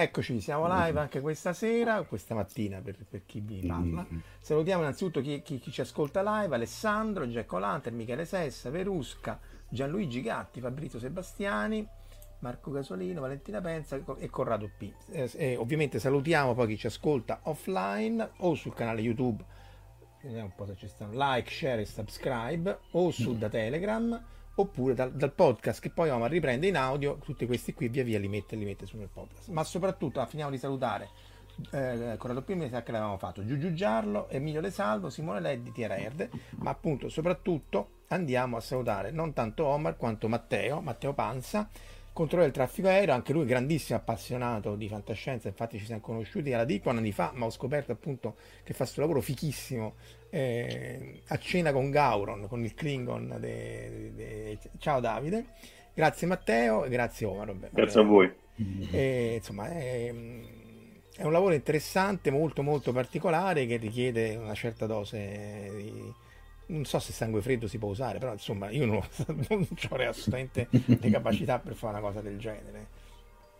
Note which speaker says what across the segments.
Speaker 1: Eccoci, siamo live anche questa sera, questa mattina per, per chi vi parla. Salutiamo innanzitutto chi, chi- chi ci ascolta live, Alessandro, Jack O'Lantern, Michele Sessa, Verusca, Gianluigi Gatti, Fabrizio Sebastiani, Marco Gasolino, Valentina Penza e Corrado P. Eh, e ovviamente salutiamo poi chi ci ascolta offline o sul canale YouTube, vediamo un po' se ci stanno, like, share e subscribe, o su da Telegram, oppure dal, dal podcast che poi vamo a riprendere in audio, tutti questi qui via via li mette, li mette su nel podcast. Ma soprattutto finiamo di salutare eh, Corrado P, mi sa che l'avevamo fatto, Giugiu Giarlo, Emilio Le Salvo, Simone Leddi, Tiera Erde, ma appunto soprattutto andiamo a salutare non tanto Omar quanto Matteo, Matteo Panza, controlla il traffico aereo, anche lui grandissimo appassionato di fantascienza, infatti ci siamo conosciuti alla DICO anni fa, ma ho scoperto appunto che fa questo lavoro fichissimo eh, a cena con Gauron, con il Klingon. de- de- Ciao Davide, grazie Matteo e grazie Omar. vabbè,
Speaker 2: Grazie a
Speaker 1: vabbè.
Speaker 2: voi.
Speaker 1: E, insomma, è, è un lavoro interessante, molto molto particolare che richiede una certa dose di... Non so se sangue freddo si può usare, però insomma io non, non avrei assolutamente le capacità per fare una cosa del genere.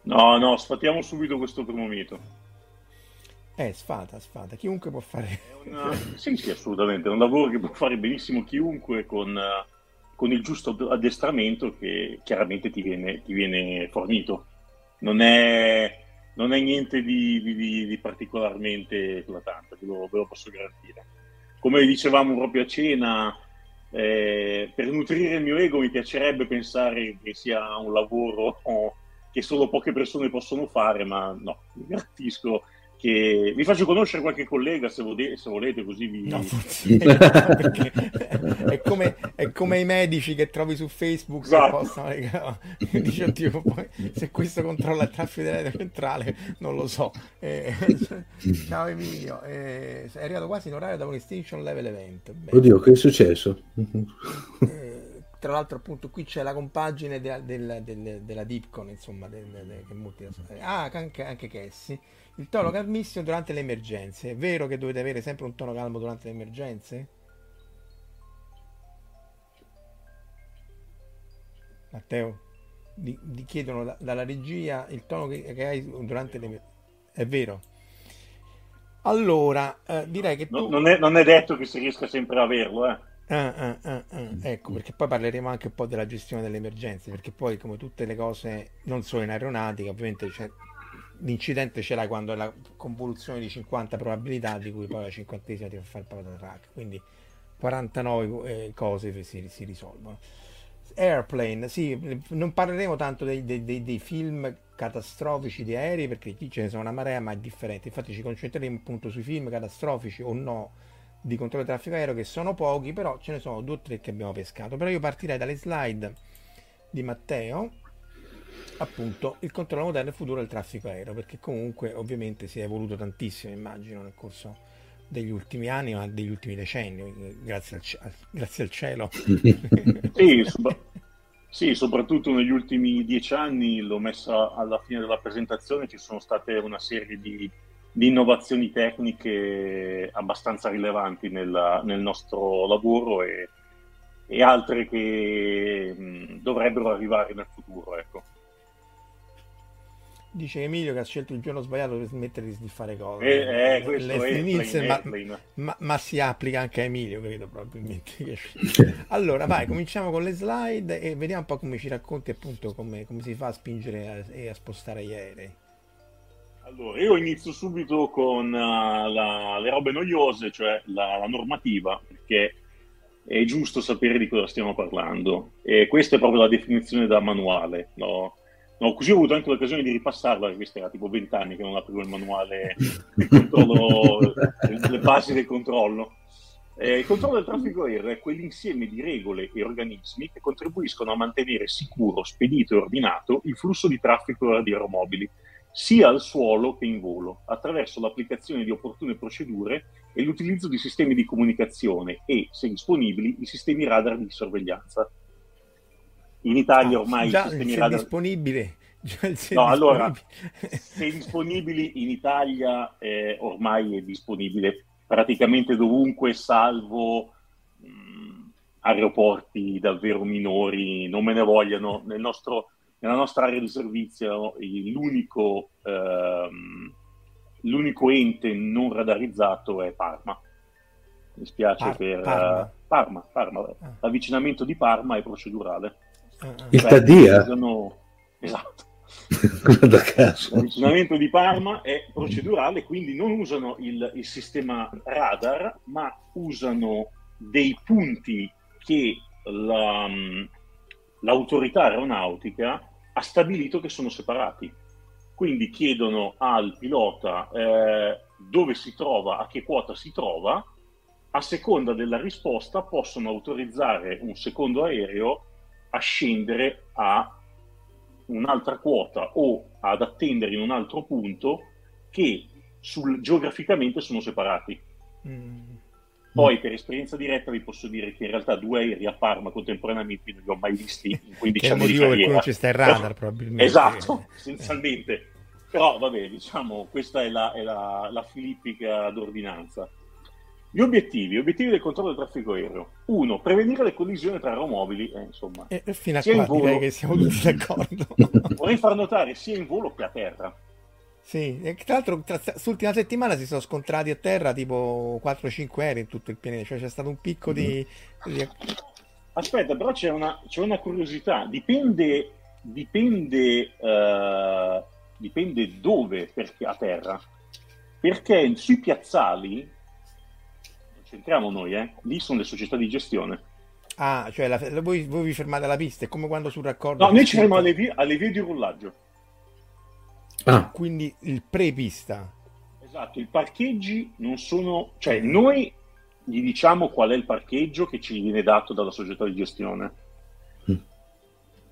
Speaker 2: No, no, sfatiamo subito questo primo mito.
Speaker 1: Eh, sfata, sfata, chiunque può fare...
Speaker 2: Una- Sì, sì, assolutamente. È un lavoro che può fare benissimo chiunque con, con il giusto addestramento che chiaramente ti viene, ti viene fornito. Non è, non è niente di, di, di particolarmente eclatante, ve lo, ve lo, posso garantire. Come dicevamo proprio a cena, eh, per nutrire il mio ego mi piacerebbe pensare che sia un lavoro che solo poche persone possono fare, ma no, mi garantisco che vi faccio conoscere qualche collega se, vode- se volete così vi... No,
Speaker 1: è, come, è, come, i medici che trovi su Facebook esatto. possono no, dice oddio poi, se questo controlla il traffico della centrale non lo so eh, ciao Emilio eh, è arrivato quasi in orario da un extinction level event
Speaker 3: Bene. oddio che è successo?
Speaker 1: eh, tra l'altro appunto qui c'è la compagine de, de, de, della Dipcon insomma del, del, del ah anche, anche Cassie il tono calmissimo durante le emergenze. È vero che dovete avere sempre un tono calmo durante le emergenze? Matteo, ti, chiedono da, dalla regia il tono che, che, hai durante le emergenze. È vero. Allora, eh, direi che tu...
Speaker 2: non, è, non, è, detto che si riesca sempre a averlo, eh.
Speaker 1: Ah, ah, ah, ah, ecco, perché poi parleremo anche un po' della gestione delle emergenze, perché poi come tutte le cose, non solo in aeronautica, ovviamente c'è l'incidente ce l'hai quando è la convoluzione di 50 probabilità di cui poi la cinquantesima ti fa fare il patatrack quindi 49 eh, cose si, si, risolvono. Airplane, sì, non parleremo tanto dei, dei, dei, dei, film catastrofici di aerei perché ce ne sono una marea ma è differente. Infatti ci concentreremo appunto sui film catastrofici o no di controllo del traffico aereo che sono pochi però ce ne sono due o tre che abbiamo pescato. Però io partirei dalle slide di Matteo appunto il controllo moderno e futuro del traffico aereo, perché comunque ovviamente si è evoluto tantissimo, immagino, nel corso degli ultimi anni, ma degli ultimi decenni, grazie al, grazie al cielo.
Speaker 2: sì, so- sì, soprattutto negli ultimi dieci anni, l'ho messa alla fine della presentazione, ci sono state una serie di, di innovazioni tecniche abbastanza rilevanti nella, nel nostro lavoro e, e altre che mh, dovrebbero arrivare nel futuro. Ecco.
Speaker 1: Dice Emilio che ha scelto il giorno sbagliato per smettere di fare cose.
Speaker 2: Eh, eh, questo è
Speaker 1: Nielsen, ma, ma, ma, si applica anche a Emilio, credo probabilmente. allora, vai, cominciamo con le slide e vediamo un po' come ci racconti appunto come, come si fa a spingere e a spostare gli aerei.
Speaker 2: Allora, io inizio subito con uh, la, le robe noiose, cioè la, la, normativa, perché è giusto sapere di cosa stiamo parlando. E questa è proprio la definizione da manuale, no? No, così ho avuto anche l'occasione di ripassarla, questo era tipo vent'anni che non aprivo il manuale del controllo, le basi del controllo. Eh, il controllo del traffico aereo è quell'insieme di regole e organismi che contribuiscono a mantenere sicuro, spedito e ordinato il flusso di traffico di aeromobili, sia al suolo che in volo, attraverso l'applicazione di opportune procedure e l'utilizzo di sistemi di comunicazione e, se disponibili, i sistemi radar di sorveglianza in Italia ormai
Speaker 1: già, i sistemi radar... disponibile
Speaker 2: già se no, allora, se disponibili in Italia eh, ormai è disponibile praticamente dovunque, salvo mh, aeroporti davvero minori, non me ne vogliano. Nel nostro, nella nostra area di servizio l'unico, ehm, l'unico ente non radarizzato è Parma. Mi spiace Par- per Parma. Parma, Parma. Ah. L'avvicinamento di Parma è procedurale.
Speaker 3: Il Tadia?
Speaker 2: Esatto. L'avvicinamento di Parma è procedurale, quindi non usano il, il, sistema radar, ma usano dei punti che la, l'autorità aeronautica ha stabilito che sono separati. Quindi chiedono al pilota eh, dove si trova, a che quota si trova, a seconda della risposta possono autorizzare un secondo aereo a scendere a un'altra quota o ad attendere in un altro punto che sul, geograficamente sono separati. Mm. Poi per esperienza diretta vi posso dire che in realtà due aerei a Parma contemporaneamente non li ho mai visti in 15 anni di carriera.
Speaker 1: cui c'è sta il radar probabilmente.
Speaker 2: Esatto, essenzialmente. Però vabbè, diciamo, questa è la, è la, la filippica d'ordinanza. Gli obiettivi, obiettivi del controllo del traffico aereo. Uno, prevenire le collisioni tra aeromobili, eh, insomma.
Speaker 1: E, fino a qua volo... direi che siamo tutti d'accordo.
Speaker 2: Vorrei far notare sia in volo che a terra.
Speaker 1: Sì, e tra l'altro tra, l'ultima settimana si sono scontrati a terra tipo 4-5 aerei in tutto il pianeta, cioè c'è stato un picco di... di...
Speaker 2: Aspetta, però c'è una, c'è una curiosità, dipende, dipende uh, dipende dove perché, a terra, perché sui piazzali, c'entriamo noi, eh, lì sono le società di gestione.
Speaker 1: Ah, cioè la, la- voi, voi vi fermate alla pista, è come quando sul raccordo...
Speaker 2: No, noi ci fermiamo alle vie, alle vie di rullaggio.
Speaker 3: Ah,
Speaker 1: Quindi il pre-pista.
Speaker 2: Esatto, i parcheggi non sono, cioè noi gli diciamo qual è il parcheggio che ci viene dato dalla società di gestione.
Speaker 3: Mm.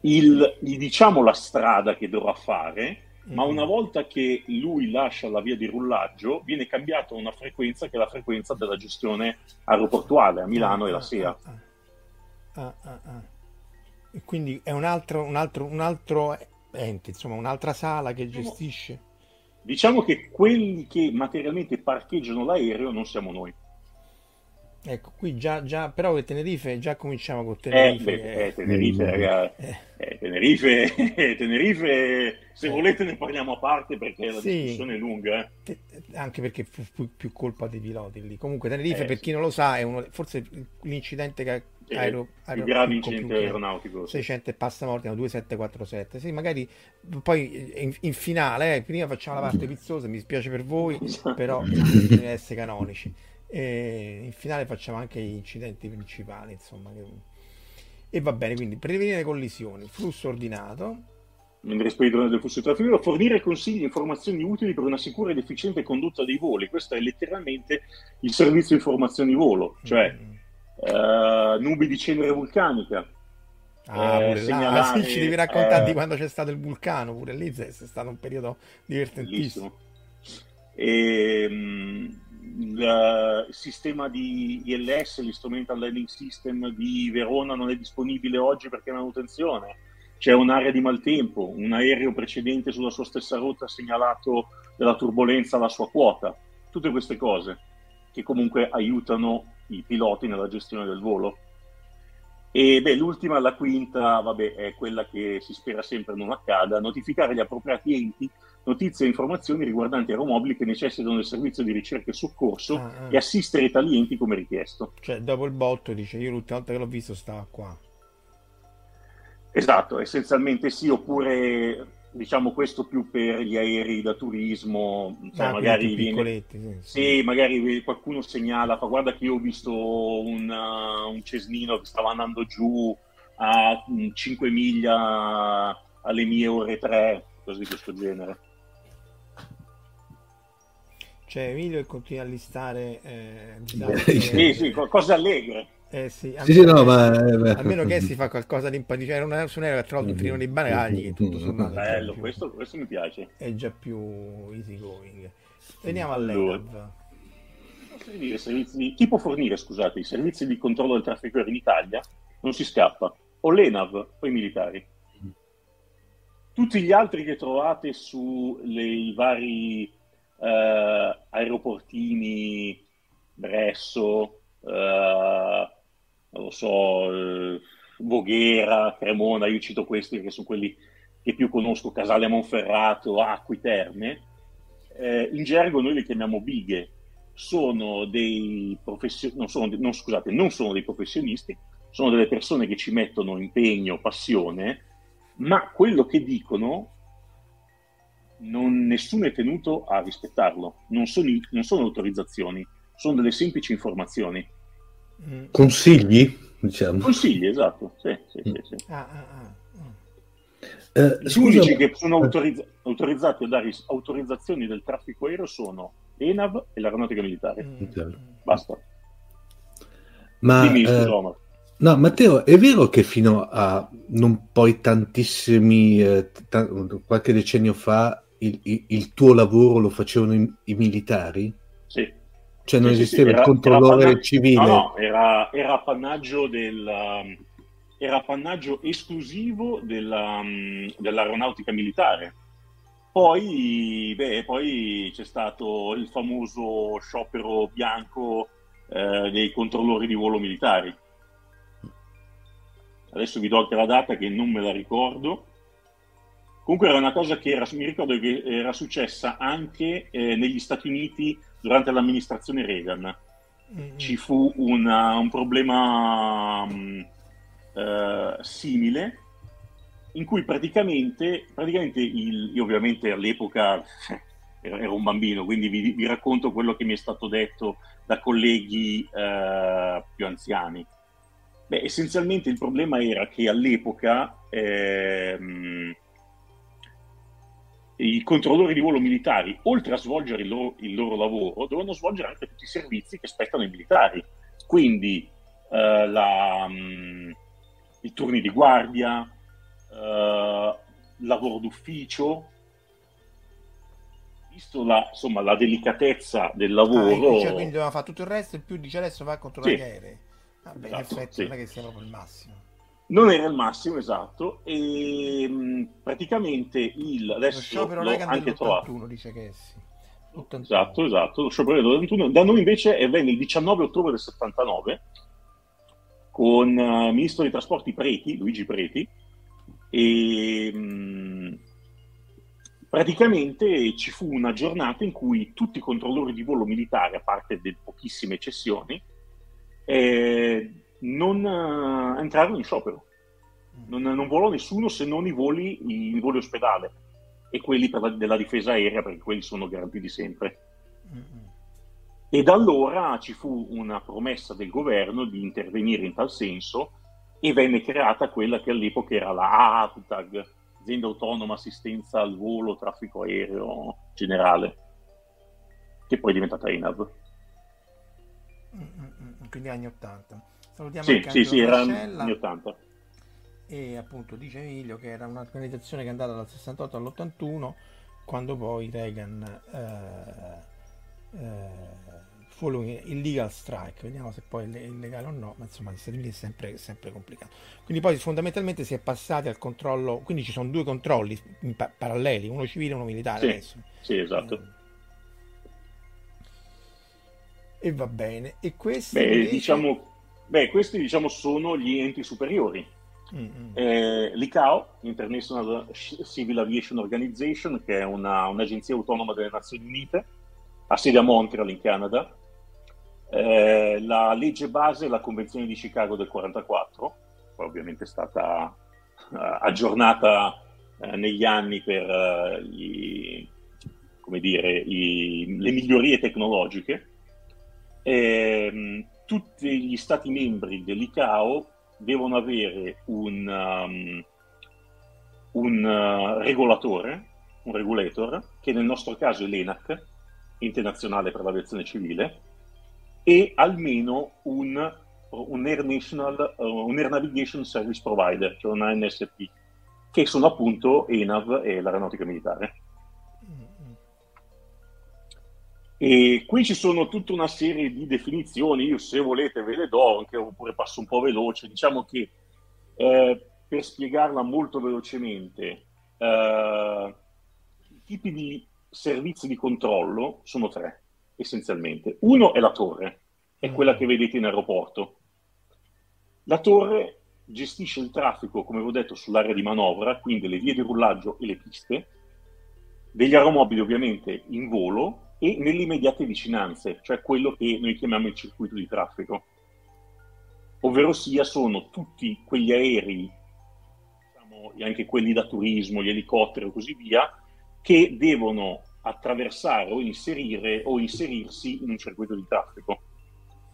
Speaker 2: Il- gli diciamo la strada che dovrà fare, ma una volta che lui lascia la via di rullaggio, viene cambiata una frequenza che è la frequenza della gestione aeroportuale a Milano e la
Speaker 1: Ah,
Speaker 2: SEA.
Speaker 1: ah, ah. Ah, ah, ah. E quindi è un altro, un altro, un altro ente, insomma, un'altra sala che gestisce.
Speaker 2: Diciamo che quelli che materialmente parcheggiano l'aereo non siamo noi.
Speaker 1: Ecco, qui già, già però che Tenerife, già cominciamo con
Speaker 2: Eh,
Speaker 1: Tenerife.
Speaker 2: beh,
Speaker 1: eh.
Speaker 2: eh, Tenerife,
Speaker 3: Mm.
Speaker 2: raga,
Speaker 1: Eh.
Speaker 2: eh, Tenerife, Tenerife, se volete ne parliamo a parte perché la
Speaker 1: Sì.
Speaker 2: discussione è lunga. eh.
Speaker 1: Te- anche perché fu più, più colpa dei piloti lì. Comunque Tenerife,
Speaker 2: Eh,
Speaker 1: per chi non lo sa, è uno, forse l'incidente che
Speaker 2: Eh,
Speaker 1: aero,
Speaker 2: il
Speaker 1: aero-
Speaker 2: più grave incidente aeronautico. sì.
Speaker 1: 600 e passa morti, hanno 2747. Sì, magari poi in, in finale, eh, prima facciamo la parte pizzosa, mi spiace per voi, però bisogna essere canonici. E in finale facciamo anche gli incidenti principali, insomma. che- E va bene, quindi prevenire collisioni, flusso ordinato.
Speaker 2: Mentre speditore del flusso traffico, fornire consigli e informazioni utili per una sicura ed efficiente condotta dei voli. Questo è letteralmente il servizio informazioni volo, cioè
Speaker 1: Mm.
Speaker 2: eh, nubi di cenere vulcanica.
Speaker 1: Ah,
Speaker 2: eh,
Speaker 1: là,
Speaker 2: segnalare,
Speaker 1: sì, ci devi raccontare
Speaker 2: eh,
Speaker 1: di quando c'è stato il vulcano, pure lì è stato un periodo divertentissimo.
Speaker 2: Bellissimo. E, mh, il sistema di ILS, l'Instrumental Landing System di Verona non è disponibile oggi perché è manutenzione. C'è un'area di maltempo, un aereo precedente sulla sua stessa rotta ha segnalato della turbolenza alla sua quota. Tutte queste cose che comunque aiutano i piloti nella gestione del volo. E beh, l'ultima, la quinta, vabbè, è quella che si spera sempre non accada, notificare gli appropriati enti notizie e informazioni riguardanti aeromobili che necessitano del servizio di ricerca e soccorso
Speaker 1: Ah, ah.
Speaker 2: e assistere tali enti come richiesto.
Speaker 1: Cioè, dopo il botto dice, io l'ultima volta che l'ho visto stava qua.
Speaker 2: Esatto, essenzialmente sì, oppure diciamo questo più per gli aerei da turismo, sai,
Speaker 1: Ah,
Speaker 2: magari viene,
Speaker 1: sì, sì.
Speaker 2: Magari qualcuno segnala, fa guarda che io ho visto un, uh, un cesnino che stava andando giù a mm, 5 miglia alle mie ore 3, cose di questo genere.
Speaker 1: C'è Emilio continua a listare eh, disastri.
Speaker 2: Sì, sì, co- cose allegre.
Speaker 1: Eh, sì,
Speaker 3: Sì, sì, no, ma... eh, beh.
Speaker 1: almeno che si fa qualcosa di impatto. C'era una su un aereo che tra l'altro finivano i bagagli, che tutto sommato è
Speaker 2: Bello,
Speaker 1: più-
Speaker 2: questo, questo mi piace.
Speaker 1: è già più easy going. Veniamo all'ENAV.
Speaker 2: Di- Chi può fornire, scusate, i servizi di controllo del traffico aereo in Italia? Non si scappa. O l'ENAV o i militari. Tutti gli altri che trovate sui vari eh, aeroportini, Bresso, eh, non lo so, eh, Voghera, Cremona, io cito questi che sono quelli che più conosco, Casale Monferrato, Acqui Terme, eh, in gergo noi li chiamiamo bighe, sono dei professionisti, non, sono, non, non sono dei professionisti, sono delle persone che ci mettono impegno, passione, ma quello che dicono non, nessuno è tenuto a rispettarlo, non sono, non sono autorizzazioni, sono delle semplici informazioni.
Speaker 1: Mm.
Speaker 3: Consigli, diciamo.
Speaker 2: Consigli, esatto, sì, sì, sì, sì.
Speaker 1: Ah, ah, ah, ah.
Speaker 3: Eh,
Speaker 2: Gli
Speaker 3: scusa,
Speaker 2: unici che sono autorizza- autorizzati a dare autorizzazioni del traffico aereo sono l'ENAV e l'aeronautica militare.
Speaker 1: Mm.
Speaker 3: Ok.
Speaker 2: Basta.
Speaker 3: ma,
Speaker 2: Dimmi,
Speaker 3: eh,
Speaker 2: scusa,
Speaker 3: no, Matteo, è vero che fino a non poi tantissimi, eh, ta- qualche decennio fa, il, il- il tuo lavoro lo facevano i, i militari?
Speaker 2: Sì.
Speaker 3: Cioè non
Speaker 2: Sì,
Speaker 3: esisteva
Speaker 2: sì,
Speaker 3: il
Speaker 2: era-
Speaker 3: controllore
Speaker 2: era
Speaker 3: civile?
Speaker 2: No, no, era, era appannaggio del... um, era appannaggio esclusivo della, um, dell'aeronautica militare. Poi, beh, poi c'è stato il famoso sciopero bianco eh, dei controllori di volo militari. Adesso vi do anche la data che non me la ricordo. Comunque era una cosa che era, mi ricordo che era successa anche eh, negli Stati Uniti durante l'amministrazione Reagan.
Speaker 1: Mm.
Speaker 2: Ci fu una- un problema mh, eh, simile in cui praticamente, praticamente il, io ovviamente all'epoca ero un bambino, quindi vi, vi, racconto quello che mi è stato detto da colleghi eh, più anziani. Beh, essenzialmente il problema era che all'epoca ehm, i controllori di volo militari, oltre a svolgere il loro, il loro, lavoro, dovevano svolgere anche tutti i servizi che spettano ai militari. Quindi eh, la, mh, mm, i turni di guardia, eh, lavoro d'ufficio, visto la, insomma, la delicatezza del lavoro.
Speaker 1: Ah, cioè, quindi doveva fare tutto il resto, e più dice adesso va contro sì. gli aerei. Vabbè, esatto, in effetti sì. non è che sia proprio il massimo.
Speaker 2: Non era il massimo, esatto, e mh, praticamente il adesso
Speaker 1: lo sciopero l'ho anche trovato. dice che sì.
Speaker 2: 81. Esatto, esatto, lo sciopero dell'81. Da noi invece avvenne il 19 ottobre del 79 con uh, ministro dei trasporti Preti, Luigi Preti, e mh, praticamente ci fu una giornata in cui tutti i controllori di volo militare, a parte delle pochissime eccezioni, eh, non uh, entrarono in sciopero. Non, non, volò nessuno se non i voli, i, i voli ospedale e quelli la, della difesa aerea, perché quelli sono garantiti sempre. Mm-hmm. E da allora ci fu una promessa del governo di intervenire in tal senso e venne creata quella che all'epoca era la AATAG, Azienda Autonoma Assistenza al Volo Traffico Aereo Generale, che poi è diventata ENAV.
Speaker 1: Mm-hmm. Quindi anni 80.
Speaker 2: Salutiamo sì, sì, sì, era anni 80.
Speaker 1: E appunto dice Emilio che era un'organizzazione che è andata dal 68 all'81, quando poi Reagan eh, eh, fu il legal strike, vediamo se poi è illegale o no, ma insomma negli Stati Uniti è sempre, sempre, complicato. Quindi poi fondamentalmente si è passati al controllo, quindi ci sono due controlli pa- paralleli, uno civile e uno militare
Speaker 2: sì,
Speaker 1: adesso.
Speaker 2: Sì, esatto.
Speaker 1: Eh, e va bene. E
Speaker 2: beh, invece... diciamo, beh, questi diciamo sono gli enti superiori. Mm-hmm. Eh, L'ICAO, International Civil Aviation Organization, che è una, un'agenzia autonoma delle Nazioni Unite, ha sede a Montreal in Canada, eh, la legge base è la Convenzione di Chicago del 44, poi ovviamente è stata uh, aggiornata uh, negli anni per uh, i, dire, i, le migliorie tecnologiche. E, um, tutti gli stati membri dell'ICAO devono avere un, um, un regolatore, un regulator, che nel nostro caso è l'ENAC, Internazionale per l'Aviazione Civile, e almeno un, un, Air, National, uh, un Air Navigation Service Provider, cioè una NSP, che sono appunto ENAV e l'Aeronautica Militare. E qui ci sono tutta una serie di definizioni, io se volete ve le do, anche oppure passo un po' veloce. Diciamo che eh, per spiegarla molto velocemente, eh, i tipi di servizi di controllo sono tre essenzialmente. Uno è la torre, è quella che vedete in aeroporto. La torre gestisce il traffico, come vi ho detto, sull'area di manovra, quindi le vie di rullaggio e le piste, degli aeromobili ovviamente in volo e nelle immediate vicinanze, cioè quello che noi chiamiamo il circuito di traffico. Ovvero sia sono tutti quegli aerei, diciamo, anche quelli da turismo, gli elicotteri e così via, che devono attraversare o inserire o inserirsi in un circuito di traffico,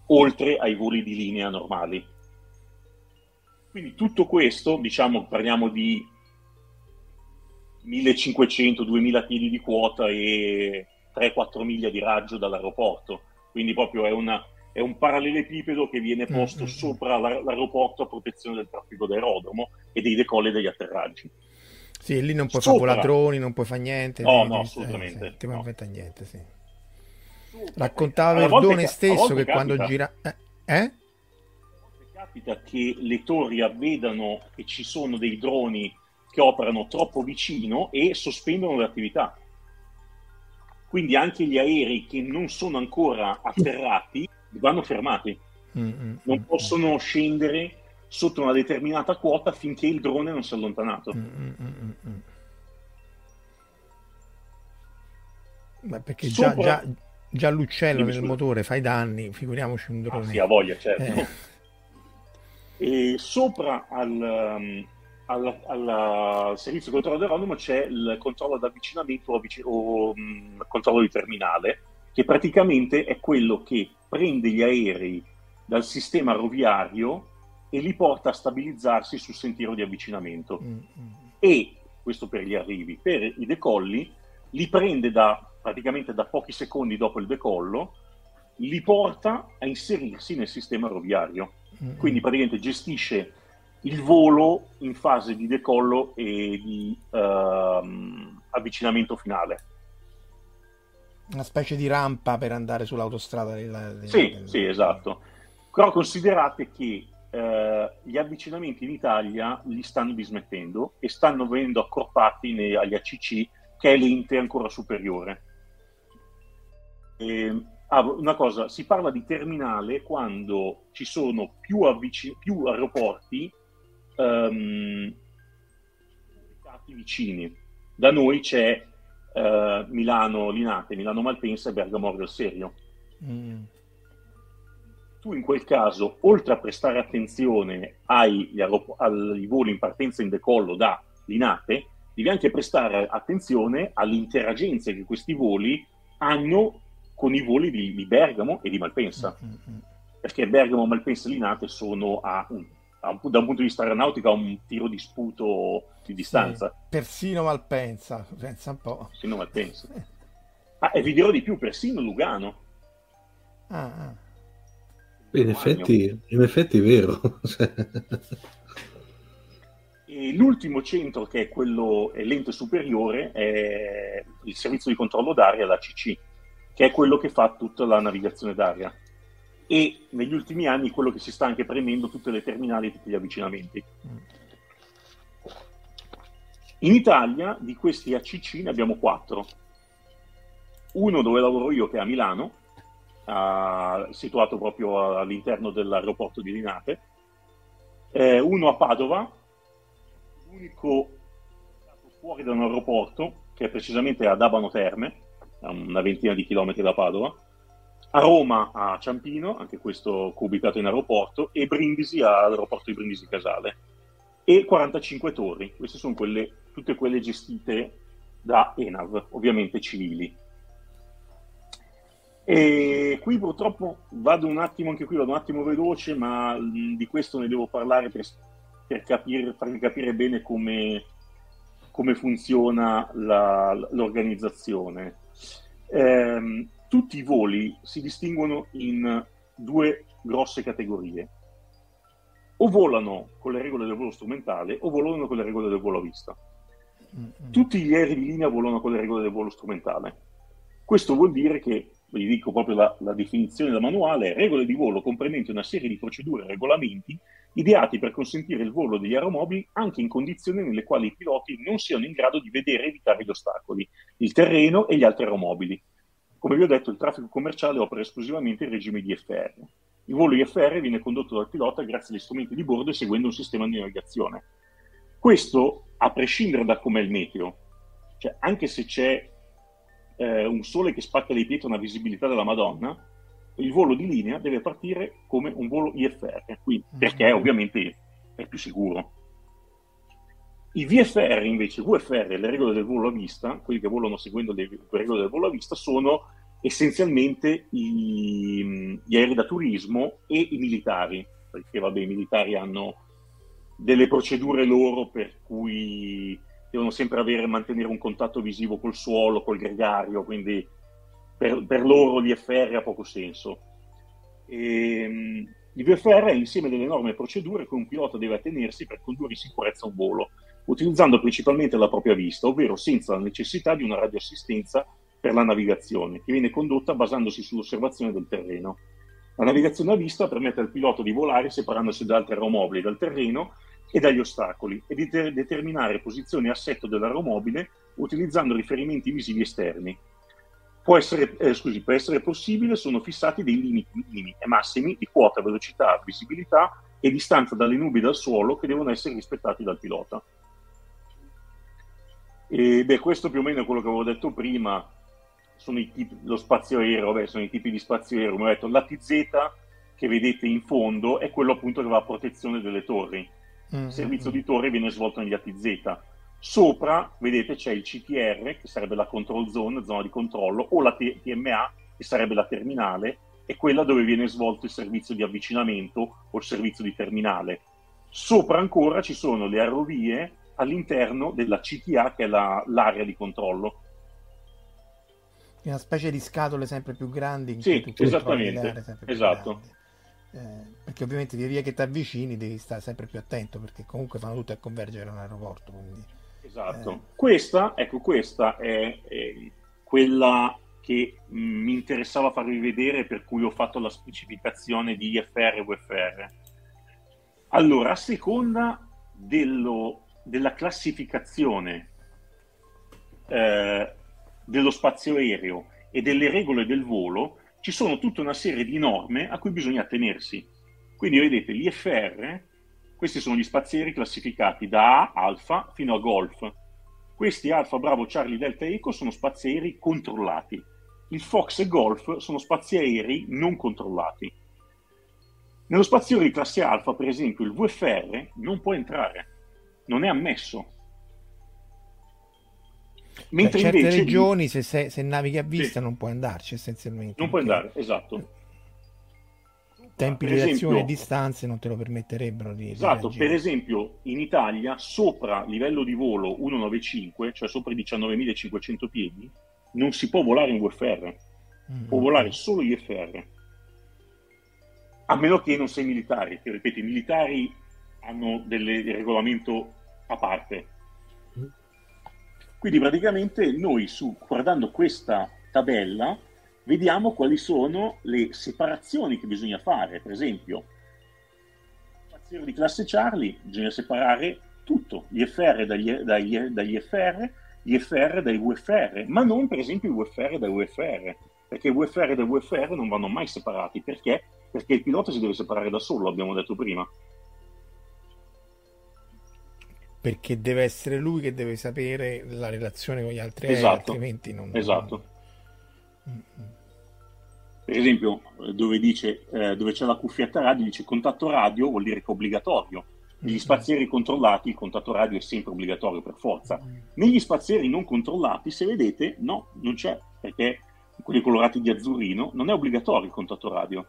Speaker 2: oltre ai voli di linea normali. Quindi tutto questo, diciamo, parliamo di 1500-2000 kg di quota e 3-4 miglia di raggio dall'aeroporto, quindi proprio è, una, è un parallelepipedo che viene posto mm-hmm. sopra l'aeroporto a protezione del traffico d'aerodromo e dei decolli e degli atterraggi.
Speaker 1: Sì, lì non puoi fare volatroni, non puoi fare niente.
Speaker 2: No, no, assolutamente. Eh,
Speaker 1: sì,
Speaker 2: no.
Speaker 1: non niente, sì. Raccontava Verdone stesso che quando gira... Eh? eh?
Speaker 2: Capita che le torri avvedano che ci sono dei droni che operano troppo vicino e sospendono le attività. Quindi anche gli aerei che non sono ancora atterrati vanno fermati. Mm-hmm. Non mm, possono scendere sotto una determinata quota finché il drone non si è allontanato. Mm, mm, mm, mm.
Speaker 1: Beh, perché Sopra... già, già, già, l'uccello nel motore fa i danni, figuriamoci un drone. Ah,
Speaker 2: sì, ha voglia, certo. Eh. E sopra al, um, alla, alla, al servizio di controllo aerodromo c'è il controllo ad avvicinamento o, o mh, controllo di terminale, che praticamente è quello che prende gli aerei dal sistema roviario e li porta a stabilizzarsi sul sentiero di avvicinamento. Mm-hmm. E questo per gli arrivi, per i decolli li prende da, praticamente da pochi secondi dopo il decollo, li porta a inserirsi nel sistema roviario. Mm-hmm. Quindi praticamente gestisce il volo in fase di decollo e di uh, avvicinamento finale.
Speaker 1: Una specie di rampa per andare sull'autostrada. Della,
Speaker 2: della, sì, del... sì, esatto. Però considerate che eh, gli avvicinamenti in Italia li stanno dismettendo e stanno venendo accorpati nei, agli ACC, che è l'ente ancora superiore. E, ah, una cosa, si parla di terminale quando ci sono più, avvicin- più aeroporti um, vicini. Da noi c'è uh, Milano Linate, Milano Malpensa e Bergamo del Serio. Mm tu in quel caso, oltre a prestare attenzione ai, ai voli in partenza e in decollo da Linate, devi anche prestare attenzione alle interagenze che questi voli hanno con i voli di, di Bergamo e di Malpensa. Mm-hmm. Perché Bergamo, Malpensa e Linate sono a un, a un, da un punto di vista aeronautico a un tiro di sputo di distanza. Sì,
Speaker 1: persino Malpensa, pensa un po'.
Speaker 2: Persino Malpensa. Ah, e vi dirò di più, persino Lugano.
Speaker 3: Ah, ah. In effetti, in effetti, è vero.
Speaker 2: e l'ultimo centro, che è quello è l'ente superiore, è il servizio di controllo d'aria, l'ACC, che è quello che fa tutta la navigazione d'aria. E negli ultimi anni quello che si sta anche premendo tutte le terminali e tutti gli avvicinamenti. In Italia di questi ACC ne abbiamo quattro. Uno dove lavoro io, che è a Milano, uh, situato proprio all'interno dell'aeroporto di Linate, eh, uno a Padova, l'unico fuori da un aeroporto, che è precisamente ad Abano Terme, a una ventina di chilometri da Padova, a Roma a Ciampino, anche questo ubicato in aeroporto, e Brindisi all'aeroporto di Brindisi Casale, e 45 torri, queste sono quelle, tutte quelle gestite da ENAV, ovviamente civili. E qui purtroppo vado un attimo, anche qui vado un attimo veloce, ma di questo ne devo parlare per, per capire, farvi capire bene come, come funziona la, l'organizzazione. Eh, tutti i voli si distinguono in due grosse categorie. O volano con le regole del volo strumentale o volano con le regole del volo a vista. Tutti gli aerei di linea volano con le regole del volo strumentale. Questo vuol dire che vi dico proprio la, la definizione del manuale, regole di volo comprendenti una serie di procedure e regolamenti ideati per consentire il volo degli aeromobili anche in condizioni nelle quali i piloti non siano in grado di vedere e evitare gli ostacoli, il terreno e gli altri aeromobili. Come vi ho detto, il traffico commerciale opera esclusivamente in regime di IFR. Il volo IFR viene condotto dal pilota grazie agli strumenti di bordo e seguendo un sistema di navigazione. Questo a prescindere da com'è il meteo, cioè anche se c'è eh, un sole che spacca dei piedi una visibilità della Madonna, il volo di linea deve partire come un volo IFR, quindi, mm. perché ovviamente è più sicuro. I VFR invece, VFR, le regole del volo a vista, quelli che volano seguendo le regole del volo a vista, sono essenzialmente i, gli aerei da turismo e i militari, perché vabbè, i militari hanno delle procedure loro per cui devono sempre avere, mantenere un contatto visivo col suolo, col gregario, quindi per, per loro l'IFR ha poco senso. E, ehm, il VFR è l'insieme delle norme e procedure che un pilota deve attenersi per condurre in sicurezza un volo, utilizzando principalmente la propria vista, ovvero senza la necessità di una radioassistenza per la navigazione, che viene condotta basandosi sull'osservazione del terreno. La navigazione a vista permette al pilota di volare separandosi da altri aeromobili dal terreno e dagli ostacoli e di ter- determinare posizione e assetto dell'aeromobile utilizzando riferimenti visivi esterni. Può essere, eh, scusi, per essere possibile sono fissati dei limiti minimi e massimi di quota, velocità, visibilità e distanza dalle nubi e dal suolo che devono essere rispettati dal pilota. E, beh, questo più o meno è quello che avevo detto prima, sono i tipi, lo spazio aereo, beh, sono i tipi di spazio aereo, come ho detto, l'ATZ che vedete in fondo è quello appunto che va a protezione delle torri il servizio di torre viene svolto negli ATZ. Sopra, vedete, c'è il CTR, che sarebbe la control zone, zona di controllo, o la TMA, che sarebbe la terminale, e quella dove viene svolto il servizio di avvicinamento o il servizio di terminale. Sopra ancora ci sono le arrovie all'interno della CTA, che è la, l'area di controllo.
Speaker 1: Una specie di scatole sempre più grandi. In
Speaker 2: Sì, esattamente, esatto.
Speaker 1: Eh, perché ovviamente via via che ti avvicini devi stare sempre più attento perché comunque fanno tutto a convergere a un aeroporto. Quindi...
Speaker 2: Esatto.
Speaker 1: Eh.
Speaker 2: Questa, ecco, questa è, è quella che mh, mi interessava farvi vedere per cui ho fatto la specificazione di IFR e VFR. Allora, a seconda dello- della classificazione eh, dello spazio aereo e delle regole del volo, ci sono tutta una serie di norme a cui bisogna attenersi. Quindi vedete, l'IFR, questi sono gli spazi aerei classificati da A, Alfa fino a Golf. Questi Alfa, Bravo, Charlie, Delta, Eco sono spazi aerei controllati. Il Fox e Golf sono spazi aerei non controllati. Nello spazio aereo di classe Alfa, per esempio, il VFR non può entrare, non è ammesso. Mentre
Speaker 1: Cioè, certe
Speaker 2: invece
Speaker 1: regioni, se, sei- se navighi a vista,
Speaker 2: Sì.
Speaker 1: non puoi andarci essenzialmente.
Speaker 2: non
Speaker 1: perché
Speaker 2: andare, esatto.
Speaker 1: Tempi
Speaker 2: Per
Speaker 1: di reazione e distanze non te lo permetterebbero di, di
Speaker 2: Esatto,
Speaker 1: reagire.
Speaker 2: per esempio in Italia sopra livello di volo 195, cioè sopra i 19.500 piedi, non si può volare in VFR,
Speaker 1: Mm.
Speaker 2: può volare solo IFR. A meno che non sei militare, che ripeto, i militari hanno delle- del regolamento a parte. Quindi praticamente noi su, guardando questa tabella vediamo quali sono le separazioni che bisogna fare. Per esempio, spazio di classe Charlie bisogna separare tutto, gli FR dagli, dagli, dagli FR, gli FR dai VFR, ma non per esempio i VFR dai VFR, perché i VFR dai VFR non vanno mai separati. Perché? Perché il pilota si deve separare da solo, abbiamo detto prima.
Speaker 1: Perché deve essere lui che deve sapere la relazione con gli altri aerei,
Speaker 2: Esatto,
Speaker 1: altrimenti non...
Speaker 2: Esatto. Per esempio, dove, dice, eh, dove c'è la cuffietta radio, dice contatto radio vuol dire che è obbligatorio. Negli spazieri controllati il contatto radio è sempre obbligatorio per forza. Negli spazieri non controllati, se vedete, no, non c'è, perché quelli colorati di azzurrino non è obbligatorio il contatto radio.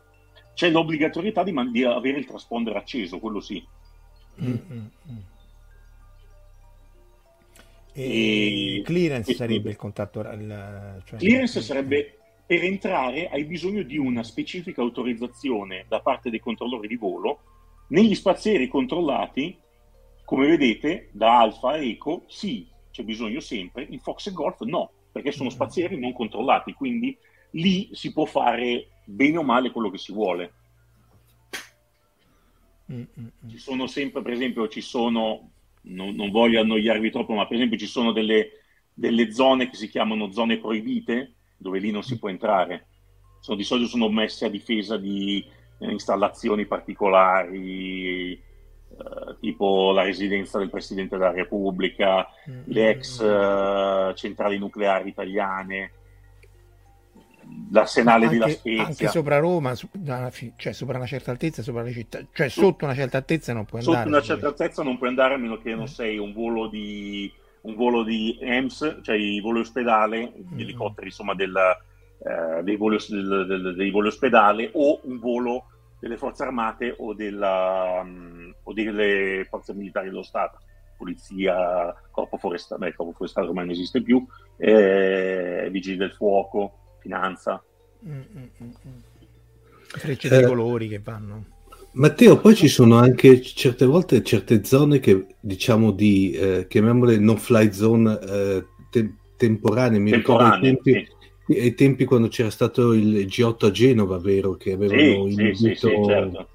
Speaker 2: C'è l'obbligatorietà di, man- di avere il trasponder acceso, quello sì.
Speaker 1: Mm, mm, mm. E
Speaker 2: E-
Speaker 1: clearance
Speaker 2: e-
Speaker 1: sarebbe il contatto... il- cioè-
Speaker 2: Clearance sarebbe per entrare hai bisogno di una specifica autorizzazione da parte dei controllori di volo. Negli spazieri controllati, come vedete, da Alfa a Eco, sì, c'è bisogno sempre, in Fox e Golf no, perché sono spazieri non controllati, quindi lì si può fare bene o male quello che si vuole.
Speaker 1: Mm, mm, mm.
Speaker 2: Ci sono sempre, per esempio, ci sono, non, non voglio annoiarvi troppo, ma per esempio ci sono delle, delle zone che si chiamano zone proibite, dove lì non si può entrare. Sono, di solito sono messe a difesa di eh, installazioni particolari, eh, tipo la residenza del Presidente della Repubblica,
Speaker 1: Mm,
Speaker 2: le ex eh, centrali nucleari italiane, l'arsenale di La
Speaker 1: anche,
Speaker 2: Spezia.
Speaker 1: anche sopra Roma, su- cioè sopra una certa altezza, sopra le città, cioè sotto una certa altezza non puoi
Speaker 2: Sotto
Speaker 1: andare.
Speaker 2: una
Speaker 1: su
Speaker 2: certa altezza non puoi andare a meno che non sei un volo di, un volo di EMS, cioè i voli ospedale, gli
Speaker 1: Mm.
Speaker 2: elicotteri insomma del, eh, dei, voli, del- del- dei voli ospedale o un volo delle forze armate o, della, mm, o delle forze militari dello Stato, polizia, corpo forestale, beh, il corpo forestale ormai non esiste più, eh, vigili del fuoco, finanza.
Speaker 1: Mm, mm, mm, mm. Frecce dei
Speaker 3: Eh,
Speaker 1: colori che vanno.
Speaker 3: Matteo, poi ci sono anche certe volte certe zone che diciamo di, eh, chiamiamole no-fly zone eh, te- temporanee. Mi ricordo ai
Speaker 2: Temporanee,
Speaker 3: tempi,
Speaker 2: sì.
Speaker 3: ai tempi quando c'era stato il G8 a Genova, vero? Che avevano
Speaker 2: Sì, sì, sì,
Speaker 3: inibito...
Speaker 2: sì, certo.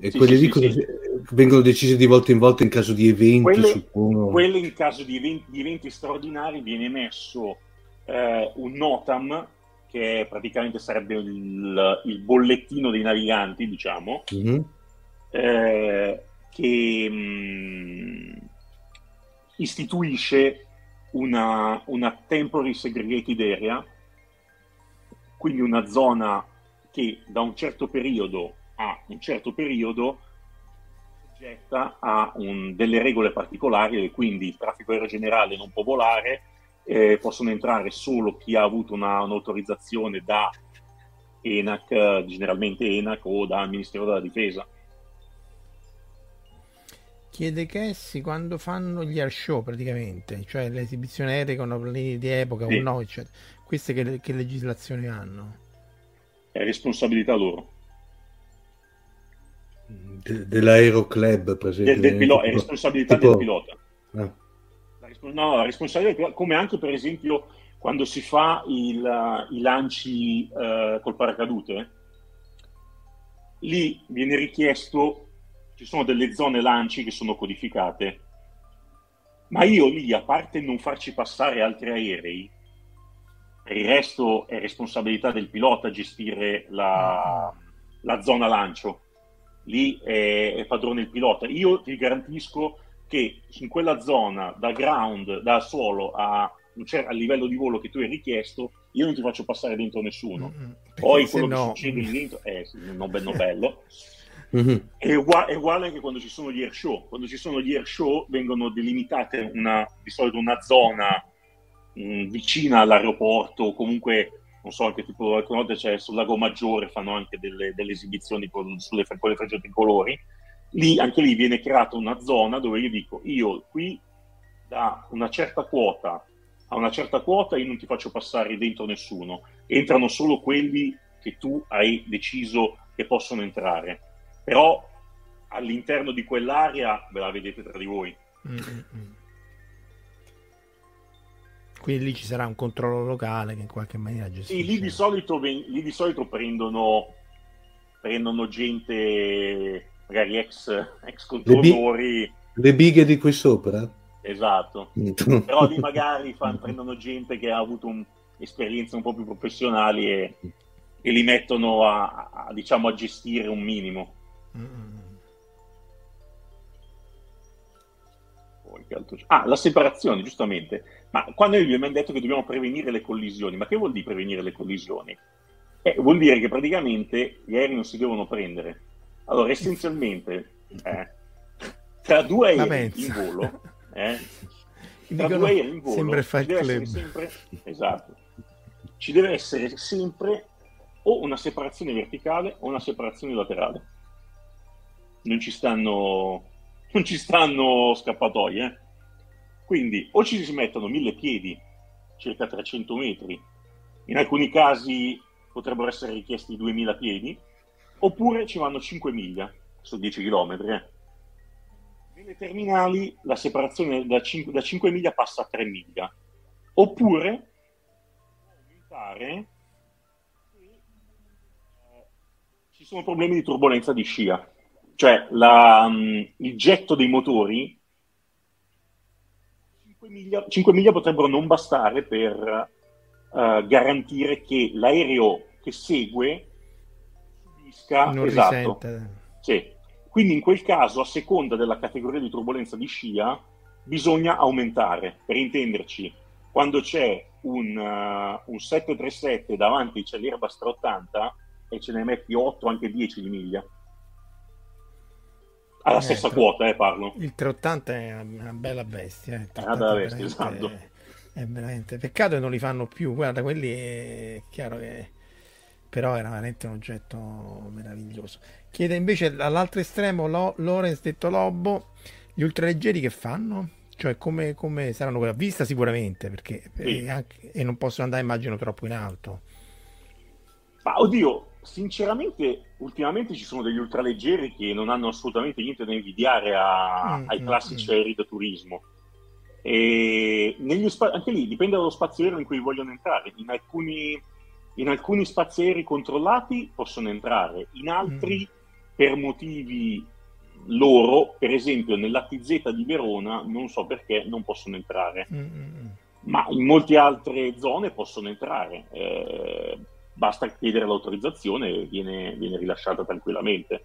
Speaker 3: E
Speaker 2: Sì,
Speaker 3: quelli
Speaker 2: sì,
Speaker 3: lì
Speaker 2: sì,
Speaker 3: cosa-
Speaker 2: sì.
Speaker 3: vengono decise di volta in volta in caso di eventi,
Speaker 2: Quelle,
Speaker 3: suppongo.
Speaker 2: quelle in caso di eventi, di eventi straordinari viene messo eh, un NOTAM, che praticamente sarebbe il, il bollettino dei naviganti, diciamo,
Speaker 3: Mhm.
Speaker 2: eh, che mh, istituisce una, una temporary segregated area, quindi una zona che da un certo periodo a un certo periodo soggetta a un, delle regole particolari e quindi il traffico aereo generale non può volare, eh, possono entrare solo chi ha avuto una, un'autorizzazione da ENAC, generalmente ENAC o dal Ministero della Difesa.
Speaker 1: Chiede Cassi quando fanno gli air show praticamente, cioè le esibizioni aeree con aeroplani di epoca sì. o no, eccetera. Queste che, che legislazioni hanno?
Speaker 2: È responsabilità loro.
Speaker 3: De- dell'aeroclub, per esempio.
Speaker 2: Del, del pilo- è responsabilità tipo... del pilota. Ah. No, la responsabilità, come anche per esempio quando si fa il, i lanci uh, col paracadute, lì viene richiesto, ci sono delle zone lanci che sono codificate, ma io lì, a parte non farci passare altri aerei, il resto è responsabilità del pilota gestire la, la zona lancio. Lì è, è, padrone il pilota. Io ti garantisco che in quella zona, da ground, da suolo a, a livello di volo che tu hai richiesto, io non ti faccio passare dentro nessuno. Mm-hmm. Poi quello no... che succede lì dentro è non bello, bello. Mm-hmm. È, uguale, è, uguale, anche quando ci sono gli air show. Quando ci sono gli air show vengono delimitate una, di solito una zona mh, vicina all'aeroporto, o comunque, non so, anche tipo alcune volte c'è sul Lago Maggiore, fanno anche delle, delle esibizioni con, sulle, con le frecce tricolori. Lì, anche lì viene creata una zona dove io dico, io qui da una certa quota a una certa quota io non ti faccio passare dentro nessuno, entrano solo quelli che tu hai deciso che possono entrare. Però all'interno di quell'area ve la vedete tra di voi. Mm-hmm.
Speaker 1: Quindi lì ci sarà un controllo locale che in qualche maniera gestisce.
Speaker 2: Sì, lì di solito, lì di solito prendono, prendono gente, magari ex, ex controllori.
Speaker 3: Le, bi- le bighe di qui sopra?
Speaker 2: Esatto. Però lì magari fan, prendono gente che ha avuto un'esperienza un po' più professionali e, e li mettono a, a, diciamo, a gestire un minimo. Ah, la separazione, giustamente. Ma quando noi vi abbiamo detto che dobbiamo prevenire le collisioni, ma che vuol dire prevenire le collisioni? Eh, vuol dire che praticamente gli aerei non si devono prendere. Allora, essenzialmente, eh, tra due aerei in volo, eh, tra due aerei in volo, ci deve essere sempre, esatto, ci deve essere sempre o una separazione verticale o una separazione laterale. Non ci stanno, non ci stanno scappatoie, eh? Quindi o ci si mettono mille piedi, circa 300 metri, in alcuni casi potrebbero essere richiesti 2000 piedi, oppure ci vanno 5 miglia, su 10 km. Eh. Nelle terminali la separazione da 5, da 5 miglia passa a 3 miglia, oppure aumentare eh, ci sono problemi di turbolenza di scia, cioè la, um, il getto dei motori 5 miglia, 5 miglia potrebbero non bastare per uh, garantire che l'aereo che segue subisca
Speaker 1: non esatto.
Speaker 2: Sì. Quindi in quel caso, a seconda della categoria di turbolenza di scia, bisogna aumentare. Per intenderci, quando c'è un, uh, un 737 davanti c'è l'Airbus 380 e ce ne metti 8, anche 10 di miglia alla eh, stessa quota, eh, parlo.
Speaker 1: Il 380 è una bella bestia. Eh.
Speaker 2: È una bella bestia, esatto.
Speaker 1: È, è veramente... Peccato che non li fanno più. Guarda, quelli è chiaro che... Però era veramente un oggetto meraviglioso. Chiede invece all'altro estremo Lo- Lorenz detto Lobo, gli ultraleggeri che fanno? Cioè come, come saranno quella vista sicuramente, perché sì. e, anche, e non possono andare immagino troppo in alto.
Speaker 2: Ma oddio, sinceramente, ultimamente ci sono degli ultraleggeri che non hanno assolutamente niente da invidiare a, mm, ai mm, classici mm, aerei da turismo. E spa- anche lì dipende dallo spazio aereo in cui vogliono entrare. In alcuni, in alcuni spazi aerei controllati possono entrare, in altri mm. per motivi loro, per esempio nell'ATZ di Verona, non so perché non possono entrare. Mm, mm, Ma in molte altre zone possono entrare. Eh, basta chiedere l'autorizzazione e viene, viene rilasciata tranquillamente.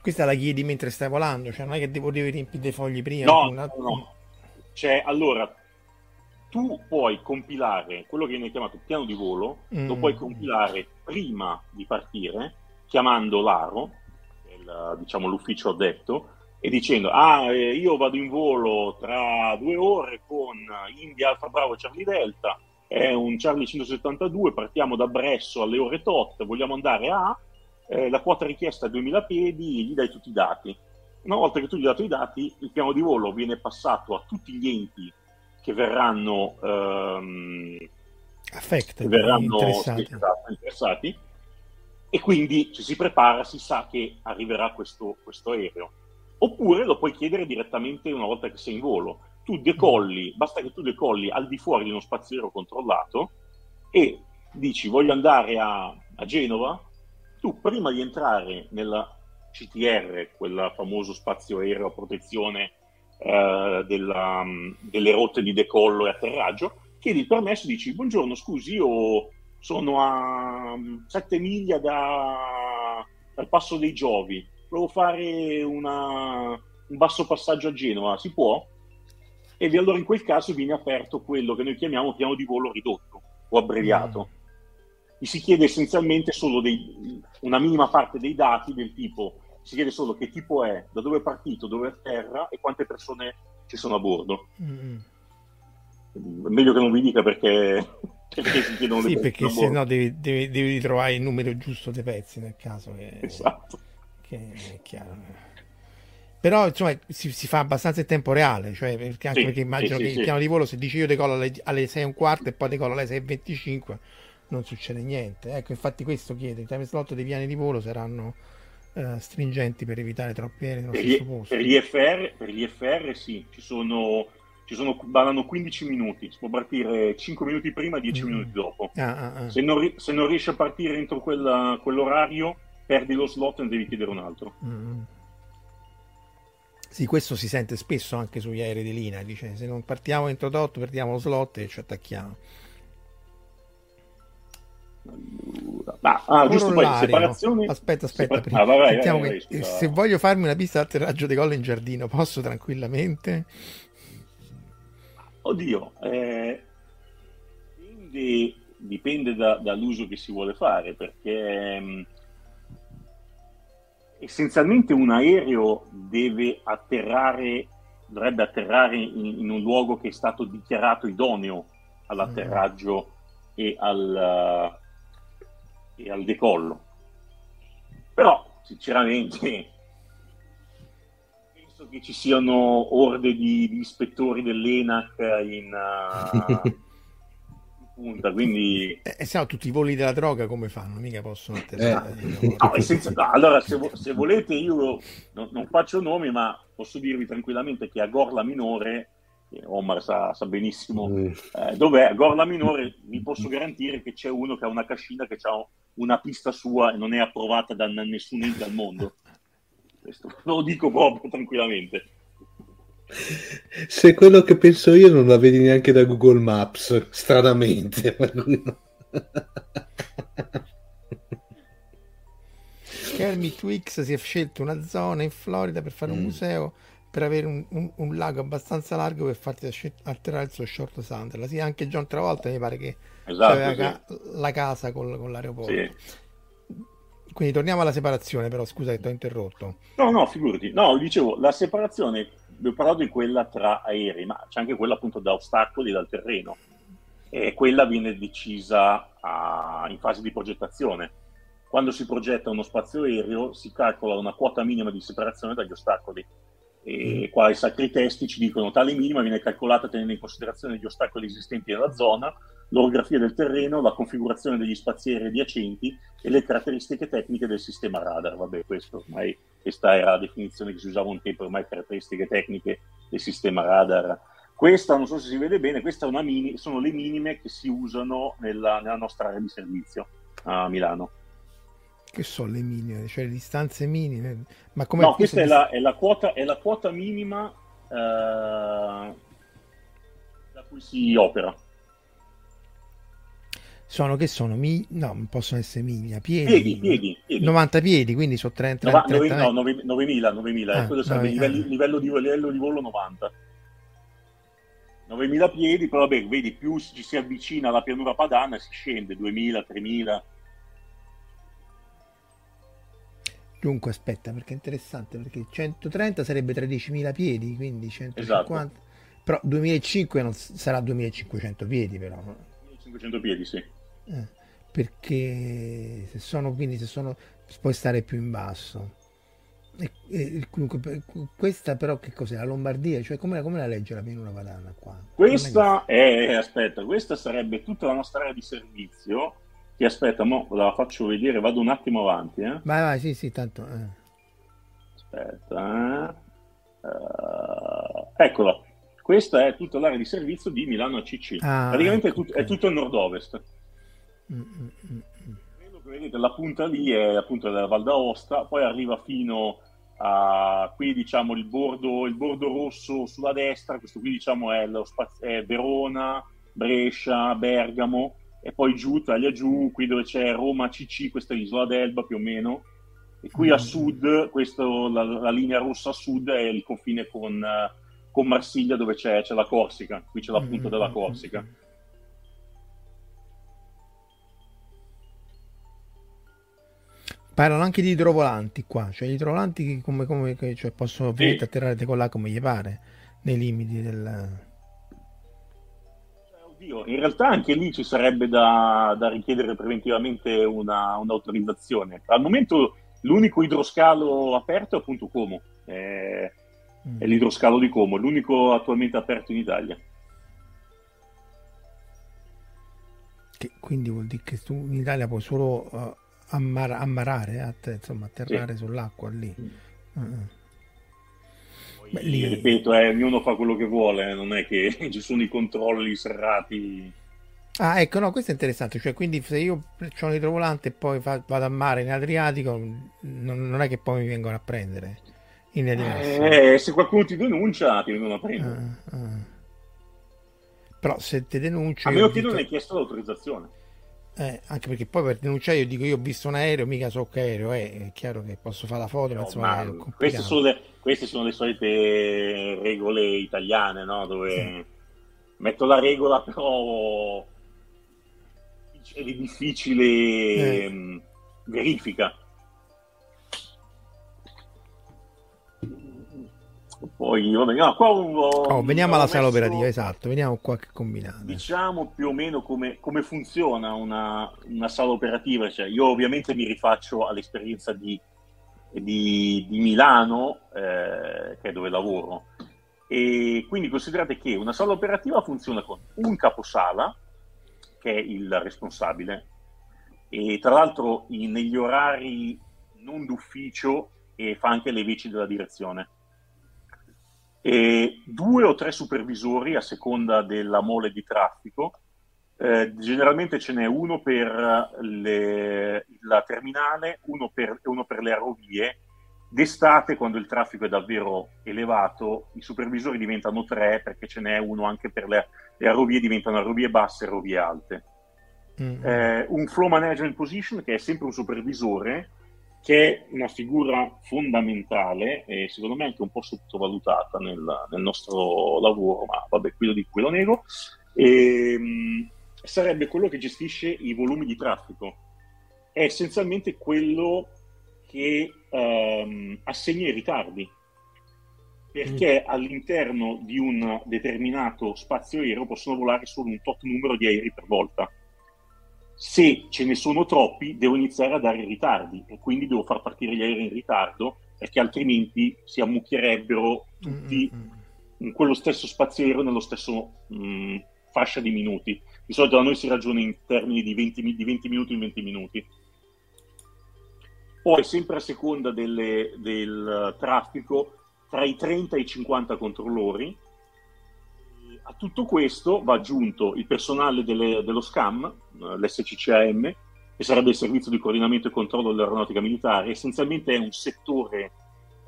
Speaker 1: Questa la chiedi mentre stai volando, cioè non è che devo riempire dei fogli prima.
Speaker 2: No, una... no, no. Cioè, allora, tu puoi compilare quello che viene chiamato piano di volo, mm. lo puoi compilare prima di partire, chiamando l'ARO, il, diciamo, l'ufficio addetto e dicendo ah eh, io vado in volo tra due ore con India Alfa Bravo e Charlie Delta è un Charlie 172 partiamo da Bresso alle ore tot vogliamo andare a eh, la quota richiesta è 2000 piedi gli dai tutti i dati una volta che tu gli hai dato i dati il piano di volo viene passato a tutti gli enti che verranno ehm,
Speaker 1: Affected,
Speaker 2: che verranno
Speaker 1: interessati.
Speaker 2: esatto, interessati e quindi ci si prepara, si sa che arriverà questo, questo aereo oppure lo puoi chiedere direttamente una volta che sei in volo. Tu decolli, basta che tu decolli al di fuori di uno spazio aereo controllato e dici voglio andare a, a Genova, tu prima di entrare nella CTR, quel famoso spazio aereo a protezione eh, della, delle rotte di decollo e atterraggio, chiedi il permesso e dici buongiorno, scusi, io sono a 7 miglia da, dal Passo dei Giovi, volevo fare una, un basso passaggio a Genova, si può? E allora in quel caso viene aperto quello che noi chiamiamo piano di volo ridotto o abbreviato. Mm. Gli si chiede essenzialmente solo dei, una minima parte dei dati del tipo, si chiede solo che tipo è, da dove è partito, dove è terra e quante persone ci sono a bordo. Mm. Meglio che non vi dica perché,
Speaker 1: perché si chiedono sì, perché se no devi, devi, devi, trovare il numero giusto dei pezzi nel caso che...
Speaker 2: Esatto
Speaker 1: che è chiaro. Però insomma si, si, fa abbastanza in tempo reale, cioè perché anche sì, perché immagino sì, che sì, il piano di volo se dici io decollo alle, alle 6 e un quarto e poi decollo alle 6 e 25 non succede niente. Ecco, infatti questo chiede, i time slot dei piani di volo saranno uh, stringenti per evitare troppi aerei nello stesso posto.
Speaker 2: Per gli, FR, per gli FR sì, ci sono, ci sono, ballano 15 minuti, si può partire 5 minuti prima e 10 mm. minuti dopo. Ah, ah, ah. Se, non, se, non, riesci a partire entro quella, quell'orario perdi lo slot e ne devi chiedere un altro. Mm.
Speaker 1: Sì, questo si sente spesso anche sugli aerei di linea, dice se non partiamo introdotto perdiamo lo slot e ci attacchiamo.
Speaker 2: Allora, ma, ah, giusto poi separazione.
Speaker 1: Aspetta, aspetta, Separ- prima. Ah, vai, vai, vai, che, se voglio farmi una pista d'atterraggio di collo in giardino, posso tranquillamente?
Speaker 2: Oddio, eh, dipende, dipende da, dall'uso che si vuole fare, perché mh, mm, essenzialmente un aereo deve atterrare, dovrebbe atterrare in, in, un luogo che è stato dichiarato idoneo all'atterraggio mm. e, al, e al decollo. Però, sinceramente, penso che ci siano orde di, di ispettori dell'ENAC in... Uh, punta, quindi...
Speaker 1: E eh, se no tutti i voli della droga come fanno? Mica possono atterrare.
Speaker 2: Eh. No, senza... no, allora, se, se, volete io non, non, faccio nomi, ma posso dirvi tranquillamente che a Gorla Minore, Omar sa, sa benissimo mm. eh, dov'è, a Gorla Minore vi posso garantire che c'è uno che ha una cascina che ha una pista sua e non è approvata da nessun ente al mondo. Questo lo dico proprio tranquillamente.
Speaker 3: Se quello che penso io non la vedi neanche da Google Maps, stranamente.
Speaker 1: Kermit Twix si è scelto una zona in Florida per fare un mm. museo per avere un, un, un, lago abbastanza largo per farti atterrare il suo short Sunderland. Sì, anche John Travolta mi pare che esatto, aveva sì. ca- la casa col, con l'aeroporto. Sì. Quindi torniamo alla separazione, però scusa che ti ho interrotto.
Speaker 2: No, no, figurati. No, dicevo, la separazione abbiamo parlato di quella tra aerei, ma c'è anche quella appunto da ostacoli dal terreno. E quella viene decisa a, in fase di progettazione. Quando si progetta uno spazio aereo si calcola una quota minima di separazione dagli ostacoli. E qua i sacri testi ci dicono tale minima viene calcolata tenendo in considerazione gli ostacoli esistenti nella zona, l'orografia del terreno, la configurazione degli spazi aerei adiacenti e le caratteristiche tecniche del sistema radar. Vabbè, questo ormai questa era la definizione che si usava un tempo, ormai caratteristiche tecniche del sistema radar. Questa, non so se si vede bene, queste mini, sono le minime che si usano nella, nella nostra area di servizio a Milano.
Speaker 1: Che sono le minime? Cioè le distanze minime?
Speaker 2: Ma come no, questa è la, è, la quota, è la, quota, minima eh, da cui si opera
Speaker 1: sono che sono mi... no, non possono essere miglia, piedi,
Speaker 2: piedi, piedi, piedi.
Speaker 1: 90 piedi, quindi sono 30, 30,
Speaker 2: 30 no, 9, 9000, 9000, ah, quello sarebbe 9, livello, livello, di, livello di volo 90. 9000 piedi, però vabbè, vedi, più ci si avvicina alla pianura padana si scende 2000, 3000.
Speaker 1: Dunque, aspetta, perché è interessante, perché 130 sarebbe 13.000 piedi, quindi 150... Esatto. Però 2005 non sarà 2500 piedi, però.
Speaker 2: 2500 piedi, sì.
Speaker 1: Eh, perché se sono, quindi se sono, puoi stare più in basso. E, e, comunque, questa però che cos'è? La Lombardia? Cioè come, come la legge la pianura padana qua?
Speaker 2: Questa è, aspetta, questa sarebbe tutta la nostra area di servizio che aspetta, mo la faccio vedere, vado un attimo avanti. Eh.
Speaker 1: Vai, vai, sì, sì, tanto. Eh.
Speaker 2: Aspetta. Uh, eccola. Questa è tutta l'area di servizio di Milano ACC. Ah, Praticamente ecco, è, tut- okay. è, tutto il nord-ovest. Mm, mm, mm, mm. Quello che vedete, la punta lì è appunto la Val d'Aosta, poi arriva fino a qui diciamo il bordo, il bordo rosso sulla destra, questo qui diciamo è, spazio, è Verona, Brescia, Bergamo, e poi giù, taglia giù, qui dove c'è Roma CC, questa è l'isola d'Elba più o meno, e qui a sud, questo, la, la, linea rossa a sud è il confine con, con Marsiglia dove c'è, c'è, la Corsica, qui c'è la punta della Corsica.
Speaker 1: Parlano anche di idrovolanti qua, cioè gli idrovolanti come, come cioè possono sì. atterrare con là come gli pare, nei limiti del
Speaker 2: Oddio, in realtà anche lì ci sarebbe da, da richiedere preventivamente una, un'autorizzazione. Al momento l'unico idroscalo aperto è appunto Como, è, mm. è l'idroscalo di Como, l'unico attualmente aperto in Italia.
Speaker 1: Che quindi vuol dire che tu in Italia puoi solo uh, ammar- ammarare, att- insomma, atterrare sì. sull'acqua lì. Mm. Uh-uh.
Speaker 2: Beh, lì... Ripeto, eh, ognuno fa quello che vuole, non è che ci sono i controlli serrati.
Speaker 1: Ah, ecco, no, questo è interessante. Cioè, quindi se io ho un idrovolante e poi fa, vado a mare in Adriatico, non, non, è che poi mi vengono a prendere. In
Speaker 2: eh, se qualcuno ti denuncia, ti vengono a prendere. Ah, ah.
Speaker 1: Però se ti denuncio...
Speaker 2: A meno che non hai chiesto l'autorizzazione.
Speaker 1: Eh, anche perché poi per denunciare io dico io ho visto un aereo, mica so che aereo è, è chiaro che posso fare la foto, no, ma
Speaker 2: insomma queste sono, le, queste sono, le, solite regole italiane, no? dove sì. metto la regola però è di difficile eh. Mm, verifica. Poi, vabbè, no, qua un,
Speaker 1: oh, veniamo alla sala operativa, esatto, veniamo qua che combinate.
Speaker 2: Diciamo più o meno come, come funziona una, una, sala operativa. Cioè, io ovviamente mi rifaccio all'esperienza di, di, di Milano, eh, che è dove lavoro. E quindi considerate che una sala operativa funziona con un caposala, che è il responsabile, e tra l'altro in, negli orari non d'ufficio e fa anche le veci della direzione e due o tre supervisori a seconda della mole di traffico. Eh, generalmente ce n'è uno per le, la terminale, uno per, uno per le aerovie. D'estate, quando il traffico è davvero elevato, i supervisori diventano tre perché ce n'è uno anche per le, le aerovie, diventano aerovie basse e aerovie alte. Mm. Eh, un flow management position che è sempre un supervisore che è una figura fondamentale e secondo me anche un po' sottovalutata nel, nel nostro lavoro, ma vabbè, qui lo dico, qui lo nego, e, mh, sarebbe quello che gestisce i volumi di traffico. È essenzialmente quello che um, assegna i ritardi, perché mm. all'interno di un determinato spazio aereo possono volare solo un tot numero di aerei per volta se ce ne sono troppi devo iniziare a dare ritardi e quindi devo far partire gli aerei in ritardo perché altrimenti si ammucchierebbero tutti mm-hmm. in quello stesso spazio aereo nello stesso mh, mm, fascia di minuti. Di solito da noi si ragiona in termini di 20, di 20 minuti in 20 minuti. Poi, sempre a seconda delle, del traffico, tra i 30 e i 50 controllori, a tutto questo va aggiunto il personale delle, dello SCAM, eh, l'SCCAM, che sarebbe il servizio di coordinamento e controllo dell'aeronautica militare. Essenzialmente è un settore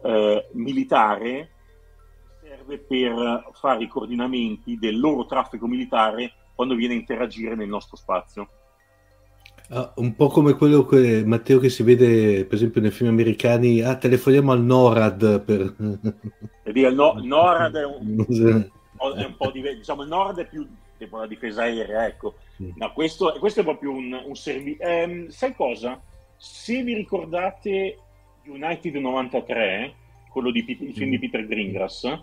Speaker 2: eh, militare che serve per fare i coordinamenti del loro traffico militare quando viene a interagire nel nostro spazio.
Speaker 3: Ah, un po' come quello che Matteo che si vede per esempio nei film americani, ah, telefoniamo al NORAD per...
Speaker 2: E il no- NORAD è un... è un po' diverso. Diciamo, il nord è più tipo la difesa aerea, ecco. No, questo, questo è proprio un, un servizio. Eh, sai cosa? Se vi ricordate United 93, quello di, il film di Peter Greengrass,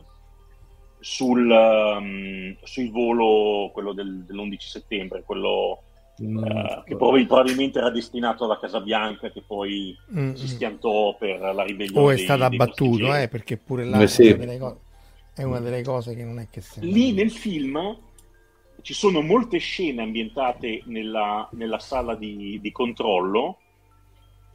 Speaker 2: sul, um, sul volo, quello del, dell'11 settembre, quello mm. uh, che probabilmente era destinato alla Casa Bianca, che poi mm. si schiantò per la ribellione.
Speaker 1: O è stato abbattuto, eh, perché pure là sì. È una delle cose che non è che sembra.
Speaker 2: Lì nel film ci sono molte scene ambientate nella, nella sala di, di controllo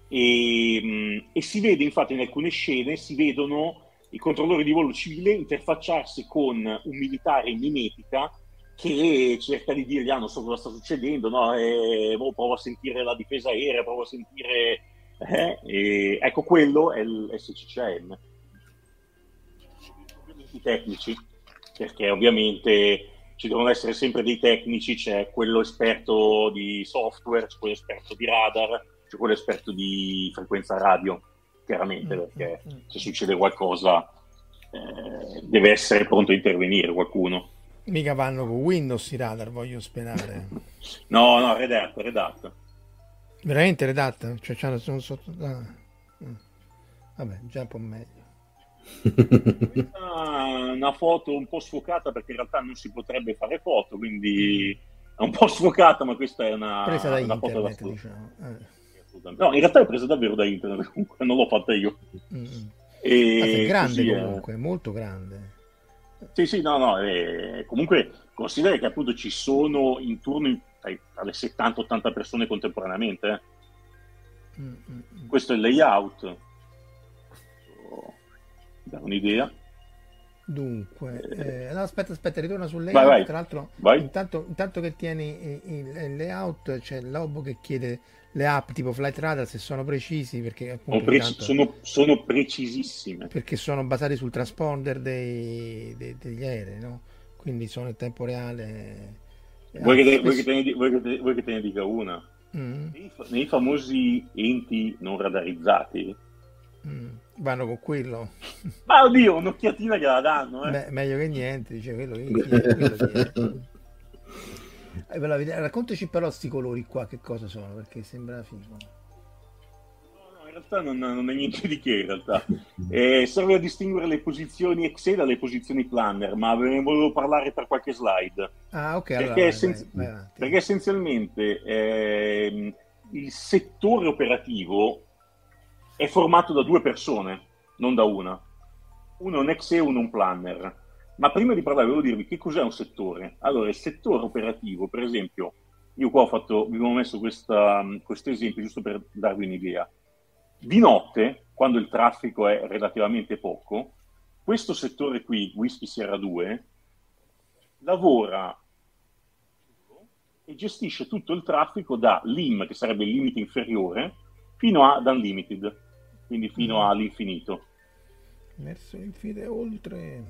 Speaker 2: e, mm, e, si vede infatti in alcune scene si vedono i controllori di volo civile interfacciarsi con un militare in mimetica che cerca di dirgli ah non so cosa sta succedendo no? e, boh, provo a sentire la difesa aerea provo a sentire eh? e, ecco quello è il SCCM i tecnici perché ovviamente ci devono essere sempre dei tecnici c'è quello esperto di software c'è quello esperto di radar c'è quello esperto di frequenza radio chiaramente, mm, perché mm, mm. se succede qualcosa eh, deve essere pronto a intervenire qualcuno.
Speaker 1: Mica vanno con Windows i radar, voglio sperare.
Speaker 2: no, no, redatto, redatto.
Speaker 1: Veramente redatto? Cioè, c'hanno sono sotto... Ah. Vabbè, già un po' meglio.
Speaker 2: Questa una foto un po' sfocata perché in realtà non si potrebbe fare foto, quindi è un po' sfocata, ma questa è una,
Speaker 1: presa da
Speaker 2: una
Speaker 1: internet, foto da diciamo. Eh
Speaker 2: No, in realtà è presa davvero da internet, comunque non l'ho fatta io.
Speaker 1: Mm. E ah, è grande comunque, è... molto grande.
Speaker 2: Sì, sì, no, no, eh, comunque considera che appunto ci sono intorno tra le 70-80 persone contemporaneamente. Eh. Mm, mm, mm, Questo è il layout. Da un'idea.
Speaker 1: Dunque, eh, no, aspetta, aspetta, ritorna sul layout. Vai, vai. Tra l'altro, intanto, intanto, che tieni il, il layout, c'è l'Obo che chiede le app tipo Flight Radar se sono precisi perché appunto,
Speaker 2: preci- intanto, sono, sono, precisissime
Speaker 1: perché sono basati sul transponder dei, dei, degli aerei no? quindi sono in tempo reale
Speaker 2: vuoi, che, te, vuoi, che, ne, vuoi, che, te, vuoi che te ne dica una mm. nei, nei, famosi enti non radarizzati
Speaker 1: mm. Vanno con quello
Speaker 2: ma oddio un'occhiatina che la danno eh.
Speaker 1: Beh, meglio che niente dice quello, quello, quello eh, raccontaci però questi colori qua, che cosa sono, perché sembra figo.
Speaker 2: No, no, in realtà non, non è niente di che, in realtà. Eh, serve a distinguere le posizioni Excel dalle posizioni planner, ma ve ne volevo parlare per qualche slide.
Speaker 1: Ah, ok.
Speaker 2: Perché, allora, essenzi- vai, vai perché essenzialmente eh, il settore operativo è formato da due persone, non da una. Uno è un ex e uno un planner ma prima di parlare volevo dirvi che cos'è un settore. Allora, il settore operativo, per esempio, io qua ho fatto, vi avevo messo questo esempio giusto per darvi un'idea. Di notte, quando il traffico è relativamente poco, questo settore qui, Whisky Sierra 2, lavora e gestisce tutto il traffico da LIM, che sarebbe il limite inferiore, fino ad unlimited, quindi fino mm. all'infinito.
Speaker 1: Verso l'infinito oltre.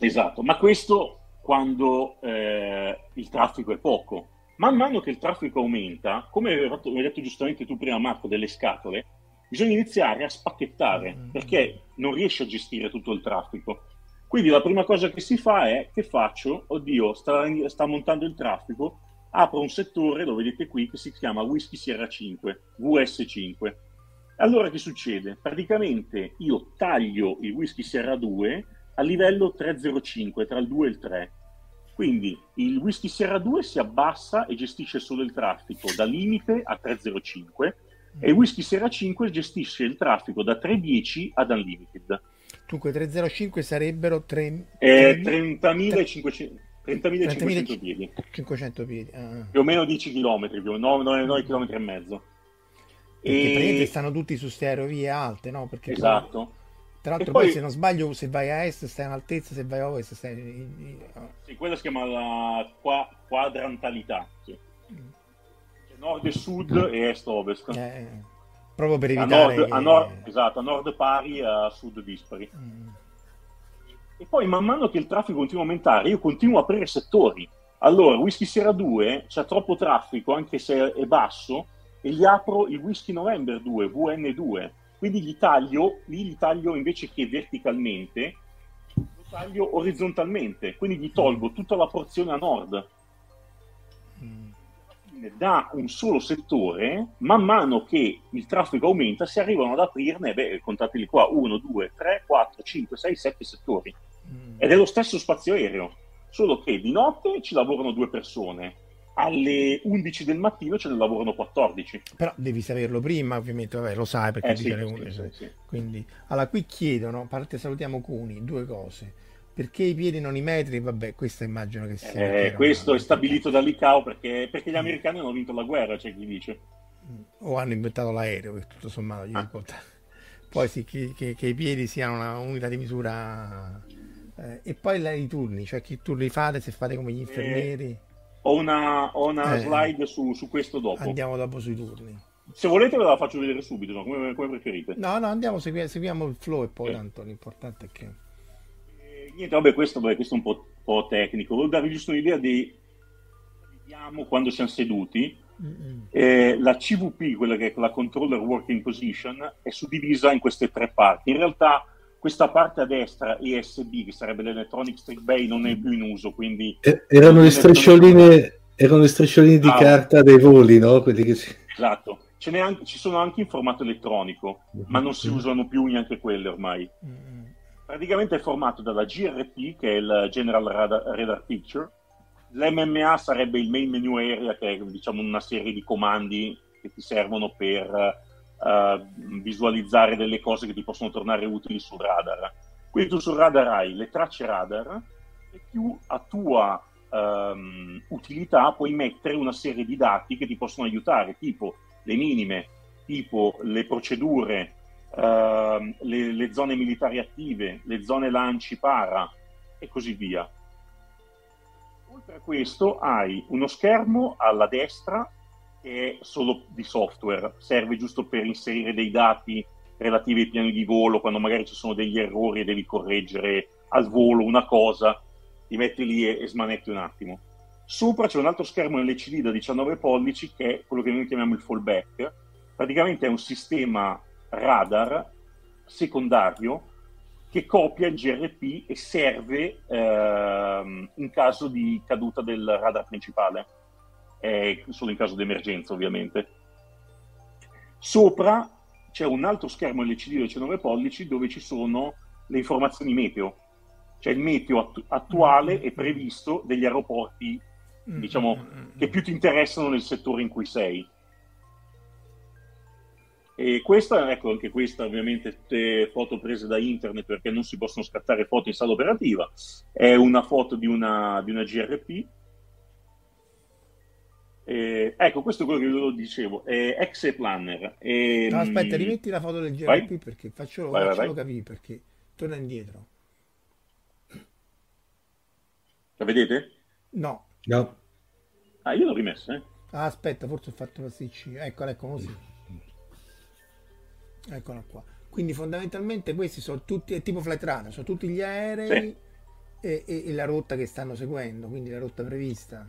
Speaker 2: Esatto, ma questo quando eh, il traffico è poco. Man mano che il traffico aumenta, come hai detto giustamente tu prima Marco, delle scatole, bisogna iniziare a spacchettare mm-hmm. perché non riesci a gestire tutto il traffico. Quindi la prima cosa che si fa è che faccio, oddio, sta, sta montando il traffico, apro un settore, lo vedete qui, che si chiama Whisky Sierra 5, VS5. Allora che succede? Praticamente io taglio il Whisky Sierra 2 a livello 305 tra il 2 e il 3. Quindi il Whisky Sierra 2 si abbassa e gestisce solo il traffico da limite a 305 e il Whisky Sierra 5 gestisce il traffico da 310 ad unlimited.
Speaker 1: Dunque 305 sarebbero 3...
Speaker 2: eh, 30.500 30.500 piedi.
Speaker 1: 500 piedi. Ah.
Speaker 2: Più o meno 10 km, più 9, 9, 9 km e mezzo.
Speaker 1: E... stanno tutti su ste aerovie alte, no? Perché
Speaker 2: esatto.
Speaker 1: Tu tra l'altro, poi, poi, se non sbaglio, se vai a est stai in altezza, se vai a ovest stai.
Speaker 2: Sì, quella si chiama la qua- quadrantalità. Sì. Nord e sud e est-ovest.
Speaker 1: Eh, proprio per evitare.
Speaker 2: A nord, che... a nord, esatto, a nord pari a sud dispari. Mm. E poi, man mano che il traffico continua a aumentare, io continuo a aprire settori. Allora, Whisky Sierra 2 c'è troppo traffico, anche se è basso, e gli apro il Whisky November 2, VN2 quindi gli taglio, lì li taglio invece che verticalmente, lo taglio orizzontalmente, quindi gli tolgo tutta la porzione a nord. Mm. da un solo settore, man mano che il traffico aumenta, si arrivano ad aprirne, beh, contateli qua, 1, 2, 3, 4, 5, 6, 7 settori. Mm. Ed è lo stesso spazio aereo, solo che di notte ci lavorano due persone, alle 11 del mattino ce ne lavorano 14.
Speaker 1: Però devi saperlo prima, ovviamente, vabbè, lo sai perché eh, sì, le 11. Sì, sì, Quindi, allora, qui chiedono, a parte salutiamo Cuni, due cose. Perché i piedi non i metri? Vabbè, questo immagino che sia.
Speaker 2: Eh, questo è stabilito dall'ICAO perché, perché, gli americani hanno vinto la guerra, c'è chi dice.
Speaker 1: Mm. O hanno inventato l'aereo, che tutto sommato gli ah. Poi sì, che, che, che, i piedi siano una unità di misura. Eh, e poi i turni, cioè che turni fate se fate come gli eh, infermieri. Eh,
Speaker 2: ho una, ho una eh, slide su, su, questo dopo.
Speaker 1: Andiamo dopo sui turni.
Speaker 2: Se volete ve la faccio vedere subito, no? come, come, preferite.
Speaker 1: No, no, andiamo, segui, seguiamo il flow e poi eh. tanto l'importante è che...
Speaker 2: Eh, niente, vabbè, questo, vabbè, questo è un po', po', tecnico. Volevo darvi giusto un'idea di... Vediamo quando siamo seduti. Eh, la CVP, quella che è la Controller Working Position, è suddivisa in queste tre parti. In realtà questa parte a destra ESB, che sarebbe l'Electronic Stick Bay, non è più in uso, quindi...
Speaker 3: Eh, erano le striscioline, erano le striscioline di ah, carta dei voli, no? Quelli
Speaker 2: si... Esatto. Anche, ci sono anche in formato elettronico, mm-hmm. ma non si usano più neanche quelle ormai. Mm-hmm. Praticamente è formato dalla GRP, che è il General Radar, Radar Picture, l'MMA sarebbe il Main Menu Area, che è diciamo una serie di comandi che ti servono per uh, visualizzare delle cose che ti possono tornare utili sul radar. Quindi tu sul radar hai le tracce radar e più a tua um, utilità puoi mettere una serie di dati che ti possono aiutare, tipo le minime, tipo le procedure, uh, le, le zone militari attive, le zone lanci para e così via. Oltre a questo hai uno schermo alla destra è solo di software, serve giusto per inserire dei dati relativi ai piani di volo, quando magari ci sono degli errori e devi correggere al volo una cosa, ti metti lì e, e smanetti un attimo. Sopra c'è un altro schermo LCD da 19 pollici che è quello che noi chiamiamo il fallback, praticamente è un sistema radar secondario che copia il GRP e serve ehm, in caso di caduta del radar principale eh, solo in caso di emergenza ovviamente. Sopra c'è un altro schermo LCD da 19 pollici dove ci sono le informazioni meteo, cioè il meteo attu- attuale e previsto degli aeroporti, mm, diciamo, mm, mm, che più ti interessano nel settore in cui sei. E questa, ecco, anche questa ovviamente tutte foto prese da internet perché non si possono scattare foto in sala operativa, è una foto di una, di una GRP eh, ecco, questo è quello che io dicevo. Eh, Exe Planner.
Speaker 1: Eh, no, aspetta, rimetti la foto del GRP vai? perché faccio, vai, facciolo vai, capire perché torna indietro.
Speaker 2: La vedete?
Speaker 1: No.
Speaker 3: No.
Speaker 2: Ah, io l'ho rimessa, eh.
Speaker 1: Ah, aspetta, forse ho fatto la stitch. Eccola, ecco così. Eccola qua. Quindi fondamentalmente questi sono tutti, è tipo flight radar, sono tutti gli aerei sì. e, e, e la rotta che stanno seguendo, quindi la rotta prevista.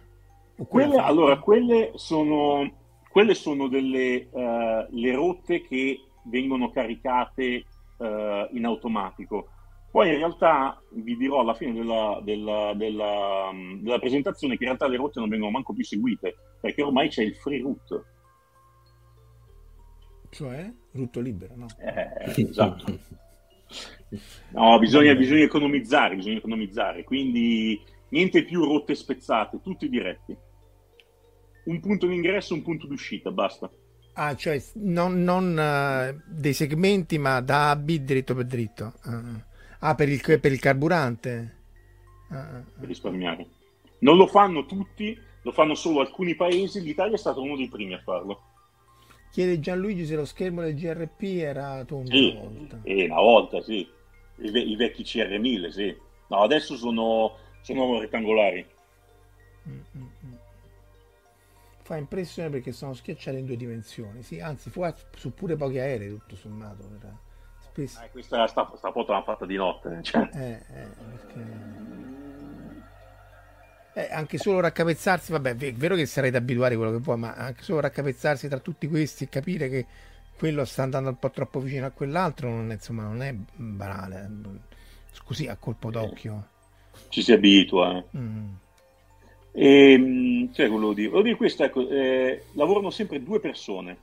Speaker 2: Quelle, allora, quelle sono, quelle sono delle uh, le rotte che vengono caricate uh, in automatico. Poi in realtà vi dirò alla fine della, della, della, della, presentazione che in realtà le rotte non vengono manco più seguite, perché ormai c'è il free route.
Speaker 1: Cioè? Rutto libero, no?
Speaker 2: Eh, esatto. No, bisogna, bisogna economizzare, bisogna economizzare. Quindi Niente più rotte spezzate, tutti diretti. Un punto di ingresso, un punto d'uscita, basta.
Speaker 1: Ah, cioè non, non uh, dei segmenti, ma da A B dritto per dritto. Uh. Ah, per il, per il carburante?
Speaker 2: Uh, per risparmiare. Non lo fanno tutti, lo fanno solo alcuni paesi. L'Italia è stato uno dei primi a farlo.
Speaker 1: Chiede Gianluigi se lo schermo del GRP era tondo
Speaker 2: sì, una volta. Eh, una volta, sì. I, ve- i vecchi CR1000, sì. No, adesso sono sono rettangolari.
Speaker 1: Mm-mm. Fa impressione perché sono schiacciati in due dimensioni, sì, anzi fu su pure pochi aerei tutto sommato. Era
Speaker 2: spesso... Eh, questa sta, sta foto l'hanno fatta di notte. Cioè.
Speaker 1: Eh, eh, perché... Eh, anche solo raccapezzarsi, vabbè, è vero che sarete abituati a quello che vuoi, ma anche solo raccapezzarsi tra tutti questi e capire che quello sta andando un po' troppo vicino a quell'altro, non è, insomma, non è banale. Scusi, a colpo d'occhio
Speaker 2: ci si abitua. Eh. Mm. E, ehm, cioè, volevo dire, volevo dire questo, ecco, eh, lavorano sempre due persone,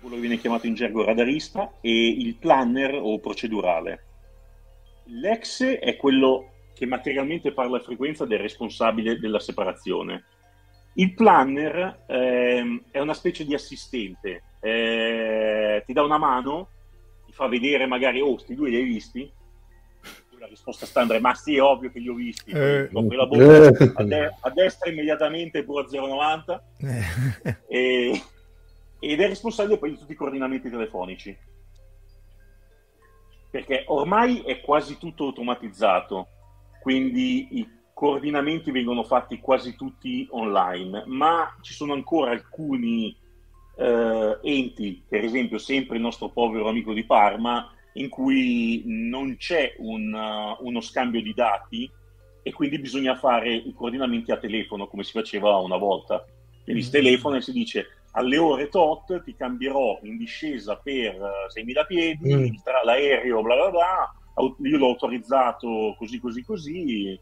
Speaker 2: quello che viene chiamato in gergo radarista e il planner o procedurale. L'ex è quello che materialmente parla a frequenza del responsabile della separazione. Il planner eh, è una specie di assistente, eh, ti dà una mano, ti fa vedere magari, oh, sti due li hai visti? La risposta standard è, ma sì, è ovvio che li ho visti. Eh, la bocca, eh. a, de- a, destra immediatamente pure 090 eh. e, ed è responsabile poi di tutti i coordinamenti telefonici. Perché ormai è quasi tutto automatizzato, quindi i coordinamenti vengono fatti quasi tutti online, ma ci sono ancora alcuni eh, enti, per esempio sempre il nostro povero amico di Parma, in cui non c'è un, uh, uno scambio di dati e quindi bisogna fare i coordinamenti a telefono come si faceva una volta. Quindi si mm. telefona e si dice alle ore tot ti cambierò in discesa per 6.000 piedi, mm. tra l'aereo, bla bla bla, io l'ho autorizzato così così così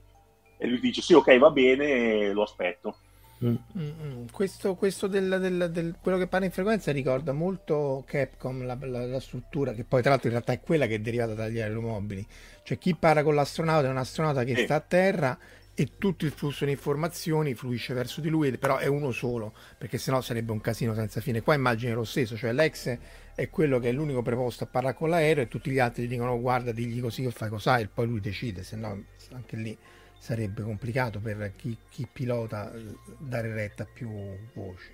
Speaker 2: e lui dice sì ok va bene lo aspetto
Speaker 1: mm. mm. Mm, questo, questo del, del, del, quello che parla in frequenza ricorda molto Capcom la, la, la, struttura che poi tra l'altro in realtà è quella che è derivata dagli aeromobili cioè chi parla con l'astronauta è un astronauta che eh. sta a terra e tutto il flusso di informazioni fluisce verso di lui però è uno solo perché sennò sarebbe un casino senza fine qua immagine lo stesso cioè l'ex è quello che è l'unico preposto a parlare con l'aereo e tutti gli altri gli dicono guarda digli così che fai cos'hai e poi lui decide se no anche lì sarebbe complicato per chi, chi pilota eh, dare retta a più voci.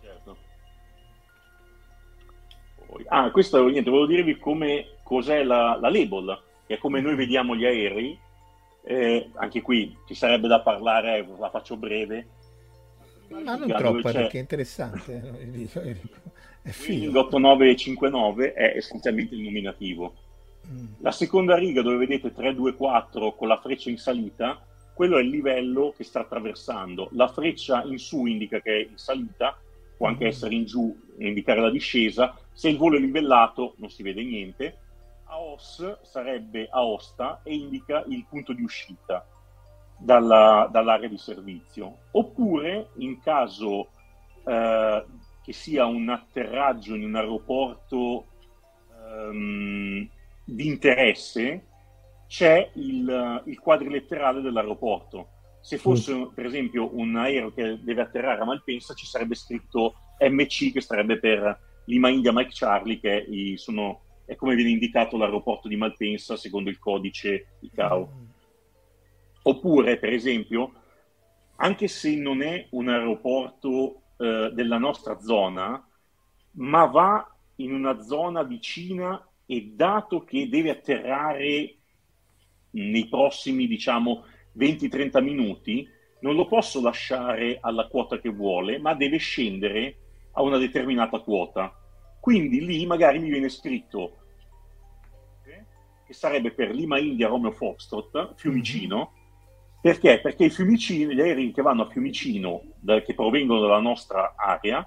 Speaker 2: Certo. Ah, questo niente, volevo dirvi come, cos'è la, la label, che è come noi vediamo gli aerei. Eh, anche qui ci sarebbe da parlare, la faccio breve.
Speaker 1: Ma non troppo, perché è interessante.
Speaker 2: è figo. L'8959 è essenzialmente il nominativo la seconda riga dove vedete 3, 2, 4 con la freccia in salita, quello è il livello che sta attraversando. La freccia in su indica che è in salita, può anche essere in giù e indicare la discesa. Se il volo è livellato non si vede niente. AOS sarebbe aosta e indica il punto di uscita dalla, dall'area di servizio. Oppure, in caso eh, che sia un atterraggio in un aeroporto ehm, di interesse c'è il, il quadriletterale dell'aeroporto. Se fosse mm. per esempio un aereo che deve atterrare a Malpensa ci sarebbe scritto MC che starebbe per Lima India Mike Charlie che è, i, sono, è come viene indicato l'aeroporto di Malpensa secondo il codice ICAO. Mm. Oppure per esempio anche se non è un aeroporto eh, della nostra zona ma va in una zona vicina e dato che deve atterrare nei prossimi, diciamo, 20-30 minuti, non lo posso lasciare alla quota che vuole, ma deve scendere a una determinata quota. Quindi lì magari mi viene scritto che sarebbe per Lima India Romeo Foxtrot, Fiumicino, mm-hmm. perché? Perché i Fiumicini, gli aerei che vanno a Fiumicino, da, che provengono dalla nostra area,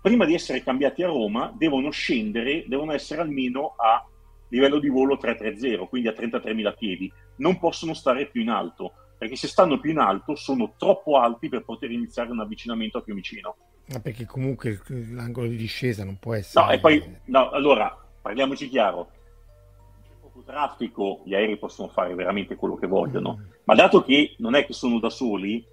Speaker 2: prima di essere cambiati a Roma devono scendere, devono essere almeno a livello di volo 330, quindi a 33.000 piedi, non possono stare più in alto, perché se stanno più in alto sono troppo alti per poter iniziare un avvicinamento a Fiumicino.
Speaker 1: Ma perché comunque l'angolo di discesa non può essere...
Speaker 2: No, e poi, no, allora, parliamoci chiaro, c'è poco traffico, gli aerei possono fare veramente quello che vogliono, mm. ma dato che non è che sono da soli,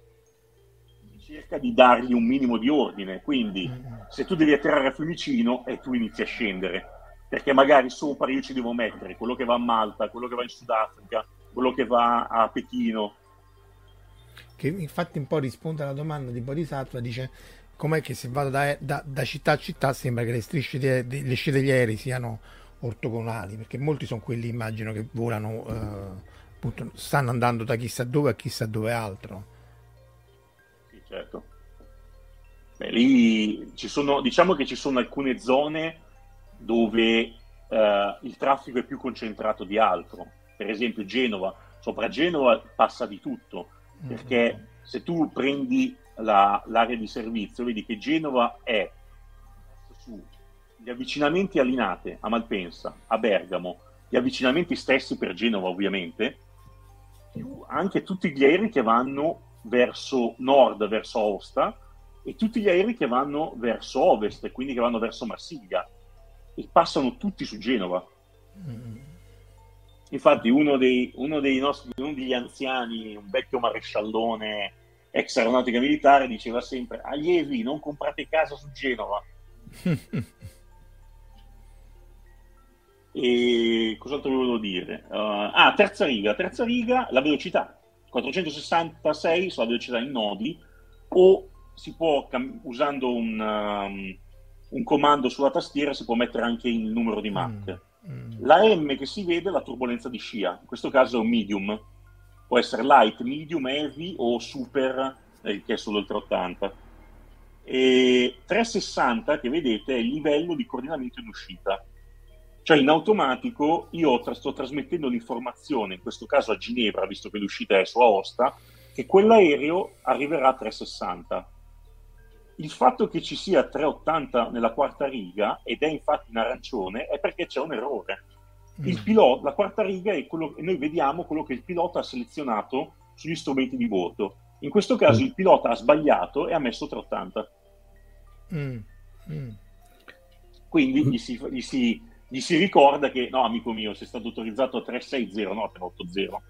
Speaker 2: cerca di dargli un minimo di ordine. Quindi, se tu devi atterrare a Fiumicino e tu inizi a scendere, perché magari sopra io ci devo mettere quello che va a Malta, quello che va in Sudafrica, quello che va a Pechino.
Speaker 1: Che infatti un po' risponde alla domanda di Bodhisattva, dice com'è che se vado da, da, da città a città sembra che le strisce de, de, le scie degli aerei siano ortogonali, perché molti sono quelli immagino che volano, eh, appunto, stanno andando da chissà dove a chissà dove altro
Speaker 2: certo. Beh, lì ci sono, diciamo che ci sono alcune zone dove eh, il traffico è più concentrato di altro. Per esempio Genova, sopra Genova passa di tutto, perché mm-hmm. se tu prendi la, l'area di servizio, vedi che Genova è su gli avvicinamenti a Linate, a Malpensa, a Bergamo, gli avvicinamenti stessi per Genova ovviamente, più anche tutti gli aerei che vanno verso nord, verso Aosta, e tutti gli aerei che vanno verso ovest, quindi che vanno verso Marsiglia, e passano tutti su Genova. Mm. Infatti uno dei, uno dei nostri, uno degli anziani, un vecchio maresciallone ex aeronautica militare, diceva sempre allievi non comprate casa su Genova. e cos'altro volevo dire? Uh, ah, terza riga, terza riga, la velocità. 466 sulla velocità in nodi o si può, usando un, um, un, comando sulla tastiera, si può mettere anche il numero di Mach. Mm, mm. La M che si vede è la turbolenza di scia, in questo caso è un medium, può essere light, medium, heavy o super, eh, che è solo il 380. E 360 che vedete è il livello di coordinamento in uscita. Cioè in automatico io tra- sto trasmettendo l'informazione, in questo caso a Ginevra, visto che l'uscita è su Aosta, che quell'aereo arriverà a 360 il fatto che ci sia 380 nella quarta riga, ed è infatti in arancione, è perché c'è un errore. Il mm. pilota, la quarta riga è quello che noi vediamo quello che il pilota ha selezionato sugli strumenti di voto. In questo caso mm. il pilota ha sbagliato e ha messo 380. Mm. Mm. Quindi gli si, gli, si, gli si, ricorda che no, amico mio, sei stato autorizzato a 360, no a 380.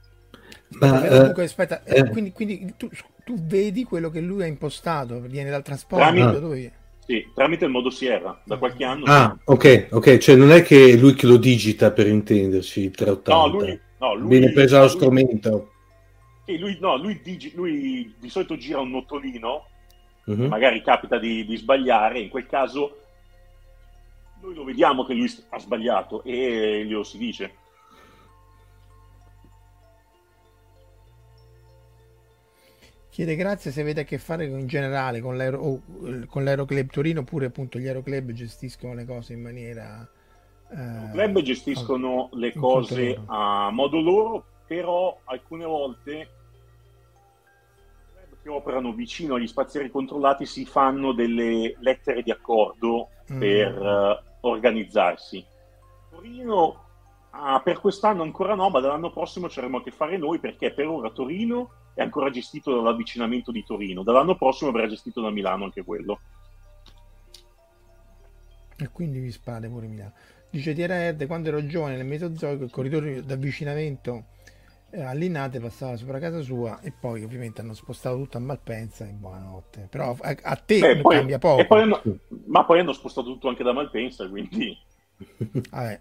Speaker 1: Ma, eh, comunque, aspetta, eh, quindi, quindi tu, tu, vedi quello che lui ha impostato, viene dal trasporto?
Speaker 2: Tramite, dove... sì, tramite il modo Sierra, da qualche anno.
Speaker 3: Ah, ok, ok, cioè non è che lui che lo digita per intenderci, 380.
Speaker 2: No, lui, no, lui
Speaker 3: viene preso lo strumento.
Speaker 2: Sì, lui, no, lui, digi, lui, di solito gira un notolino, uh-huh. magari capita di, di sbagliare, in quel caso noi lo vediamo che lui ha sbagliato e glielo si dice.
Speaker 1: Chiede grazie se avete a che fare in generale con, l'aero, oh, con l'aeroclub Torino oppure appunto gli aeroclub gestiscono le cose in maniera...
Speaker 2: Eh, I club gestiscono le cose a modo loro, però alcune volte che operano vicino agli spazi aerei controllati si fanno delle lettere di accordo mm. per uh, organizzarsi. Torino ah, per quest'anno ancora no, ma dall'anno prossimo ci avremo a che fare noi perché per ora Torino è ancora gestito dall'avvicinamento di Torino. Dall'anno prossimo verrà gestito da Milano anche quello.
Speaker 1: E quindi vi spade pure Milano. Dice Tiera Erde, quando ero giovane nel Mesozoico il corridoio d'avvicinamento all'Inate passava sopra casa sua e poi ovviamente hanno spostato tutto a Malpensa e buonanotte. Però a, a te Beh, poi, cambia poco.
Speaker 2: Poi hanno, ma poi hanno spostato tutto anche da Malpensa, quindi...
Speaker 1: Anche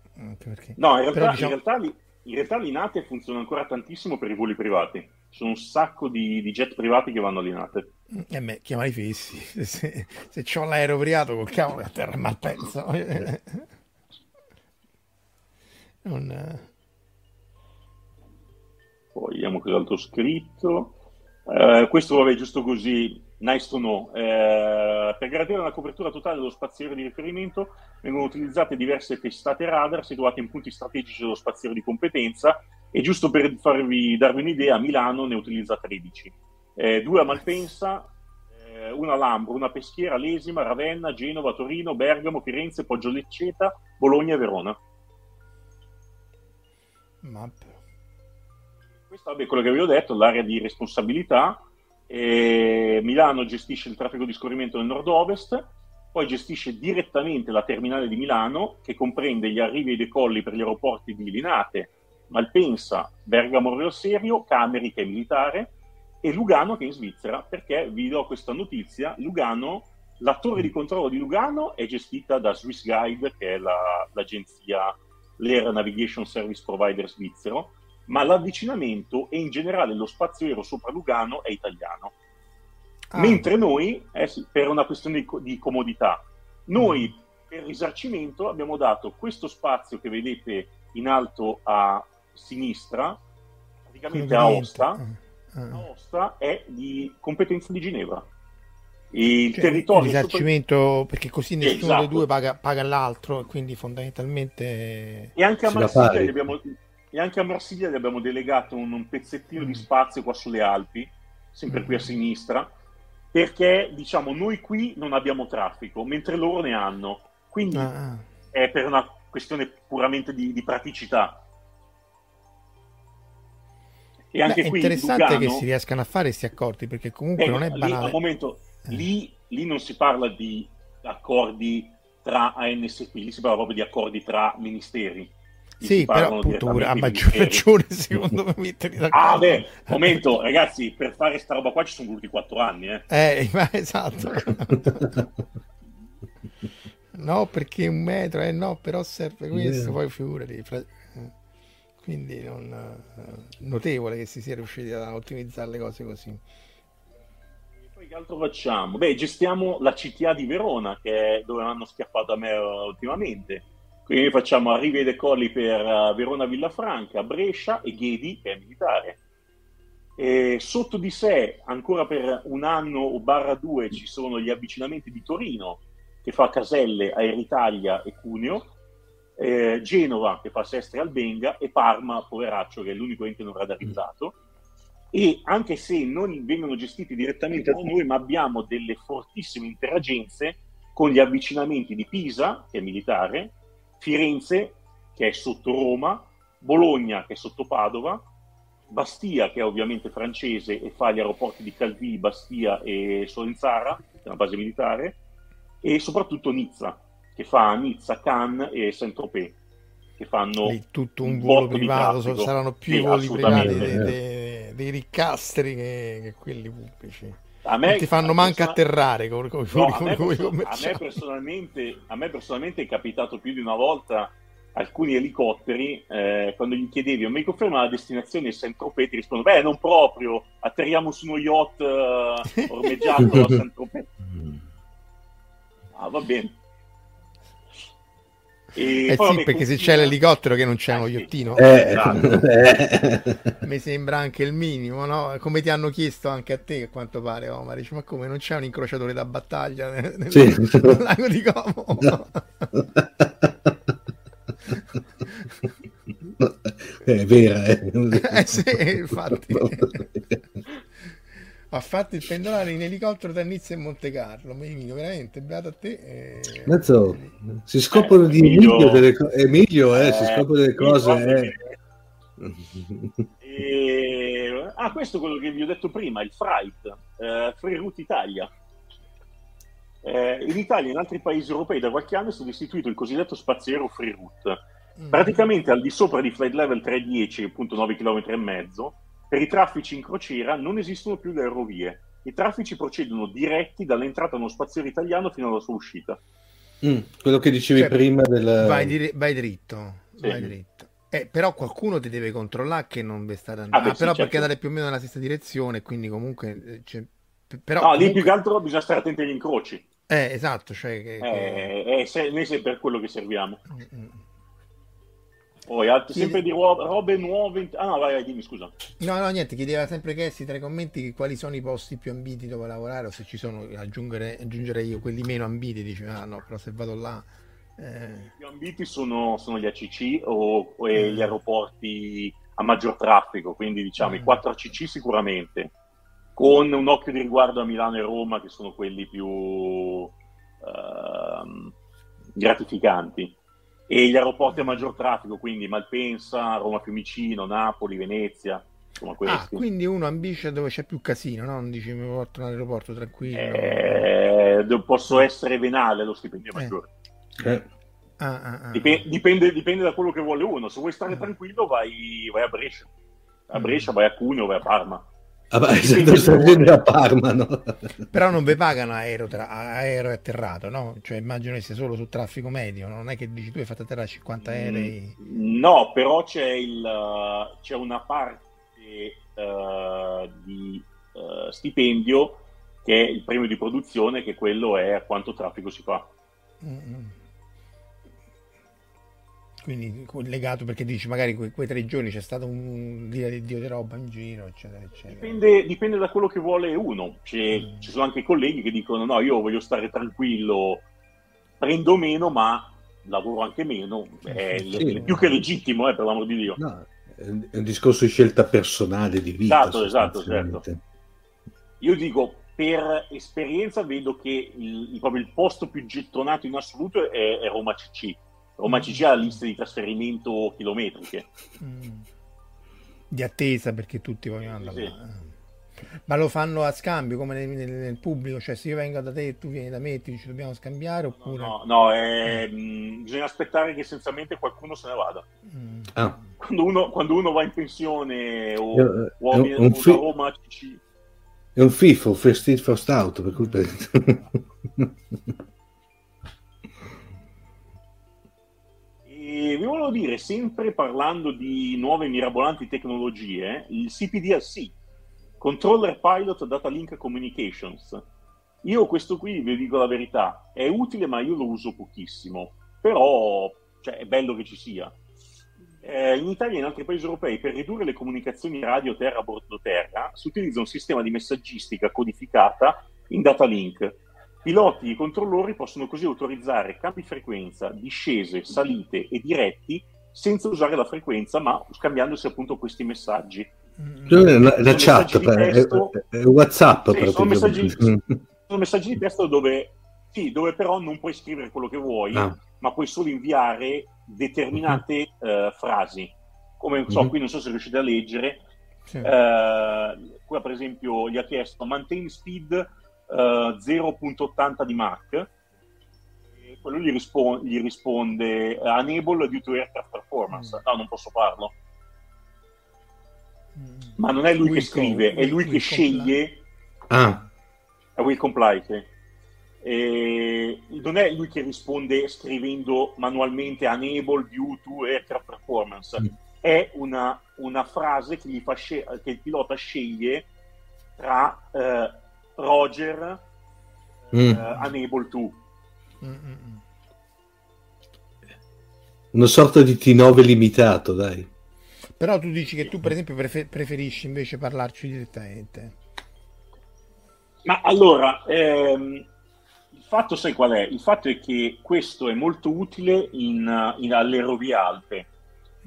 Speaker 1: perché...
Speaker 2: No, in realtà, Però, diciamo... in realtà, in realtà l'Inate funziona ancora tantissimo per i voli privati. Sono un sacco di, di jet privati che vanno all'Inate.
Speaker 1: E a me chiama i fessi. Se, se ho l'aereo privato col cavolo a terra Malpensa. non...
Speaker 2: Poi vediamo cos'altro scritto. Uh, questo vabbè giusto così Nice to know. Eh, per garantire una copertura totale dello spaziere di riferimento vengono utilizzate diverse testate radar situate in punti strategici dello spaziere di competenza e giusto per farvi, darvi un'idea, Milano ne utilizza 13. Eh, due a Malpensa, eh, una a Lambro, una a Peschiera, Lesima, Ravenna, Genova, Torino, Bergamo, Firenze, Poggio Lecceta, Bologna e Verona.
Speaker 1: Map.
Speaker 2: Questo è quello che vi ho detto, l'area di responsabilità e Milano gestisce il traffico di scorrimento nel nord-ovest, poi gestisce direttamente la terminale di Milano, che comprende gli arrivi e i decolli per gli aeroporti di Linate, Malpensa, Bergamo Rio Serio, Cameri che è militare, e Lugano che è in Svizzera, perché? Vi do questa notizia, Lugano, la torre di controllo di Lugano è gestita da Swiss Guide, che è la, l'agenzia, l'Air Navigation Service Provider svizzero, ma l'avvicinamento e in generale lo spazio aereo sopra Lugano è italiano. Ah. Mentre noi, eh, per una questione di, di comodità, noi mm. per risarcimento abbiamo dato questo spazio che vedete in alto a sinistra, praticamente a Osta, ah. Ah. Osta è di competenza di Ginevra.
Speaker 1: Il cioè, territorio il risarcimento sopra... perché così nessuno esatto. dei due paga, paga, l'altro e quindi fondamentalmente
Speaker 2: e anche a Marsiglia abbiamo, e anche a Marsiglia gli abbiamo delegato un, un pezzettino mm. di spazio qua sulle Alpi, sempre mm. qui a mm. sinistra, perché diciamo noi qui non abbiamo traffico, mentre loro ne hanno. Quindi ah. ah. è per una questione puramente di, di praticità. E anche
Speaker 1: Beh, è
Speaker 2: qui
Speaker 1: interessante
Speaker 2: Lugano,
Speaker 1: che si riescano a fare questi accordi perché comunque
Speaker 2: eh,
Speaker 1: non è
Speaker 2: lì,
Speaker 1: banale.
Speaker 2: al momento,
Speaker 1: Eh.
Speaker 2: lì, lì non si parla di accordi tra ANSP, lì si parla proprio di accordi tra ministeri.
Speaker 1: Sì,
Speaker 2: si
Speaker 1: però
Speaker 2: parlano
Speaker 1: appunto
Speaker 2: direttamente
Speaker 1: a maggior ragione secondo me.
Speaker 2: Ah, beh, momento, ragazzi, per fare sta roba qua ci sono voluti quattro anni, eh.
Speaker 1: Eh, ma esatto. no, perché un metro, eh no, però serve questo,
Speaker 3: Yeah.
Speaker 1: poi figurati. fra- eh. Quindi non, eh, notevole che si sia riusciti a ottimizzare le cose così.
Speaker 2: Poi che altro facciamo? Beh, gestiamo la CTA di Verona, che è dove hanno schiaffato a me ultimamente. Quindi facciamo arrivi e decolli per eh, Verona Villafranca, Brescia e Ghedi, che è militare. E sotto di sé, ancora per un anno o barra due, ci sono gli avvicinamenti di Torino, che fa Caselle, Aeritalia e Cuneo, eh, Genova, che fa Sestri e Albenga, e Parma, poveraccio, che è l'unico ente non radarizzato. E anche se non vengono gestiti direttamente da noi, ma abbiamo delle fortissime interagenze con gli avvicinamenti di Pisa, che è militare, Firenze, che è sotto Roma, Bologna, che è sotto Padova, Bastia, che è ovviamente francese e fa gli aeroporti di Calvi, Bastia e Solenzara, che è una base militare, e soprattutto Nizza, che fa Nizza, Cannes e Saint-Tropez, che fanno
Speaker 1: Lì tutto un
Speaker 2: un
Speaker 1: volo privato, saranno più
Speaker 2: Sì,
Speaker 1: voli privati dei, dei- dei riccastri che, che quelli pubblici.
Speaker 2: A
Speaker 1: Non ti fanno manca
Speaker 2: persona-
Speaker 1: atterrare con, con,
Speaker 2: No,
Speaker 1: con,
Speaker 2: a, me
Speaker 1: con i
Speaker 2: perso- a me personalmente, a me personalmente è capitato più di una volta alcuni elicotteri, eh, quando gli chiedevi, mi conferma la destinazione Saint-Tropez, ti rispondo, beh, non proprio, atterriamo su uno yacht eh, ormeggiato a Saint-Tropez. Ah, va bene. E
Speaker 1: Eh sì, perché se c'è l'elicottero che non c'è
Speaker 2: Eh,
Speaker 1: uno iottino,
Speaker 3: Eh,
Speaker 2: Esatto.
Speaker 3: eh.
Speaker 1: mi sembra anche il minimo, no? Come ti hanno chiesto anche a te, a quanto pare, Omar. Dici, ma come non c'è un incrociatore da battaglia nel, nel-
Speaker 3: Sì.
Speaker 1: lago di Como?
Speaker 3: È vera, eh.
Speaker 1: Eh sì, infatti. Ha fatto il pendolare in elicottero da Nizza e Monte Carlo. Emilio, veramente, beato a te. eh.
Speaker 3: Mazzo, si scoprono
Speaker 2: Eh,
Speaker 3: di
Speaker 2: Emilio-
Speaker 3: Emilio delle cose. Emilio, eh, si
Speaker 2: Eh,
Speaker 3: scoprono delle cose.
Speaker 2: proprio
Speaker 3: eh.
Speaker 2: E... Ah, questo è quello che vi ho detto prima, il Fright, eh, Free Route Italia. Eh, in Italia e in altri paesi europei da qualche anno è stato istituito il cosiddetto spaziero Free Route.
Speaker 1: Mm.
Speaker 2: Praticamente al di sopra di flight level 310, appunto 9 km e mezzo, per i traffici in crociera non esistono più le aerovie. I traffici procedono diretti dall'entrata nello spaziero italiano fino alla sua uscita.
Speaker 3: Mm, quello che dicevi
Speaker 1: Cioè,
Speaker 3: prima del...
Speaker 1: Vai, dire- vai dritto,
Speaker 2: Sì.
Speaker 1: vai dritto. Eh, però qualcuno ti deve controllare che non vi state andando.
Speaker 2: Ah, beh,
Speaker 1: Ah,
Speaker 2: sì,
Speaker 1: però
Speaker 2: certo.
Speaker 1: perché andate più o meno nella stessa direzione, quindi comunque... eh, p- Però
Speaker 2: no, lì
Speaker 1: comunque-
Speaker 2: più che altro bisogna stare attenti agli incroci.
Speaker 1: Eh, esatto, cioè che... che-
Speaker 2: Eh, eh, se- noi sempre per quello che serviamo.
Speaker 1: Mm, mm.
Speaker 2: Poi alt-
Speaker 1: Chiedi-
Speaker 2: sempre di ro- robe nuove. Ah, no, vai, vai, dimmi scusa.
Speaker 1: No, no, niente, chiedeva sempre Chessi tra i commenti quali sono i posti più ambiti dove lavorare o se ci sono, aggiungere, aggiungere io quelli meno ambiti, dice, ah no, però se vado là... eh,
Speaker 2: I più ambiti sono, sono gli ACC o, o e
Speaker 1: Mm.
Speaker 2: gli aeroporti a maggior traffico, quindi diciamo i
Speaker 1: Mm.
Speaker 2: 4 ACC sicuramente, con un occhio di riguardo a Milano e Roma che sono quelli più ehm, gratificanti. E gli aeroporti a maggior traffico, quindi Malpensa, Roma Fiumicino, Napoli, Venezia, insomma
Speaker 1: Ah, quindi uno ambisce dove c'è più casino, no? Non dici mi porto all'aeroporto tranquillo.
Speaker 2: Eh, posso essere venale lo stipendio
Speaker 1: Eh.
Speaker 2: maggiore.
Speaker 3: Eh,
Speaker 1: Ah, ah, ah.
Speaker 2: Dipe- dipende, dipende da quello che vuole uno. Se vuoi stare tranquillo, vai, vai a Brescia. A Brescia, vai a Cuneo, vai a Parma.
Speaker 3: Ah, a Parma, no?
Speaker 1: Però non vi pagano aereo, tra- aereo e atterrato, no? Cioè immagino che sia solo su traffico medio, non è che dici tu hai fatto atterrare 50 aerei.
Speaker 2: Mm, No, però c'è, il, c'è una parte eh, di eh, stipendio che è il premio di produzione, che quello è a quanto traffico si fa.
Speaker 1: Mm, mm. Quindi legato perché dici magari que- quei tre giorni c'è stato un l'ira di Dio di roba in giro, eccetera, eccetera.
Speaker 2: Dipende, dipende da quello che vuole uno. C'è-
Speaker 1: Mm.
Speaker 2: Ci sono anche colleghi che dicono: No, io voglio stare tranquillo, prendo meno, ma lavoro anche meno. È
Speaker 3: Sì.
Speaker 2: è più che legittimo, eh, per l'amor di Dio.
Speaker 3: No, è un discorso di scelta personale di vita.
Speaker 2: Esatto, esatto,
Speaker 3: sostanzialmente.
Speaker 2: Io dico, per esperienza vedo che il, il- proprio il posto più gettonato in assoluto è, è Roma CC. Roma CC ha liste di trasferimento chilometriche.
Speaker 1: Mm. Di attesa perché tutti vogliono andare
Speaker 2: Sì.
Speaker 1: là. Ma lo fanno a scambio come nel, nel- nel pubblico, cioè se io vengo da te e tu vieni da me, ti ci dobbiamo scambiare oppure...
Speaker 2: No, no, è- mh, bisogna aspettare che essenzialmente qualcuno se ne vada.
Speaker 1: Mm.
Speaker 3: Ah,
Speaker 2: Quando uno, quando uno va in pensione o,
Speaker 3: Eh,
Speaker 2: o,
Speaker 3: è un-
Speaker 2: o da
Speaker 3: fi-
Speaker 2: Roma ci-
Speaker 3: è un FIFO, first in, first out, per cui
Speaker 2: Vi volevo dire, sempre parlando di nuove mirabolanti tecnologie, il CPDLC, Controller Pilot Data Link Communications. Io questo qui, vi dico la verità, è utile ma io lo uso pochissimo, però cioè, è bello che ci sia. Eh, in Italia e in altri paesi europei per ridurre le comunicazioni radio terra a bordo terra si utilizza un sistema di messaggistica codificata in data link. Piloti e controllori possono così autorizzare cambi frequenza, discese, salite e diretti senza usare la frequenza, ma scambiandosi appunto questi messaggi.
Speaker 1: Mm.
Speaker 3: la, la
Speaker 2: Sono
Speaker 3: chat per- è,
Speaker 2: testo.
Speaker 3: è WhatsApp
Speaker 2: Sì, sono messaggi- Sono messaggi di testo dove, sì, dove però non puoi scrivere quello che vuoi,
Speaker 3: Ah.
Speaker 2: ma puoi solo inviare determinate eh, frasi. Come so,
Speaker 3: Mhm.
Speaker 2: qui non so se riuscite a leggere,
Speaker 1: Sì.
Speaker 2: eh, qua per esempio gli ha chiesto maintain speed eh, 0.80 di Mach e quello gli, rispon- gli risponde enable due to aircraft performance
Speaker 1: Mm.
Speaker 2: no non posso farlo
Speaker 1: Mm.
Speaker 2: ma non è lui
Speaker 1: Will
Speaker 2: che scrive
Speaker 1: com-
Speaker 2: è lui che
Speaker 1: comply.
Speaker 2: sceglie
Speaker 3: Ah,
Speaker 2: a Will Comply sì. E non è lui che risponde scrivendo manualmente enable due to aircraft performance
Speaker 3: Mm.
Speaker 2: è una, una frase che, gli fa sce- che il pilota sceglie tra eh, Roger
Speaker 3: mm.
Speaker 2: eh, enable to
Speaker 3: una sorta di T9 limitato, dai.
Speaker 1: Però tu dici che tu per esempio prefe- preferisci invece parlarci direttamente.
Speaker 2: Ma allora, ehm, il fatto sai qual è? Il fatto è che questo è molto utile in, in- alle rovie alte,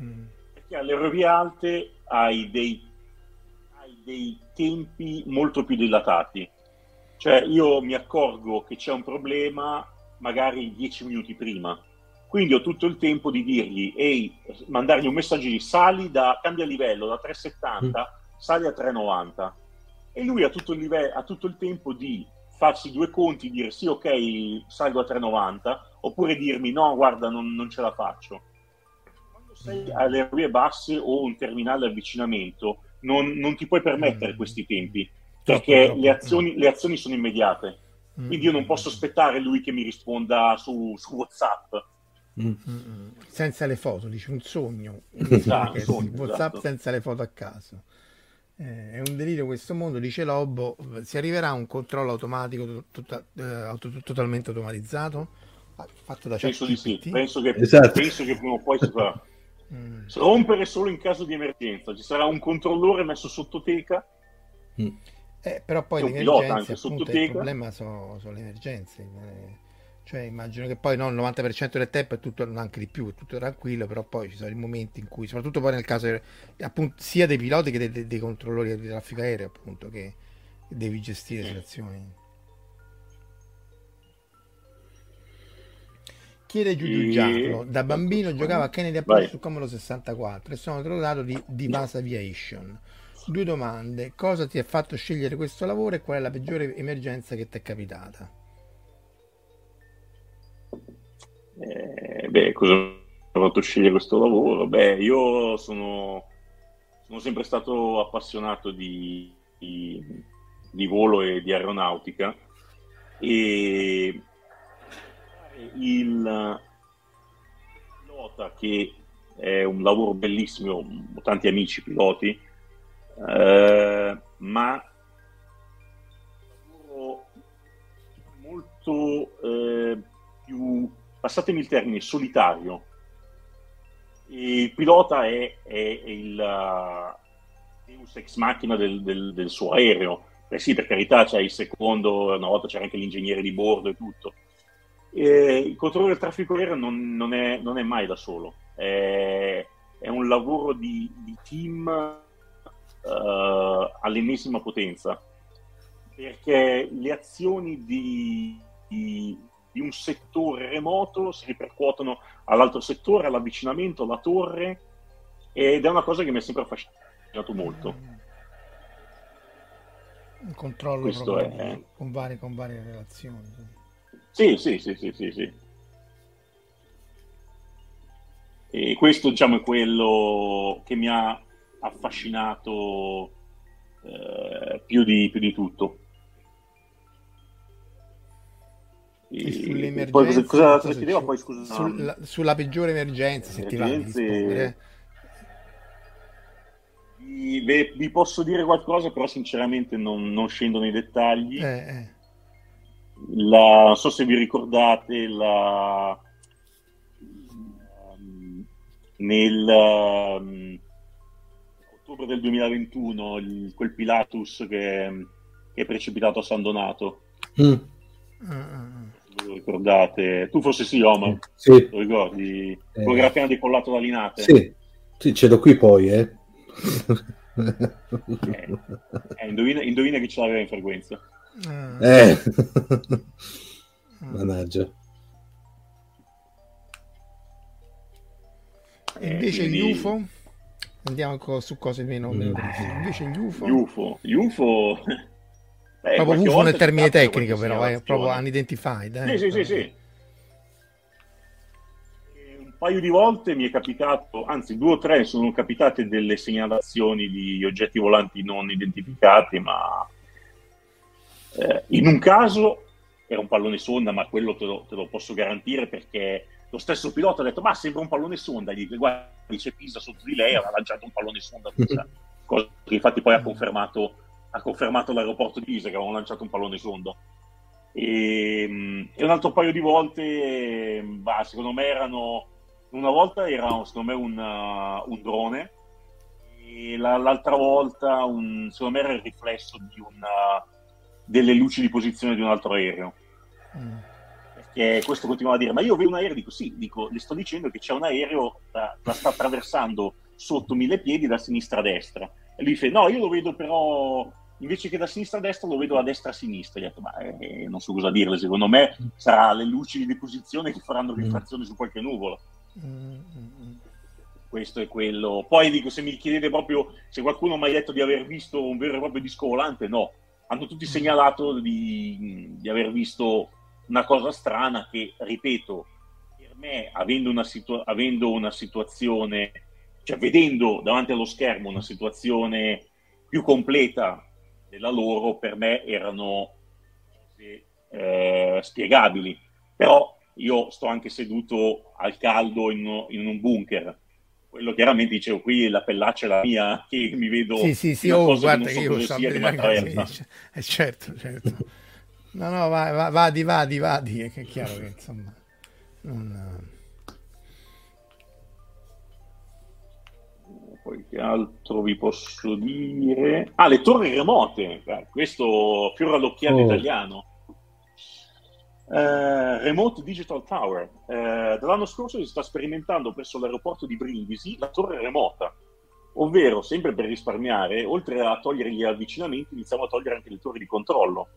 Speaker 1: Mm.
Speaker 2: perché alle rovie alte hai dei, hai dei tempi molto più dilatati. Cioè io mi accorgo che c'è un problema magari 10 minuti prima, quindi ho tutto il tempo di dirgli, ehi, mandargli un messaggio di sali da, cambia livello da 370, sali a 390 e lui ha tutto, il live- ha tutto il tempo di farsi due conti, dire sì, ok, salgo a 390, oppure dirmi no, guarda, non, non ce la faccio. Quando sei alle vie basse o un terminale avvicinamento, non, non ti puoi permettere
Speaker 1: Mm.
Speaker 2: questi tempi, perché
Speaker 1: troppo.
Speaker 2: le azioni, le azioni sono immediate.
Speaker 1: Mm.
Speaker 2: Quindi io non posso aspettare lui che mi risponda su, su WhatsApp.
Speaker 3: Mm.
Speaker 1: Mm, mm. Senza le foto, dice un sogno.
Speaker 2: Esatto, sogno,
Speaker 1: WhatsApp
Speaker 2: esatto.
Speaker 1: senza le foto a caso. Eh, è un delirio questo mondo, dice Lobo. Si arriverà a un controllo automatico to- tota- eh, auto- totalmente automatizzato? Ah, Fatto da
Speaker 2: Penso di sì, penso che,
Speaker 3: Esatto.
Speaker 2: penso che prima o poi si farà.
Speaker 1: Mm.
Speaker 2: Rompere solo in caso di emergenza. Ci sarà un controllore messo sotto teca.
Speaker 3: Mm.
Speaker 1: Eh, però poi le emergenze, appunto, il problema sono, sono le emergenze. eh. Cioè, immagino che poi no, il 90% del tempo è tutto, anche di più, è tutto tranquillo, però poi ci sono i momenti in cui, soprattutto poi nel caso appunto, sia dei piloti che dei, dei- dei controllori di traffico aereo, appunto, che devi gestire situazioni. Chiede Giugiu
Speaker 2: E-
Speaker 1: Giacomo, da bambino giocavo a Kennedy Apollo su Commodore 64 e sono dotato di, di Vasa Aviation. Due domande, cosa ti ha fatto scegliere questo lavoro e qual è la peggiore emergenza che ti è capitata?
Speaker 2: Eh, beh, cosa mi ha fatto scegliere questo lavoro? Beh, io sono, sono sempre stato appassionato di, di- di volo e di aeronautica e il pilota che è un lavoro bellissimo, ho tanti amici piloti, eh, ma molto eh, più, passatemi il termine, solitario. Il pilota è, è- è il uh, deus ex machina del, del- del suo aereo. Eh sì, per carità, c'è il secondo, una volta c'era anche l'ingegnere di bordo e tutto. E il controllo del traffico aereo non, non è, non è mai da solo, è, è un lavoro di, di team eh, all'ennesima potenza, perché le azioni di, di- di un settore remoto si ripercuotono all'altro settore, all'avvicinamento, alla torre, ed è una cosa che mi ha sempre affascinato. molto.
Speaker 1: Un controllo
Speaker 2: Questo
Speaker 1: proprio
Speaker 2: è-
Speaker 1: di- con, varie, con varie relazioni.
Speaker 2: Sì, sì, sì, sì, sì, sì. E questo, diciamo, è quello che mi ha affascinato eh, più, di, più di tutto.
Speaker 1: E
Speaker 2: E
Speaker 1: sulle
Speaker 2: poi cosa, cosa, cosa chiedeva?
Speaker 1: c'è-
Speaker 2: Poi scusa,
Speaker 1: sulla, sulla peggiore emergenza, se ti va di
Speaker 2: Emergenze-
Speaker 1: rispondere. eh.
Speaker 2: vi, vi posso dire qualcosa, però sinceramente non, non scendo nei dettagli.
Speaker 1: Eh, eh.
Speaker 2: La- non so se vi ricordate la, ehm, nel ehm, ottobre del 2021 il- quel Pilatus che, che è precipitato a San Donato
Speaker 3: Mm,
Speaker 2: se lo ricordate tu forse sì Omar
Speaker 3: Sì,
Speaker 2: lo ricordi
Speaker 3: Eh.
Speaker 2: quello che era appena decollato da Linate
Speaker 3: sì, sì, ce l'ho qui poi, eh.
Speaker 2: Eh, indovina, indovina chi ce l'aveva in frequenza
Speaker 1: Ah.
Speaker 3: Eh. Mannaggia.
Speaker 1: E invece
Speaker 2: quindi-
Speaker 1: gli UFO? Andiamo su cose meno... meno. Invece gli UFO?
Speaker 2: Gli UFO UFO eh,
Speaker 1: proprio UFO nel termine tecnico però, è proprio
Speaker 2: segnalazione.
Speaker 1: unidentified. Eh?
Speaker 2: Sì, sì, sì, sì. E Un paio di volte mi è capitato, anzi due o tre sono capitate delle segnalazioni di oggetti volanti non identificati, ma eh, in un caso era un pallone sonda, ma quello te lo, te lo posso garantire perché lo stesso pilota ha detto ma sembra un pallone sonda, gli guarda, c'è Pisa sotto di lei, aveva lanciato un pallone sonda, cosa che infatti poi ha confermato, ha confermato l'aeroporto di Pisa che avevano lanciato un pallone sonda. E, mm, e un altro paio di volte, bah, secondo me erano, una volta era secondo me un, uh, un drone e la- l'altra volta un, secondo me era il riflesso di una, delle luci di posizione di un altro aereo.
Speaker 1: Mm.
Speaker 2: Perché questo continuava a dire, ma io vedo un aereo, dico sì, dico, le sto dicendo che c'è un aereo, la, la sta attraversando sotto mille piedi da sinistra a destra. E lui fa, no, io lo vedo però, invece che da sinistra a destra, lo vedo da destra a sinistra. Gli ho detto, ma eh, non so cosa dirle, secondo me sarà le luci di deposizione che faranno rifrazione su qualche nuvola.
Speaker 1: Mm, mm, mm.
Speaker 2: Questo è quello. Poi dico, se mi chiedete proprio se qualcuno mi ha detto di aver visto un vero e proprio disco volante, no. Hanno tutti segnalato di, di aver visto una cosa strana che, ripeto, per me, avendo una, situa- avendo una situazione, cioè vedendo davanti allo schermo una situazione più completa della loro, per me erano eh, spiegabili. Però io sto anche seduto al caldo in, in un bunker. Quello chiaramente dicevo, qui la pellaccia è la mia, che mi vedo
Speaker 1: Sì, sì, sì, oh, guarda
Speaker 2: che
Speaker 1: io
Speaker 2: so cosa sia
Speaker 1: ragazzi,
Speaker 2: attraversa.
Speaker 1: eh, certo, certo. No, no, va- va- vadi, vadi, vadi, è che è chiaro che insomma... non-
Speaker 2: Poi che altro vi posso dire? Ah, le torri remote. Beh, questo fiore all'occhiello
Speaker 3: Oh.
Speaker 2: italiano. Eh, Remote Digital Tower. Eh, dall'anno scorso si sta sperimentando presso l'aeroporto di Brindisi la torre remota, ovvero, sempre per risparmiare, oltre a togliere gli avvicinamenti, iniziamo a togliere anche le torri di controllo.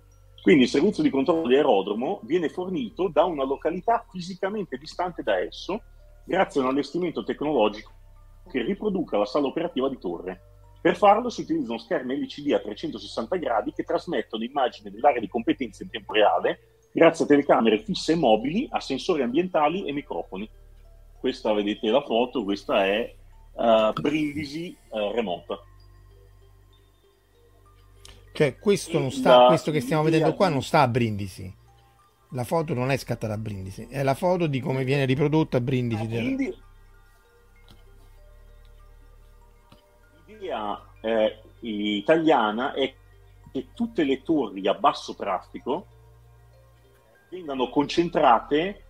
Speaker 2: Quindi il servizio di controllo di aerodromo viene fornito da una località fisicamente distante da esso, grazie a un allestimento tecnologico che riproduca la sala operativa di torre. Per farlo si utilizzano schermi LCD a 360 gradi che trasmettono immagini dell'area di competenza in tempo reale grazie a telecamere fisse e mobili, a sensori ambientali e microfoni. Questa vedete la foto, questa è eh, Brindisi eh, remota.
Speaker 1: Cioè, questo, non sta, questo che stiamo
Speaker 2: l'idea
Speaker 1: vedendo qua non sta a Brindisi. La foto non è scattata a Brindisi, è la foto di come viene riprodotta a Brindisi.
Speaker 2: Quindi l'idea eh, italiana è che tutte le torri a basso traffico vengano concentrate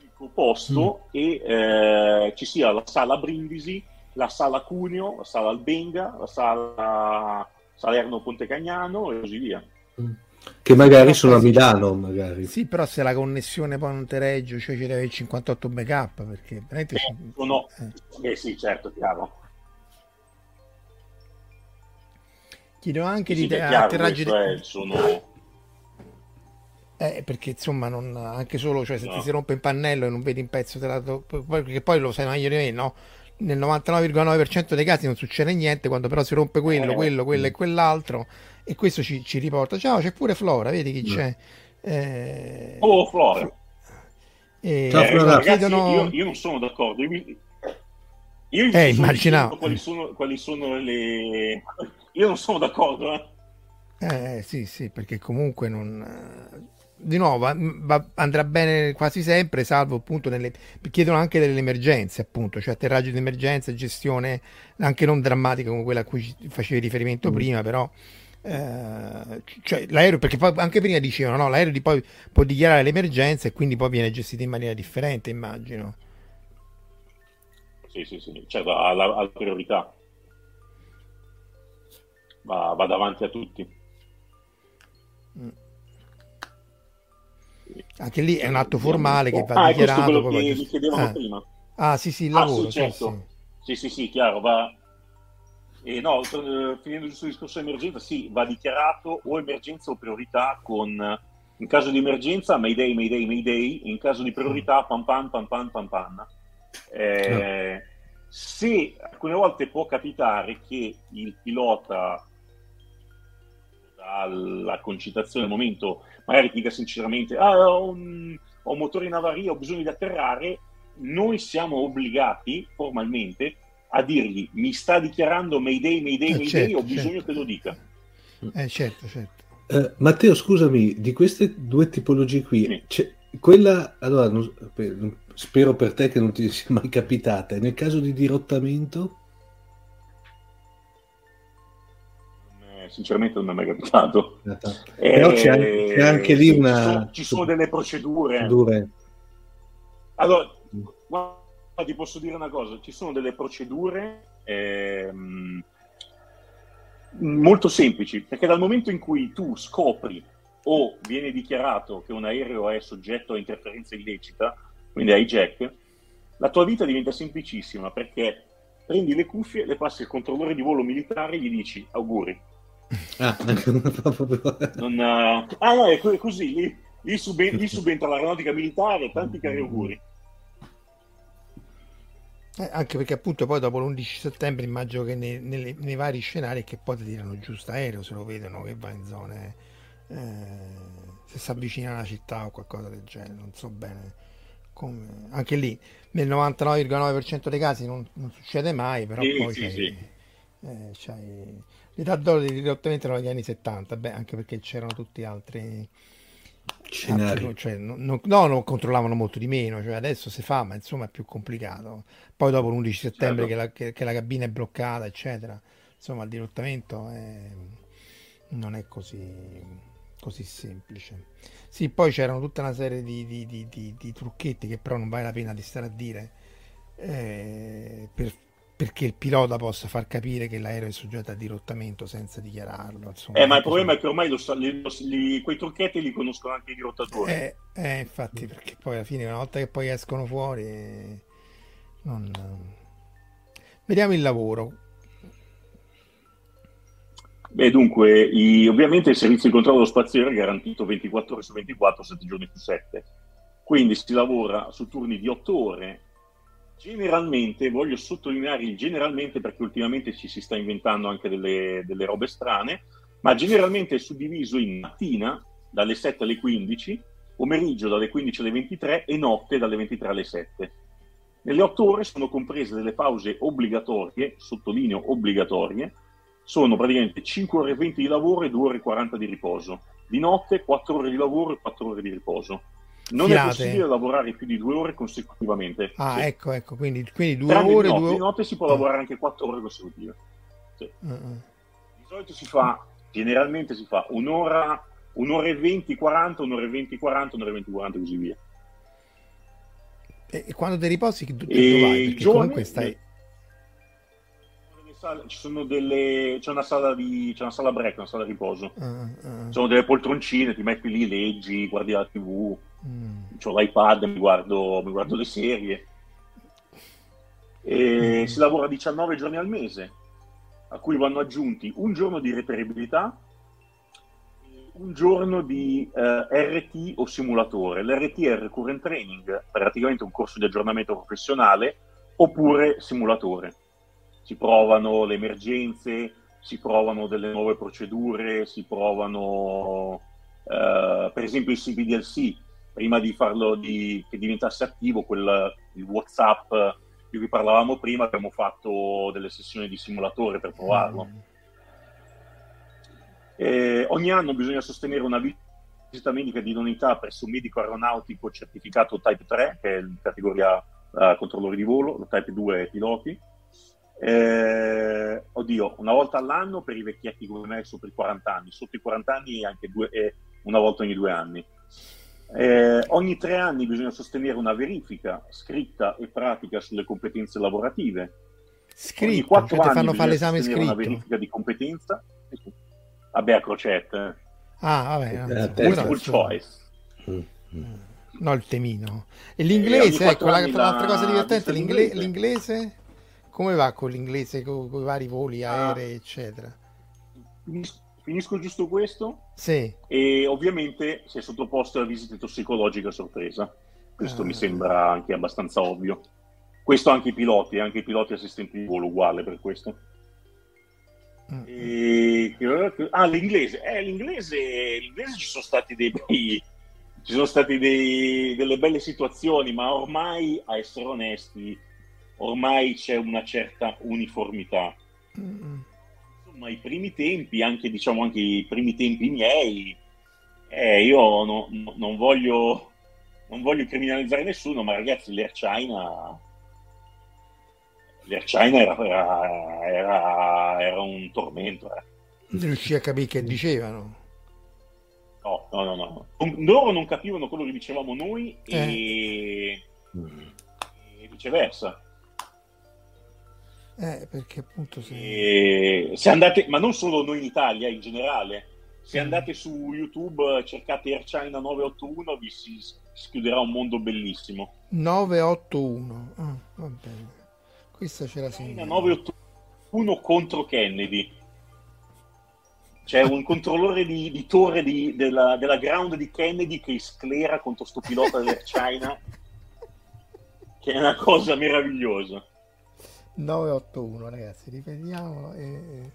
Speaker 2: in un posto e eh, ci sia la sala Brindisi, la sala Cuneo, la sala Albenga, la sala Salerno Ponte Cagnano e così via.
Speaker 3: Che magari sono a Milano, magari.
Speaker 1: Sì, però se la connessione poi non te regge, cioè ci deve il 58 backup, perché veramente... ci-
Speaker 2: Sono,
Speaker 1: eh.
Speaker 2: eh sì, certo, chiaro.
Speaker 1: Chiedo anche
Speaker 2: Sì,
Speaker 1: di
Speaker 2: chiaro,
Speaker 1: atterraggi...
Speaker 2: è- sono...
Speaker 1: Eh, perché insomma, non, anche solo cioè, se
Speaker 2: No.
Speaker 1: ti si rompe il pannello e non vedi un pezzo, te la perché poi lo sai meglio di me, no? Nel 99,9% dei casi non succede niente, quando però si rompe quello,
Speaker 2: Eh.
Speaker 1: quello, quello e quell'altro, e questo ci, ci riporta. Ciao, c'è pure Flora, vedi chi c'è? Eh,
Speaker 2: Oh, Flora.
Speaker 1: eh,
Speaker 3: Ciao,
Speaker 2: Eh,
Speaker 3: Flora.
Speaker 2: ragazzi,
Speaker 1: chiedono-
Speaker 2: io, io non sono d'accordo. Io, mi- io
Speaker 1: Eh, immaginavo.
Speaker 2: Quali sono, quali sono le... Io non sono d'accordo. eh.
Speaker 1: Eh sì, sì, perché comunque non... Di nuovo, va- va- andrà bene quasi sempre, salvo appunto nelle... chiedono anche delle emergenze, appunto, cioè atterraggio di emergenza, gestione anche non drammatica come quella a cui facevi riferimento prima, però... eh, cioè, l'aereo, perché poi anche prima dicevano, no, l'aereo di poi può dichiarare l'emergenza e quindi poi viene gestito in maniera differente, immagino.
Speaker 2: Sì, sì, sì, cioè alla, alla priorità. Va, va davanti a tutti.
Speaker 1: Anche lì è un atto formale che va
Speaker 2: Ah, è questo
Speaker 1: dichiarato.
Speaker 2: quello che mi chiedevano
Speaker 1: Ah.
Speaker 2: prima.
Speaker 1: Ah, sì, sì, il
Speaker 2: Ah,
Speaker 1: lavoro,
Speaker 2: sì,
Speaker 1: sì,
Speaker 2: certo.
Speaker 1: sì.
Speaker 2: Sì, sì, sì, chiaro, va... E no, eh, finendo giusto il discorso emergenza, sì, va dichiarato o emergenza o priorità con, eh, in caso di emergenza, Mayday, Mayday, Mayday, in caso di priorità, pam pam, pam pam, pam pam. Eh, Se alcune volte può capitare che il pilota dalla concitazione al momento magari ti dica sinceramente ah, ho, un, ho un motore in avaria, ho bisogno di atterrare, noi siamo obbligati formalmente a dirgli mi sta dichiarando Mayday, Mayday,
Speaker 1: Eh,
Speaker 2: Mayday,
Speaker 1: certo,
Speaker 2: ho bisogno
Speaker 1: certo.
Speaker 2: che lo dica.
Speaker 1: Eh, certo, certo.
Speaker 3: Eh, Matteo, scusami, di queste due tipologie qui,
Speaker 2: Sì.
Speaker 3: c'è quella, allora, non- per- spero per te che non ti sia mai capitata, nel caso di dirottamento,
Speaker 2: sinceramente non mi è mai capitato.
Speaker 3: però c'è anche, c'è anche lì
Speaker 2: Eh,
Speaker 3: una...
Speaker 2: Ci sono, ci sono delle procedure.
Speaker 3: procedure.
Speaker 2: Allora, guarda, ti posso dire una cosa, ci sono delle procedure ehm, molto semplici, perché dal momento in cui tu scopri o viene dichiarato che un aereo è soggetto a interferenza illecita, quindi a hijack, la tua vita diventa semplicissima perché prendi le cuffie, le passi al controllore di volo militare e gli dici auguri.
Speaker 3: Ah, proprio-
Speaker 2: Non, eh, ah no, è co- è così, lì, lì suben- lì subentra l'aeronautica militare, tanti cari auguri.
Speaker 1: Eh, anche perché appunto poi dopo l'11 settembre immagino che nei, nelle- nei vari scenari che poi ti tirano giù aereo se lo vedono che va in zone eh, se si avvicina a una città o qualcosa del genere non so bene come anche lì nel 99,9% dei casi non, non succede mai però
Speaker 2: Sì,
Speaker 1: poi
Speaker 2: sì,
Speaker 1: c'hai,
Speaker 2: sì.
Speaker 1: eh, c'hai- l'età d'oro di dirottamento erano gli anni 70 beh anche perché c'erano tutti altri
Speaker 3: Scenario.
Speaker 1: altri- cioè, no, no, no, non controllavano molto di meno, cioè adesso si fa, ma insomma è più complicato. Poi dopo l'11 settembre
Speaker 2: Certo.
Speaker 1: che, la, che- che la cabina è bloccata, eccetera, insomma il dirottamento è- non è così, così semplice. Sì, poi c'erano tutta una serie di, di- di- di- di trucchetti che però non vale la pena di stare a dire eh, per- perché il pilota possa far capire che l'aereo è soggetto a dirottamento senza dichiararlo. Insomma,
Speaker 2: Eh, ma il problema è che ormai lo li- li- quei trucchetti li conoscono anche i dirottatori.
Speaker 1: Eh, eh, infatti, perché poi alla fine, una volta che poi escono fuori, eh, non... vediamo il lavoro.
Speaker 2: Beh, dunque, i- ovviamente il servizio di controllo spaziale è garantito 24 ore su 24, 7 giorni su 7. Quindi si lavora su turni di 8 ore. Generalmente, voglio sottolineare il generalmente perché ultimamente ci si sta inventando anche delle, delle robe strane, ma generalmente è suddiviso in mattina dalle 7 alle 15, pomeriggio dalle 15 alle 23 e notte dalle 23 alle 7. Nelle 8 ore sono comprese delle pause obbligatorie, sottolineo obbligatorie, sono praticamente 5 ore e 20 di lavoro e 2 ore e 40 di riposo. Di notte 4 ore di lavoro e 4 ore di riposo. Non
Speaker 1: Filate.
Speaker 2: è possibile lavorare più di 2 ore consecutivamente.
Speaker 1: Ah,
Speaker 2: Sì.
Speaker 1: ecco, ecco, quindi, quindi due
Speaker 2: Tranne
Speaker 1: ore,
Speaker 2: di notte,
Speaker 1: due
Speaker 2: di notte si può
Speaker 1: Ah.
Speaker 2: lavorare anche 4 ore consecutive. Sì.
Speaker 1: Ah.
Speaker 2: Di solito si fa, generalmente si fa un'ora, un'ora e 20, 40, un'ora e 20, 40, un'ora e 20, 40 e così via.
Speaker 1: E, e quando ti riposi, che,
Speaker 2: E
Speaker 1: dove vai?
Speaker 2: i
Speaker 1: Perché
Speaker 2: giorni-
Speaker 1: comunque stai...
Speaker 2: Sale- Ci sono delle, c'è una sala di, c'è una sala break, una sala riposo.
Speaker 1: Ah, ah,
Speaker 2: Ci sono delle poltroncine, ti metti lì, leggi, guardi la tv,
Speaker 1: mm.
Speaker 2: ho l'iPad, mi guardo, mi guardo le serie. E si lavora 19 giorni al mese, a cui vanno aggiunti un giorno di reperibilità, un giorno di eh, RT o simulatore. L'RT è il Recurrent Training, praticamente un corso di aggiornamento professionale oppure simulatore. Si provano le emergenze, si provano delle nuove procedure, si provano eh, per esempio il CBDLC, prima di farlo di, che diventasse attivo, quel, il WhatsApp di cui parlavamo prima, abbiamo fatto delle sessioni di simulatore per provarlo. Mm. Eh, ogni anno bisogna sostenere una visita medica di idoneità presso un medico aeronautico certificato Type 3, che è in categoria uh, controllori di volo, lo Type 2 è piloti. Eh, oddio, una volta all'anno per i vecchietti come me sopra i 40 anni, sotto i 40 anni anche due, eh, una volta ogni due anni. Eh, ogni tre anni bisogna sostenere una verifica scritta e pratica sulle competenze lavorative.
Speaker 1: Scritto, ogni quattro cioè anni fanno fare l'esame scritto. una
Speaker 2: verifica di competenza. Vabbè, a crocette.
Speaker 1: Ah, vabbè.
Speaker 2: Eh, multiple choice.
Speaker 1: Mm. No, il temino. E l'inglese, ecco, la, l'altra cosa divertente, l'ingle- l'inglese? Come va con l'inglese, con, con i vari voli ah. aerei, ah. eccetera?
Speaker 2: Finisco giusto questo?
Speaker 1: Sì.
Speaker 2: E ovviamente si è sottoposto a visite tossicologiche a sorpresa. Questo ah. mi sembra anche abbastanza ovvio. Questo anche i piloti, anche i piloti assistenti di volo uguale per questo. Mm. E... Ah, l'inglese. Eh, l'inglese, l'inglese ci sono stati dei bei, ci sono state delle belle situazioni, ma ormai, a essere onesti, ormai c'è una certa uniformità. Mm insomma i primi tempi, anche diciamo anche i primi tempi miei, eh, io no, no, non, voglio, non voglio criminalizzare nessuno, ma ragazzi l'Air China, l'Air China era, era, era, era un tormento. Eh.
Speaker 1: Non riuscì a capire che dicevano.
Speaker 2: No, no, no, no. Loro non capivano quello che dicevamo noi eh. e... e viceversa.
Speaker 1: Eh, perché appunto
Speaker 2: se... E... se andate, ma non solo noi in Italia, in generale, se mm. andate su YouTube, cercate Air China 981, vi si schiuderà un mondo bellissimo.
Speaker 1: 981, ah, va bene. Questa ce la
Speaker 2: segna. 981 contro Kennedy. C'è un controllore di, di torre di, della, della, ground di Kennedy che sclera contro sto pilota dell'Air China, che è una cosa meravigliosa.
Speaker 1: 981 ragazzi ripetiamolo e...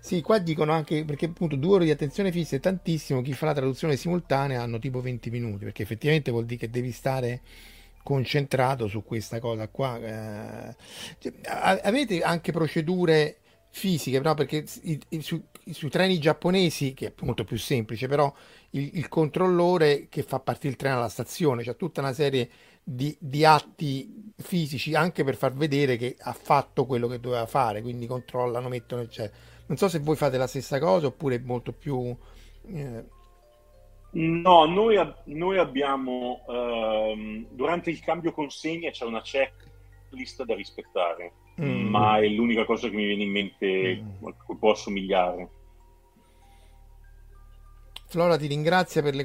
Speaker 1: sì qua dicono anche perché appunto due ore di attenzione fissa è tantissimo chi fa la traduzione simultanea hanno tipo 20 minuti perché effettivamente vuol dire che devi stare concentrato su questa cosa qua eh, cioè, avete anche procedure fisiche però perché i, i, su, sui treni giapponesi che è molto più semplice però il, il controllore che fa partire il treno alla stazione c'è tutta una serie di, di, atti fisici anche per far vedere che ha fatto quello che doveva fare, quindi controllano, mettono, eccetera. Non so se voi fate la stessa cosa oppure molto più...
Speaker 2: Eh... No, noi, noi abbiamo, ehm, durante il cambio consegna c'è una checklist da rispettare, mm. ma è l'unica cosa che mi viene in mente mm. a cui può assomigliare.
Speaker 1: Flora ti ringrazia per le,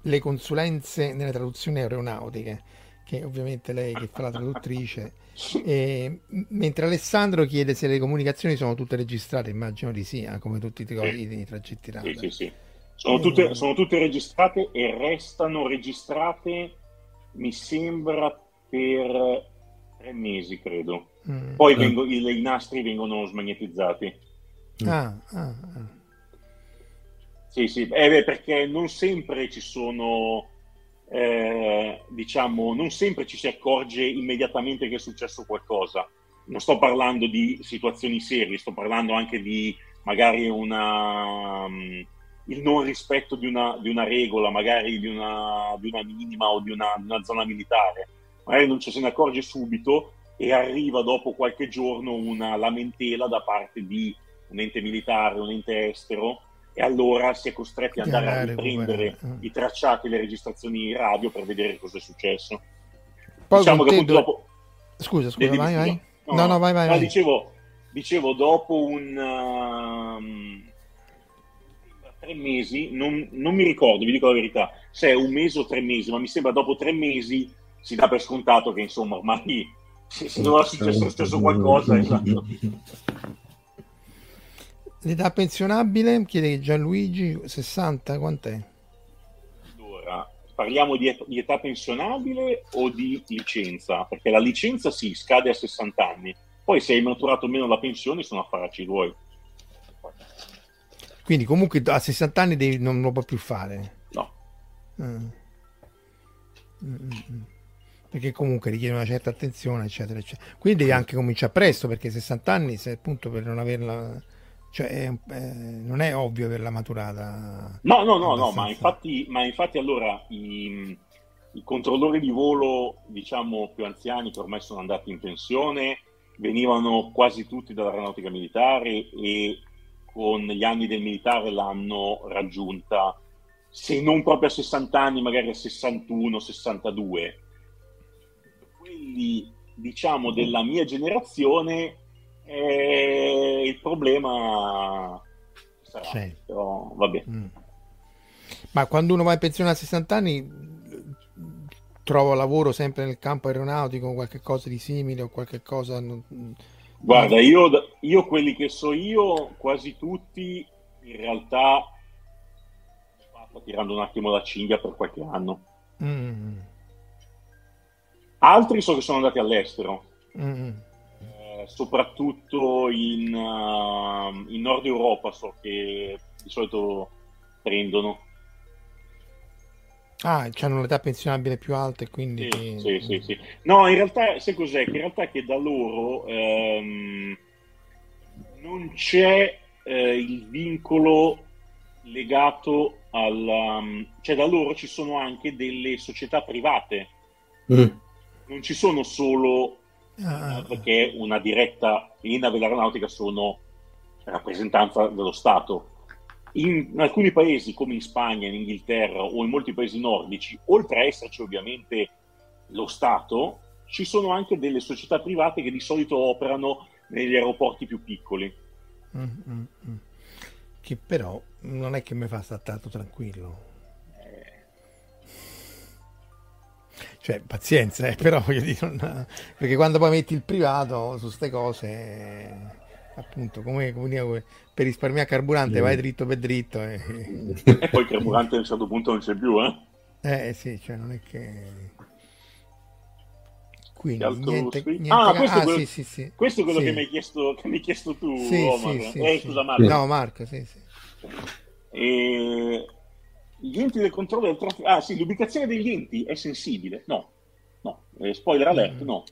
Speaker 1: le consulenze nelle traduzioni aeronautiche, che ovviamente lei che fa la traduttrice. E, mentre Alessandro chiede se le comunicazioni sono tutte registrate, immagino di sì, eh, come tutti i, sì. i tragitti
Speaker 2: Sì, sì, sì. Sono, tutte, sono tutte registrate e restano registrate, mi sembra, per tre mesi, credo. Mm. Poi vengo, i, i, nastri vengono smagnetizzati.
Speaker 1: Ah, ah, ah.
Speaker 2: Sì, sì, eh beh, perché non sempre ci sono, eh, diciamo, non sempre ci si accorge immediatamente che è successo qualcosa. Non sto parlando di situazioni serie, sto parlando anche di magari una, um, il non rispetto di una, di una regola, magari di una, di una minima o di una, una, zona militare. Magari non ci se ne accorge subito e arriva dopo qualche giorno una lamentela da parte di un ente militare, un ente estero, e allora si è costretti ad andare a riprendere uh. i tracciati e le registrazioni radio per vedere cosa è successo.
Speaker 1: Poi diciamo che appunto dopo... Scusa, scusa, vai, vai. No, no, no, vai, vai. vai.
Speaker 2: Dicevo, dicevo, dopo un... Uh, tre mesi, non, non, mi ricordo, vi dico la verità, se è un mese o tre mesi, ma mi sembra dopo tre mesi si dà per scontato che insomma ormai se, se non è successo, successo qualcosa, esatto.
Speaker 1: L'età pensionabile, chiede Gianluigi, 60, quant'è?
Speaker 2: Allora, parliamo di, et- di, età pensionabile o di licenza? Perché la licenza sì, scade a 60 anni, poi se hai maturato meno la pensione sono affarci tuoi.
Speaker 1: Quindi comunque a 60 anni devi, non lo puoi più fare?
Speaker 2: No.
Speaker 1: Mm. Mm-mm. Perché comunque richiede una certa attenzione, eccetera, eccetera. Quindi devi anche cominciare presto, perché 60 anni, se appunto per non averla cioè, è, eh, non è ovvio averla maturata.
Speaker 2: No, no, no, no ma, infatti, ma infatti allora i, i, controllori di volo, diciamo, più anziani che ormai sono andati in pensione, venivano quasi tutti dall'aeronautica militare e con gli anni del militare l'hanno raggiunta, se non proprio a 60 anni, magari a 61, 62. Quelli, diciamo, della mia generazione e il problema sarà, sì. però vabbè. Mm.
Speaker 1: Ma quando uno va in pensione a 60 anni trova lavoro sempre nel campo aeronautico, qualche cosa di simile o qualche cosa...
Speaker 2: Guarda, io, io quelli che so io, quasi tutti, in realtà sto tirando un attimo la cinghia per qualche anno. Mm. Altri so che sono andati all'estero. Mm soprattutto in, uh, in, Nord Europa so che di solito prendono.
Speaker 1: Ah, hanno un'età pensionabile più alta e quindi...
Speaker 2: Sì, sì, sì, sì, No, in realtà, sai cos'è? Che in realtà è che da loro um, non c'è eh, il vincolo legato al... Um, cioè da loro ci sono anche delle società private. Mm. Non ci sono solo ah. perché una diretta linea dell'aeronautica sono rappresentanza dello Stato. In, in, alcuni paesi come in Spagna, in Inghilterra o in molti paesi nordici, oltre a esserci ovviamente lo Stato, ci sono anche delle società private che di solito operano negli aeroporti più piccoli. Mm, mm,
Speaker 1: mm. Che però non è che mi fa stare tanto tranquillo. Cioè, pazienza, eh, però voglio dire, non... perché quando poi metti il privato su queste cose, appunto, come, come per risparmiare carburante, mm. vai dritto per dritto.
Speaker 2: E... e poi il carburante a un certo punto non c'è più, eh?
Speaker 1: Eh sì, cioè non è che... Quindi, niente, niente,
Speaker 2: ah, questo, ah, è quello, sì, sì, sì. questo è quello che, mi hai chiesto, che mi hai chiesto tu, sì, Omar. eh, scusa Marco.
Speaker 1: No, Marco, sì, sì.
Speaker 2: E gli enti del controllo del traffico. Ah, sì, l'ubicazione degli enti è sensibile. No, no, eh, spoiler alert, no.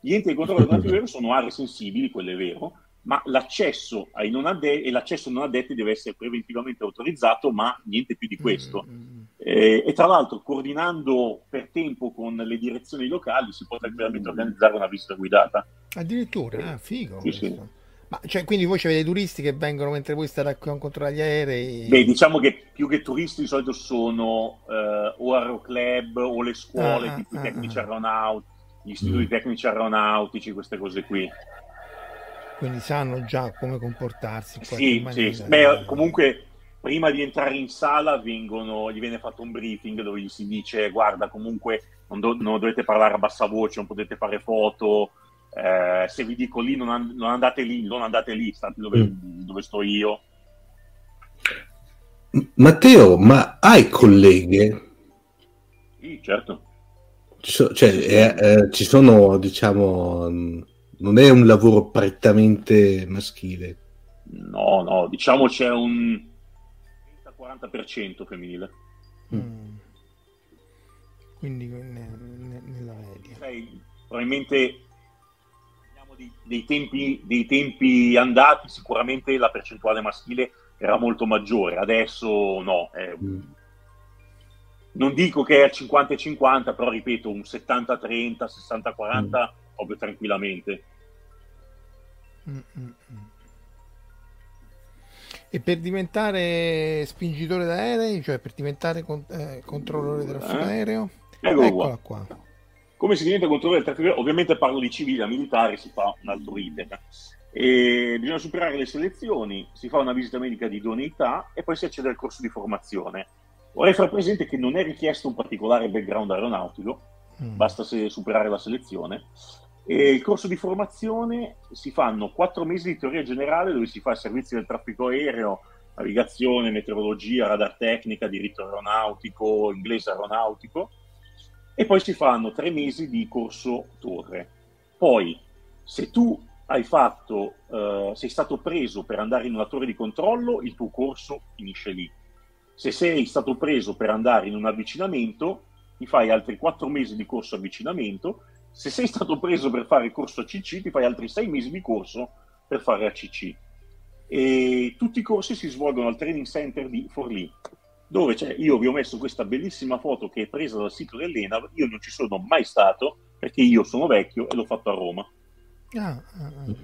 Speaker 2: Gli enti del controllo del traffico aereo sono aree sensibili, quello è vero, ma l'accesso ai non addetti e l'accesso ai non addetti deve essere preventivamente autorizzato, ma niente più di questo. Mm-hmm. Eh, e tra l'altro, coordinando per tempo con le direzioni locali, si può tranquillamente organizzare una visita guidata.
Speaker 1: Addirittura, ah, figo. Sì, sì. Ma cioè, quindi voi avete turisti che vengono mentre voi state a controllare gli aerei?
Speaker 2: Beh, diciamo che più che turisti di solito sono eh, o aeroclub o le scuole, ah, tipo ah, i tecnici ah, aeronautici, gli istituti mm. tecnici aeronautici, queste cose qui.
Speaker 1: Quindi sanno già come comportarsi.
Speaker 2: sì, sì. Beh, comunque prima di entrare in sala vengono, gli viene fatto un briefing dove gli si dice guarda comunque non, do- non dovete parlare a bassa voce, non potete fare foto, eh, se vi dico lì non, and- non, andate lì, non andate lì, state dove, mm. dove sto io.
Speaker 3: Matteo, ma hai colleghe?
Speaker 2: Sì, certo.
Speaker 3: So, cioè, eh, eh, ci sono, diciamo, non è un lavoro prettamente maschile.
Speaker 2: No, no, diciamo c'è un 30-40% femminile. Mm.
Speaker 1: Quindi nella media.
Speaker 2: Sai, probabilmente dei tempi, dei tempi andati sicuramente la percentuale maschile era molto maggiore, adesso no. Eh, mm. Non dico che è al 50 e 50, però ripeto, un 70-30, 60-40 mm. proprio tranquillamente. Mm-mm.
Speaker 1: E per diventare spingitore d'aerei, cioè per diventare con- eh, controllore del traffico eh? aereo, eccola qua.
Speaker 2: Come si diventa controllore del traffico? Ovviamente parlo di civile, a militare si fa un altro iter. E bisogna superare le selezioni, si fa una visita medica di idoneità e poi si accede al corso di formazione. Vorrei far presente che non è richiesto un particolare background aeronautico, mm. basta superare la selezione. E il corso di formazione si fanno quattro mesi di teoria generale dove si fa il servizio del traffico aereo navigazione, meteorologia, radar tecnica, diritto aeronautico, inglese aeronautico e poi si fanno tre mesi di corso torre. Poi, se tu hai fatto, uh, sei stato preso per andare in una torre di controllo, il tuo corso finisce lì. Se sei stato preso per andare in un avvicinamento, ti fai altri quattro mesi di corso avvicinamento. Se sei stato preso per fare corso ACC, ti fai altri sei mesi di corso per fare ACC. E tutti i corsi si svolgono al training center di Forlì, dove c'è, io vi ho messo questa bellissima foto che è presa dal sito dell'ENAV, io non ci sono mai stato perché io sono vecchio e l'ho fatto a Roma.
Speaker 1: Ah, ah, ah.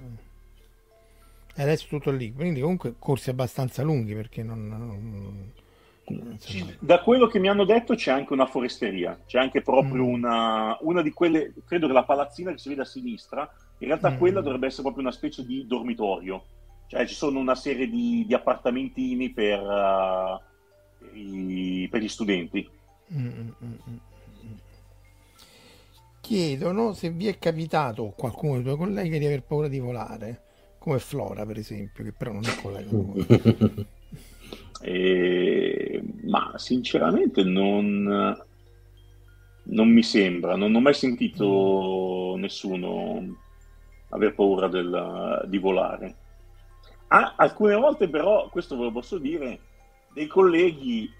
Speaker 1: E adesso tutto lì, quindi comunque corsi abbastanza lunghi perché non... non,
Speaker 2: non da quello che mi hanno detto c'è anche una foresteria, c'è anche proprio mm. una, una di quelle, credo che la palazzina che si vede a sinistra, in realtà mm. quella dovrebbe essere proprio una specie di dormitorio, cioè ci sono una serie di, di appartamentini per, uh, per, i, per, gli studenti. Mm, mm, mm,
Speaker 1: chiedono se vi è capitato qualcuno dei tuoi colleghi di aver paura di volare, come Flora per esempio, che però non è collega
Speaker 2: eh, ma sinceramente non, non mi sembra, non ho mai sentito nessuno aver paura del, di volare. Ah, alcune volte però, questo ve lo posso dire, dei colleghi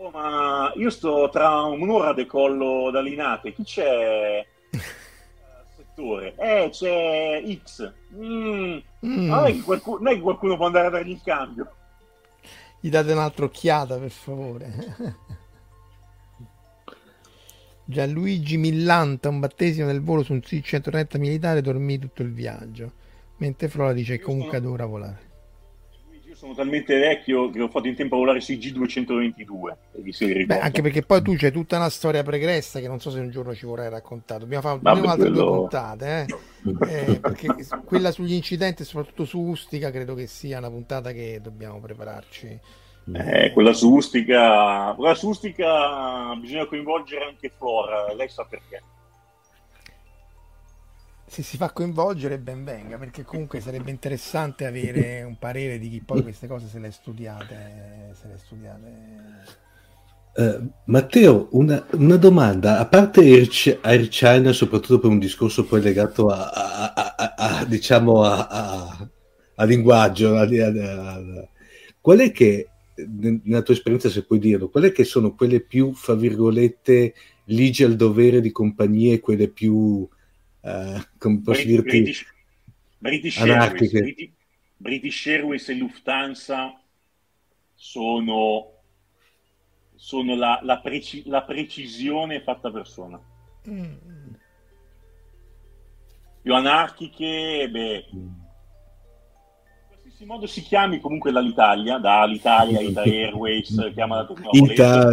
Speaker 2: Oh, ma io sto tra un'ora decollo da Linate. Chi c'è? settore? Eh, c'è X. Mm. Mm. Non, è qualcuno, non, è che qualcuno può andare a dargli il cambio.
Speaker 1: Gli date un'altra occhiata, per favore. Gianluigi Millanta, un battesimo nel volo su un C-130 militare, dormì tutto il viaggio. Mentre Flora dice che comunque sono... adora volare
Speaker 2: sono talmente vecchio che ho fatto in tempo a volare sui G222.
Speaker 1: Beh, anche perché poi tu c'è tutta una storia pregressa che non so se un giorno ci vorrai raccontare. Dobbiamo fare Vabbè, altre quello... due puntate, eh? eh, perché quella sugli incidenti, soprattutto su Ustica, credo che sia una puntata che dobbiamo prepararci.
Speaker 2: Eh, quella su Ustica, quella su Ustica bisogna coinvolgere anche Flora, lei sa perché
Speaker 1: se si fa coinvolgere ben venga perché comunque sarebbe interessante avere un parere di chi poi queste cose se le studiate se le studiate.
Speaker 3: Uh, Matteo, una, una, domanda, a parte Air, Air, China, soprattutto per un discorso poi legato a, a, a, a diciamo a, linguaggio, qual è che, nella tua esperienza se puoi dirlo, qual è che sono quelle più, fra virgolette, ligi al dovere di compagnie, quelle più uh, come posso Brit- dirti,
Speaker 2: British, British Airways, British, British Airways e Lufthansa sono, sono la, la, preci- la, precisione fatta persona. Mm. Più anarchiche, beh, mm qualsiasi modo si chiami comunque dall'Italia, dall'Italia, Ita Airways, chiama da Ita,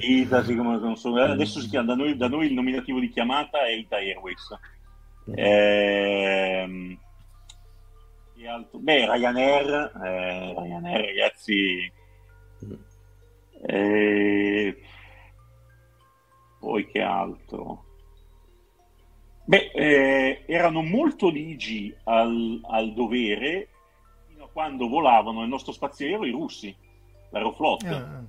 Speaker 2: Ita sì, non so, adesso si chiama, da noi, da noi, il nominativo di chiamata è Ita Airways. Eh, beh, Ryanair, eh, Ryanair ragazzi, eh, poi che altro? Beh, eh, erano molto ligi al, al dovere quando volavano nel nostro spazio aereo i russi, l'aeroflot. Ah.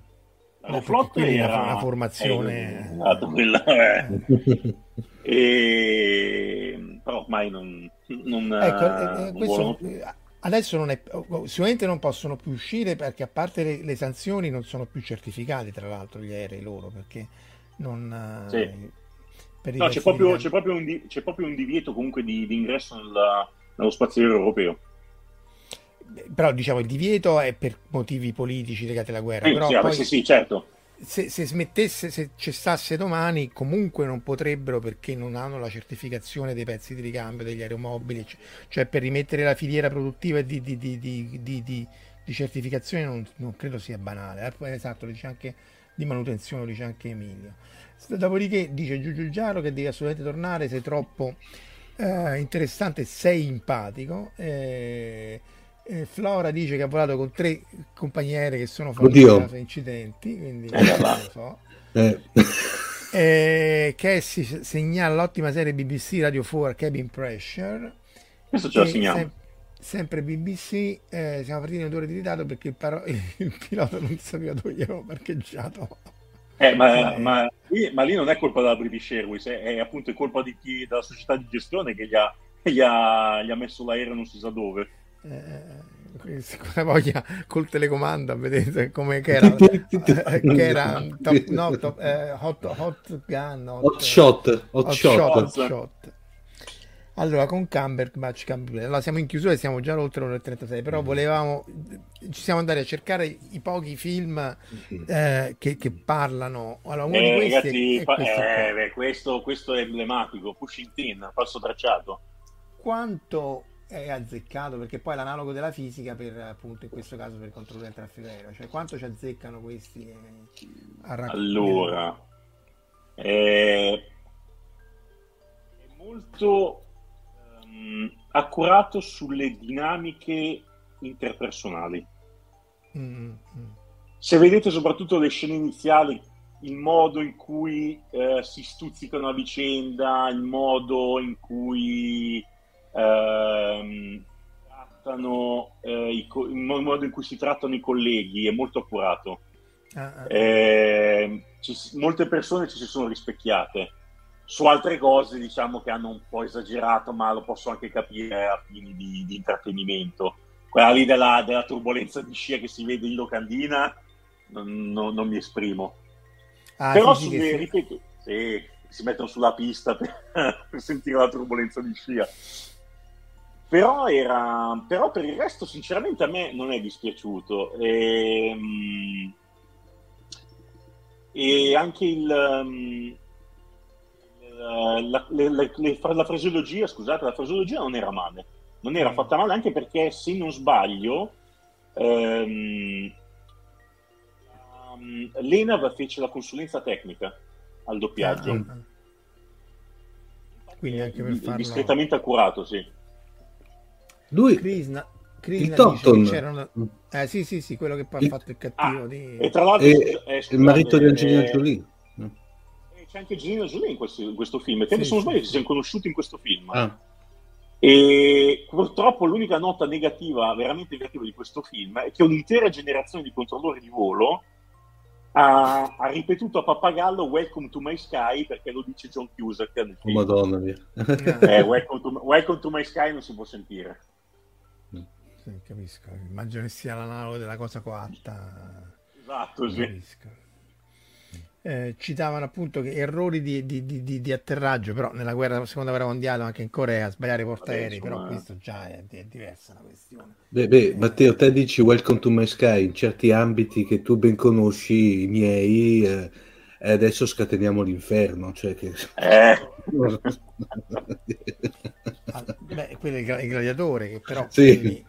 Speaker 1: L'aeroflot era una formazione...
Speaker 2: Esatto, quella, eh. e... però ormai non... non ecco,
Speaker 1: eh, non questo, adesso non è, sicuramente non possono più uscire perché a parte le, le, sanzioni non sono più certificati tra l'altro gli aerei loro perché non...
Speaker 2: Sì. No, c'è proprio, c'è, proprio un, c'è proprio, un, divieto comunque di, di ingresso nella, nello spazio europeo
Speaker 1: però diciamo il divieto è per motivi politici legati alla guerra.
Speaker 2: Eh,
Speaker 1: però
Speaker 2: sì,
Speaker 1: poi,
Speaker 2: sì, sì, certo.
Speaker 1: Se, se, smettesse, se cessasse domani, comunque non potrebbero perché non hanno la certificazione dei pezzi di ricambio degli aeromobili, cioè per rimettere la filiera produttiva di, di, di, di certificazione non, non, credo sia banale. Eh, esatto, lo dice anche di manutenzione, lo dice anche Emilio. Dopodiché dice Giugiu Giaro che devi assolutamente tornare, sei troppo eh, interessante, sei empatico. Eh, eh, Flora dice che ha volato con tre compagnere che sono da incidenti, quindi eh, non lo so. Eh. Eh, Cassie segnala l'ottima serie BBC Radio 4 Cabin Pressure.
Speaker 2: Questo ce la segniamo. Sem-
Speaker 1: Sempre BBC, eh, siamo partiti in due ore di ritardo perché il, paro- il pilota non sapeva dove gli avevo parcheggiato.
Speaker 2: Eh, ma, ma, lì, ma, lì, non è colpa della British Airways, è, è appunto colpa di chi, della società di gestione che gli ha, gli ha, gli ha messo l'aereo non si sa dove.
Speaker 1: Eh, sicura voglia col telecomando, vedete come che era, eh, che era top, no, top, eh, hot, hot gun, hot,
Speaker 3: hot shot, hot,
Speaker 1: hot
Speaker 3: shot.
Speaker 1: shot, hot shot. Allora, con Cumberbatch, Cumberbatch, allora siamo in chiusura e siamo già oltre l'ora e 36, però mm. volevamo, ci siamo andati a cercare i pochi film eh, che, che, parlano. Allora, uno
Speaker 2: eh,
Speaker 1: di questi
Speaker 2: ragazzi,
Speaker 1: è, è questo,
Speaker 2: eh, beh, questo, questo, è emblematico, Pushing Tin, falso tracciato.
Speaker 1: Quanto è azzeccato, perché poi è l'analogo della fisica per, appunto, in questo caso per controllare il traffico aereo, cioè quanto ci azzeccano questi
Speaker 2: a raccogliere? Allora, è molto mh, accurato sulle dinamiche interpersonali. Mm-hmm. Se vedete soprattutto le scene iniziali, il modo in cui eh, si stuzzicano a vicenda, il modo in cui ehm, trattano, eh, i, il modo in cui si trattano i colleghi è molto accurato. Ah. Eh, ci, molte persone ci si sono rispecchiate su altre cose diciamo che hanno un po' esagerato, ma lo posso anche capire a fini di, di intrattenimento. Quella lì della, della, turbolenza di scia che si vede in locandina, non, non, non mi esprimo. Ah, Però su, sì, ripeto, sì, si mettono sulla pista per, per, sentire la turbolenza di scia. Però, era, però per il resto, sinceramente, a me non è dispiaciuto. E, ehm, e anche il eh, la, le, le, la, fraseologia, scusate, la fraseologia non era male, non era mm. fatta male anche perché se non sbaglio ehm, um, l'ENAV fece la consulenza tecnica al doppiaggio. Ah,
Speaker 1: Quindi anche per farlo...
Speaker 2: Discretamente accurato, sì.
Speaker 3: Lui...
Speaker 1: Krishna, Krishna dice una... Eh sì, sì, sì, quello che poi ha fatto il cattivo
Speaker 2: ah,
Speaker 1: di...
Speaker 2: E tra l'altro...
Speaker 3: E, eh, scusate, il marito di Angelina eh, Jolie
Speaker 2: c'è anche Angelina Jolie in questo, in questo film. Credo, sì, se non sbaglio, sì. si siamo conosciuti in questo film.
Speaker 3: Ah.
Speaker 2: E purtroppo l'unica nota negativa, veramente negativa di questo film è che un'intera generazione di controllori di volo ha, ha ripetuto a pappagallo Welcome to my sky perché lo dice John Cusack.
Speaker 3: Oh, madonna mia.
Speaker 2: eh, welcome, to, welcome, to, my sky non si può sentire.
Speaker 1: Sì, capisco. Immagino che sia l'analogo della cosa coatta.
Speaker 2: Esatto, sì. Capisco
Speaker 1: eh, citavano appunto che errori di, di, di, di, atterraggio, però nella guerra, seconda guerra mondiale, anche in Corea, sbagliare i portaerei, però questo già è, è, diversa la questione.
Speaker 3: Beh, beh eh, Matteo, te dici welcome to my sky in certi ambiti che tu ben conosci, i miei, eh, e adesso scateniamo l'inferno, cioè che...
Speaker 2: Eh.
Speaker 1: ah, beh, quello è il gladiatore, che però...
Speaker 3: Sì. Quindi,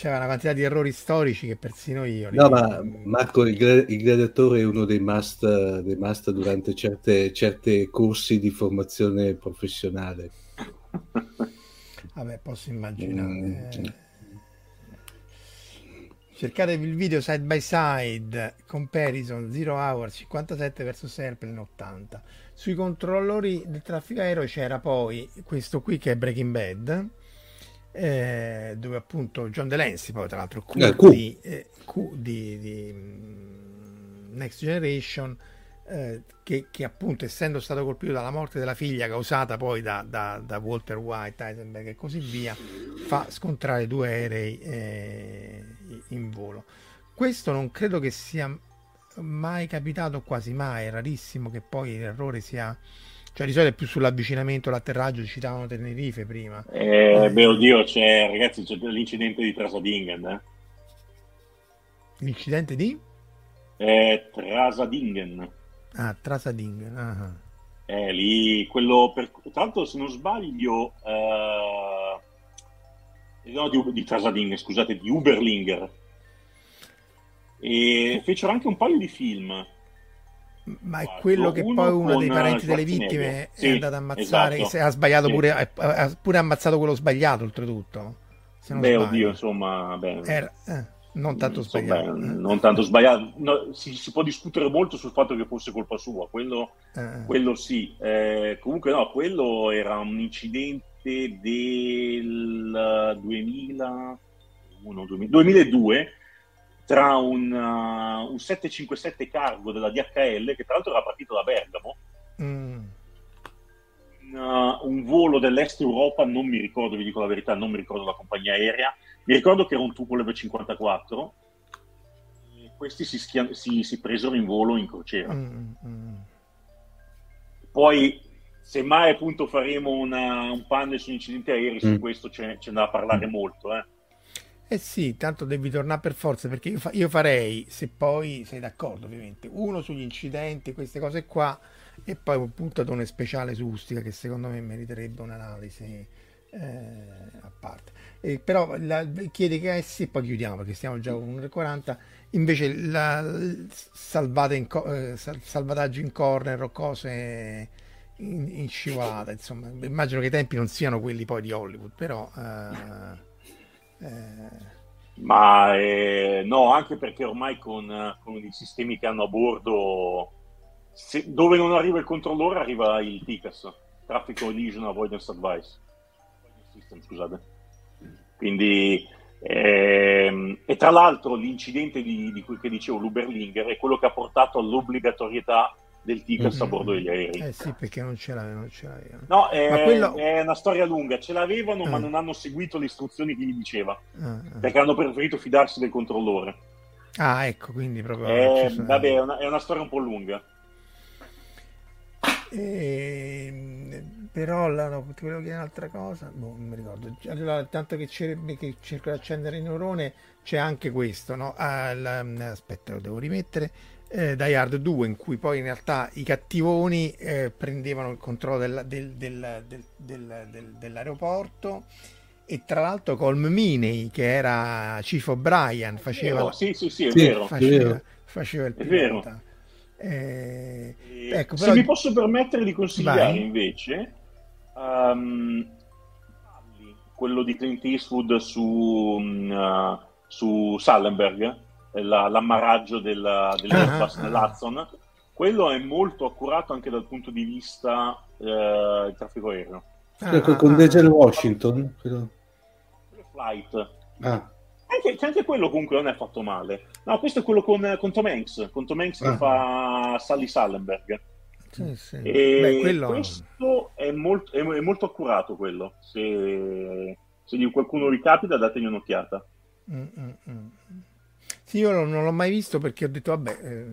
Speaker 1: c'era una quantità di errori storici che persino io.
Speaker 3: No, ma Marco, il, il gladiatore è uno dei must, dei must durante certe, certe corsi di formazione professionale.
Speaker 1: Vabbè, posso immaginare. Mm. Cercatevi il video side by side, comparison, zero hour 57 vs Airplane 80. Sui controllori del traffico aereo c'era poi questo qui che è Breaking Bad eh, dove appunto John Delancey, poi tra l'altro Q, eh, Q. Di, eh, Q di, di, mm, Next Generation, eh, che, che, appunto essendo stato colpito dalla morte della figlia causata poi da, da, da Walter White, Heisenberg e così via, fa scontrare due aerei eh, in volo. Questo non credo che sia mai capitato, quasi mai, è rarissimo che poi l'errore sia cioè di solito è più sull'avvicinamento, l'atterraggio, citavano Tenerife prima.
Speaker 2: Eh, eh. Beh, oddio, c'è, ragazzi, c'è l'incidente di Trasadingen. Eh?
Speaker 1: L'incidente di?
Speaker 2: Eh, Trasadingen.
Speaker 1: Ah, Trasadingen. Ah.
Speaker 2: Eh, lì, quello, per, tra l'altro se non sbaglio, eh, no, di, di Trasadingen, scusate, di Uberlinger. E fecero anche un paio di film
Speaker 1: ma è quello che poi uno dei parenti delle vittime sì, è andato a ammazzare, esatto. ha sbagliato sì. pure, ha pure ammazzato quello sbagliato oltretutto.
Speaker 2: Se non Beh, sbaglio. oddio, insomma, beh,
Speaker 1: Era, eh, non tanto sbagliato.
Speaker 2: Beh, non tanto sbagliato. No, si, si, può discutere molto sul fatto che fosse colpa sua, quello, eh. quello sì. Eh, comunque no, quello era un incidente del 2000, 2002 tra un, uh, un 757 cargo della DHL, che tra l'altro era partito da Bergamo, mm. un, uh, un, volo dell'est Europa, non mi ricordo, vi dico la verità, non mi ricordo la compagnia aerea, mi ricordo che era un Tupolev 54, e questi si, schia- si, si, presero in volo in crociera. Mm, mm. Poi, se mai appunto faremo una, un panel sugli incidenti aerei, su mm. questo c'è, c'è da parlare molto, eh
Speaker 1: eh sì, tanto devi tornare per forza perché io, fa- io, farei, se poi sei d'accordo ovviamente, uno sugli incidenti, queste cose qua e poi un puntatone speciale su Ustica che secondo me meriterebbe un'analisi eh, a parte. Eh, però la, chiede che eh sì, poi chiudiamo perché stiamo già con 1,40. Invece la, in co- eh, salvataggio in corner o cose in, in, scivolata, insomma, immagino che i tempi non siano quelli poi di Hollywood, però... Eh,
Speaker 2: eh... Ma eh, no, anche perché ormai con, con, i sistemi che hanno a bordo, se, dove non arriva il controllore arriva il TICAS, Traffic Collision Avoidance Advice. System, scusate. Quindi, ehm, e tra l'altro l'incidente di, di cui che dicevo, l'Uberlinger, è quello che ha portato all'obbligatorietà del Ticas mm-hmm. a bordo degli aerei.
Speaker 1: Eh sì, perché non ce l'avevano. Non ce l'avevano.
Speaker 2: No, è, quello... è, una storia lunga. Ce l'avevano, mm. ma non hanno seguito le istruzioni che gli diceva. Mm. Perché hanno preferito fidarsi del controllore.
Speaker 1: Ah, ecco, quindi proprio...
Speaker 2: Eh, vabbè, è una, è una, storia un po' lunga.
Speaker 1: E... Però la, no, ti volevo chiedere un'altra cosa, boh, non mi ricordo. Allora, tanto che, che cerco di accendere il neurone, c'è anche questo, no? Ah, la, aspetta, lo devo rimettere eh, Die Hard 2 in cui poi in realtà i cattivoni eh, prendevano il controllo del, del, del, dell'aeroporto. E tra l'altro Colm Miney che era Chief O'Brien faceva,
Speaker 2: oh, sì, sì, sì, è vero,
Speaker 1: faceva, faceva il pilota. Eh,
Speaker 2: ecco, però... se mi posso permettere di consigliare Vai. invece um, quello di Clint Eastwood su, uh, su Sallenberg la, l'ammaraggio della, dell'Airbus ah, nell'Hudson, quello è molto accurato anche dal punto di vista eh, del traffico aereo.
Speaker 3: Ah, con Denzel Washington? Quello...
Speaker 2: Flight. Ah. Anche, anche, quello comunque non è fatto male. No, questo è quello con, con Tom Hanks, con Tom Hanks ah. che fa Sally Sallenberg. Sì, sì. E Beh, quello... questo è molto, è, è molto, accurato quello. Se, se qualcuno vi capita, dategli un'occhiata. Mm, mm, mm.
Speaker 1: Sì, io non l'ho mai visto perché ho detto, vabbè, eh,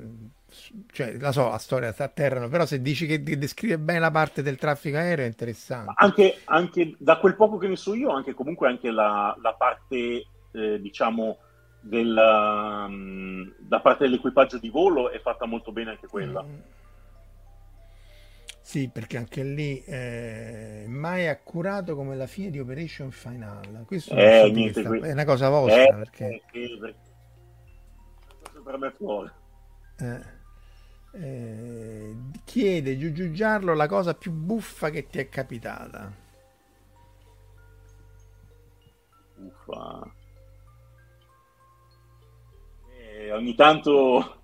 Speaker 1: cioè, la so, la storia sta a terra, però se dici che descrive bene la parte del traffico aereo è interessante.
Speaker 2: Anche, anche da quel poco che ne so io, anche comunque anche la, la parte, eh, diciamo, del, um, da parte dell'equipaggio di volo è fatta molto bene anche quella. Mm.
Speaker 1: Sì, perché anche lì eh, mai accurato come la fine di Operation Final. Questo
Speaker 2: eh, niente,
Speaker 1: sta, è una cosa vostra.
Speaker 2: Eh,
Speaker 1: perché...
Speaker 2: perché per me fuori.
Speaker 1: Eh, eh, chiede Giugiu Giarlo la cosa più buffa che ti è capitata.
Speaker 2: Buffa. Eh, ogni tanto,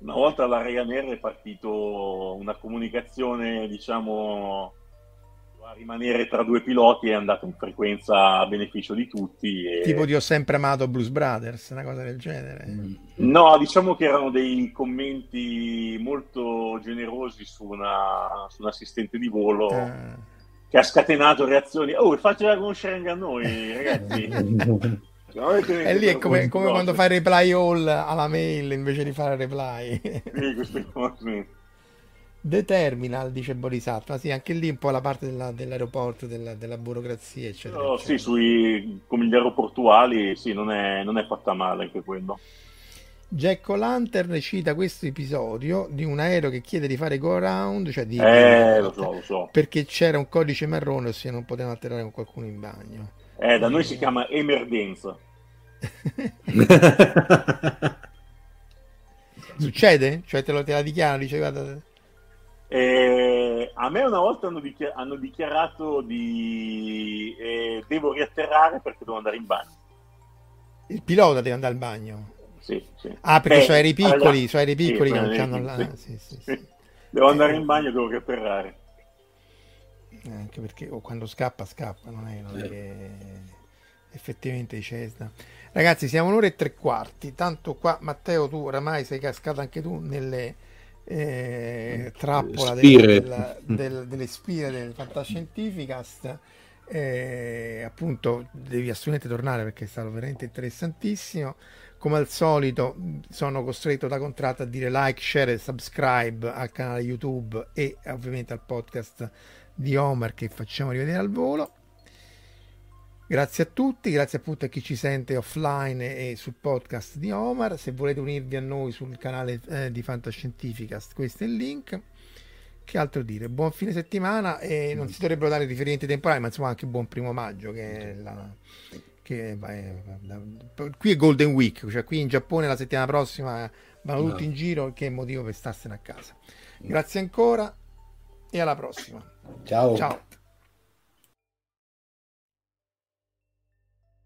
Speaker 2: una volta alla Ryanair è partito una comunicazione, diciamo, rimanere tra due piloti è andato in frequenza a beneficio di tutti. E...
Speaker 1: Tipo ti ho sempre amato Blues Brothers, una cosa del genere. Mm.
Speaker 2: No, diciamo che erano dei commenti molto generosi su, una, su un assistente di volo ah. che ha scatenato reazioni. Oh, faccia conoscere anche a noi, ragazzi.
Speaker 1: e lì è come, come quando fai reply all alla mail invece di fare reply.
Speaker 2: sì, queste cose.
Speaker 1: The Terminal, dice Borisat, sì, anche lì un po' la parte della, dell'aeroporto, della, della, burocrazia, eccetera.
Speaker 2: No,
Speaker 1: eccetera.
Speaker 2: Sì, sui, come gli aeroportuali, sì, non è, non è fatta male anche quello.
Speaker 1: Jack O'Lantern cita questo episodio di un aereo che chiede di fare go around, cioè di...
Speaker 2: Eh, lo so, lo so.
Speaker 1: Perché c'era un codice marrone, ossia non poteva atterrare con qualcuno in bagno.
Speaker 2: Eh, da noi si chiama emergenza.
Speaker 1: Succede? Cioè te lo te la dichiarano, dice guarda...
Speaker 2: Eh, a me una volta hanno, dichi- hanno dichiarato di eh, devo riatterrare perché devo andare in bagno.
Speaker 1: Il pilota deve andare al bagno?
Speaker 2: Sì, sì.
Speaker 1: Ah, perché sono aerei piccoli, sono aerei piccoli sì, che non hanno la...
Speaker 2: Devo andare in bagno devo riatterrare.
Speaker 1: Eh, anche perché oh, quando scappa, scappa, non è, non è
Speaker 3: Eh.
Speaker 1: che effettivamente Cesna. Ragazzi, siamo un'ora e tre quarti. Tanto qua, Matteo, tu oramai sei cascato anche tu nelle eh, trappola
Speaker 3: Spire.
Speaker 1: del- del- delle spire del Fantascientificast. Eh, appunto, devi assolutamente tornare perché è stato veramente interessantissimo. Come al solito, sono costretto da contratto a dire like, share e subscribe al canale YouTube e ovviamente al podcast di Omar che facciamo rivedere al volo. Grazie a tutti, grazie appunto a chi ci sente offline e sul podcast di Omar. Se volete unirvi a noi sul canale eh, di Fantascientificast, questo è il link. Che altro dire? Buon fine settimana e non si dovrebbero dare riferimenti temporali, ma insomma anche buon primo maggio che è la, che è- da- qui è Golden Week, cioè qui in Giappone la settimana prossima vanno
Speaker 3: No.
Speaker 1: tutti in giro, che è motivo per starsene a casa. Grazie ancora e alla prossima.
Speaker 3: Ciao.
Speaker 1: Ciao.